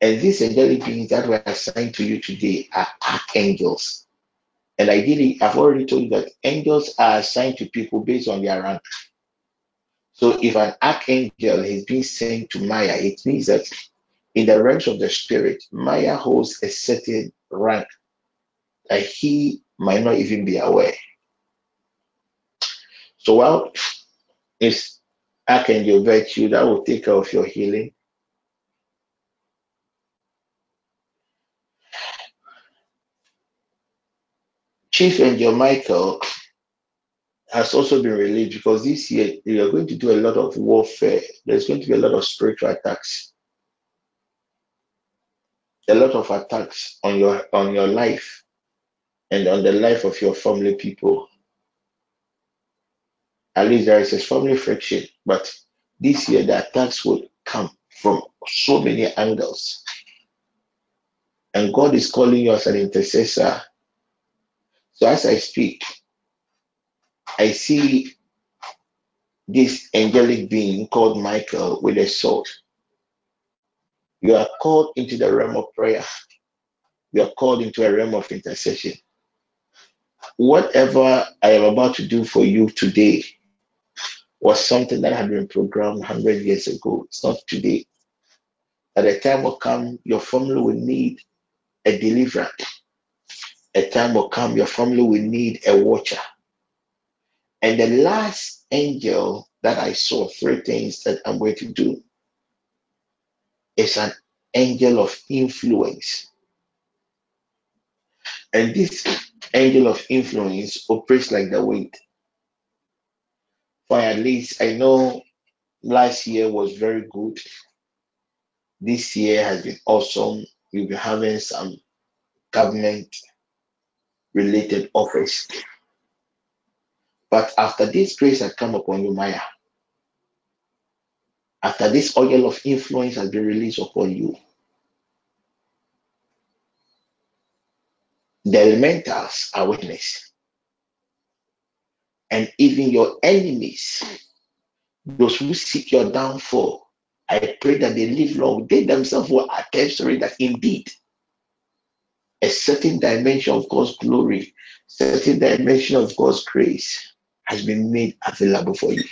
And these angelic beings that were assigned to you today are archangels. And ideally, I've already told you that angels are assigned to people based on their rank. So if an archangel is being sent to Maya, it means that in the ranks of the spirit, Maya holds a certain rank that he might not even be aware. So while it's Archangel Virtue that will take care of your healing, Chief Angel Michael has also been released because this year we are going to do a lot of warfare. There's going to be a lot of spiritual attacks, a lot of attacks on your on your life and on the life of your family people. At least there is a family friction, but this year the attacks will come from so many angles. And God is calling you as an intercessor. So as I speak, I see this angelic being called Michael with a sword. You are called into the realm of prayer. You are called into a realm of intercession. Whatever I am about to do for you today was something that had been programmed 100 years ago. It's not today. At a time will come, your family will need a deliverer. A time will come, your family will need a watcher. And the last angel that I saw, three things that I'm going to do, is an angel of influence. And this angel of influence operates like the wind. For at least I know last year was very good. This year has been awesome. We'll be having some government related office. But after this grace has come upon you, Maya, after this oil of influence has been released upon you, the elementals are witness. And even your enemies, those who seek your downfall, I pray that they live long. They themselves will attest to it that indeed a certain dimension of God's glory, certain dimension of God's grace has been made available for you.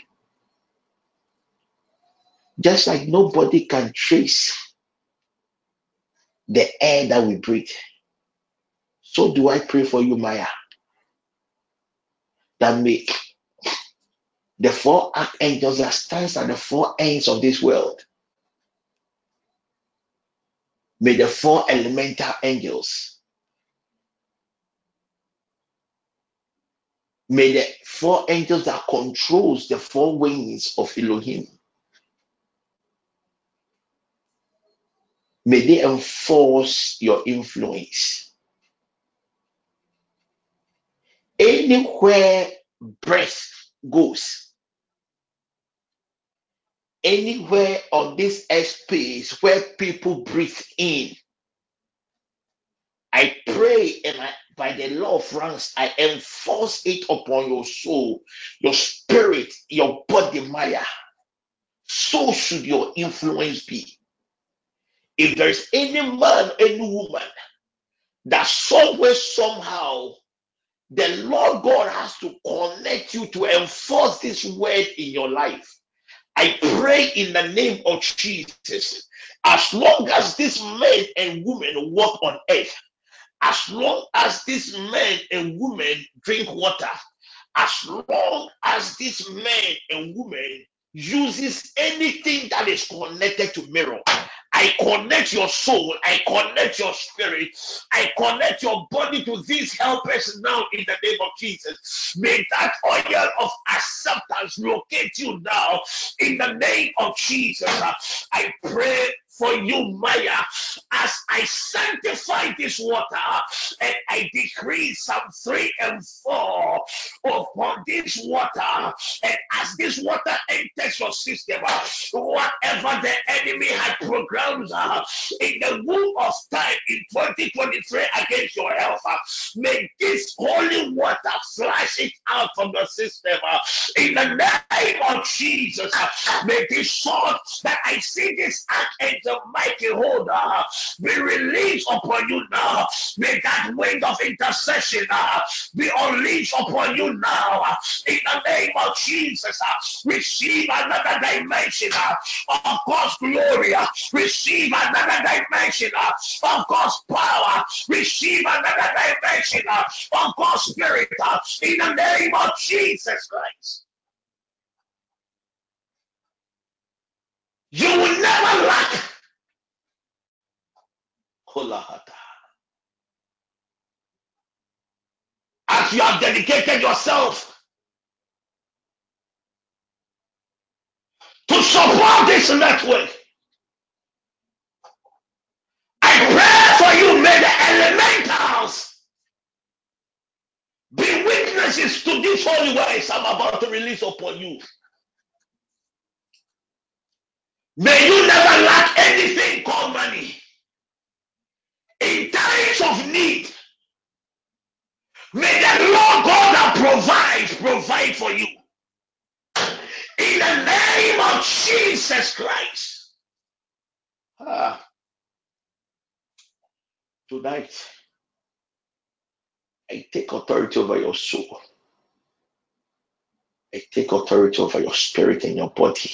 Just like nobody can trace the air that we breathe, so do I pray for you, Maya, that may the four archangels that stands at the four ends of this world, may the four elemental angels, may the four angels that controls the four wings of Elohim, may they enforce your influence. Anywhere breath goes anywhere on this space where people breathe in i pray and I, by the law of ranks i enforce it upon your soul your spirit your body maya so should your influence be if there's any man any woman that somewhere somehow the lord god has to connect you to enforce this word in your life I pray in the name of Jesus. As long as this man and woman walk on earth, as long as these men and women drink water, as long as these men and women uses anything that is connected to mirror i connect your soul i connect your spirit i connect your body to these helpers now in the name of jesus. May that oil of acceptance locate you now in the name of jesus. I pray for you, Maya, as I sanctify this water and I decree some 3 and 4 upon this water. And as this water enters your system, whatever the enemy had programmed uh, in the womb of time in 2023 against your health, uh, may this holy water flash it out from your system uh, in the name of Jesus. May this sword that I see this the mighty hold uh, be released upon you now. May that wind of intercession uh, be unleashed upon you now. In the name of Jesus, uh, receive another dimension uh, of God's glory. Uh, receive another dimension of God's power. Receive another dimension of God's spirit. in the name of Jesus Christ. You will never lack Kolahata. As you have dedicated yourself to support this network, I pray for you. May the elementals be witnesses to this holy words I'm about to release upon you. May you never lack anything called money. In times of need, may the Lord God that provides provide for you. In the name of Jesus Christ. Ah, tonight, I take authority over your soul. I take authority over your spirit and your body.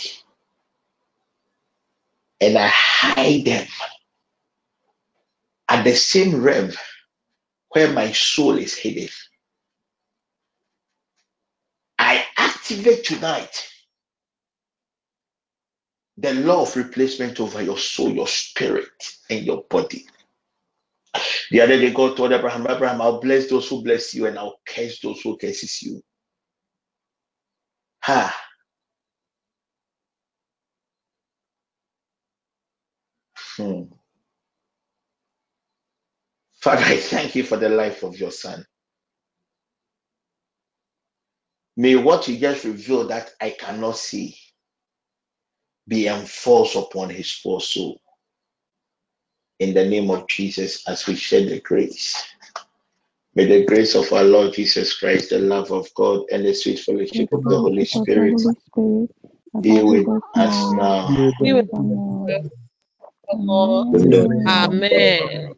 And I hide them at the same realm where my soul is hidden. I activate tonight the law of replacement over your soul, your spirit, and your body. The other day, God told Abraham, Abraham, I'll bless those who bless you and I'll curse those who curses you. Ha. Hmm. Father, I thank you for the life of your son. May what you just revealed that I cannot see be enforced upon his poor soul. In the name of Jesus, as we share the grace. May the grace of our Lord Jesus Christ, the love of God, and the sweet fellowship of the Holy of the Spirit Holy Spirit be with with us us now now. Amen. and We forevermore. will Amen. Amen.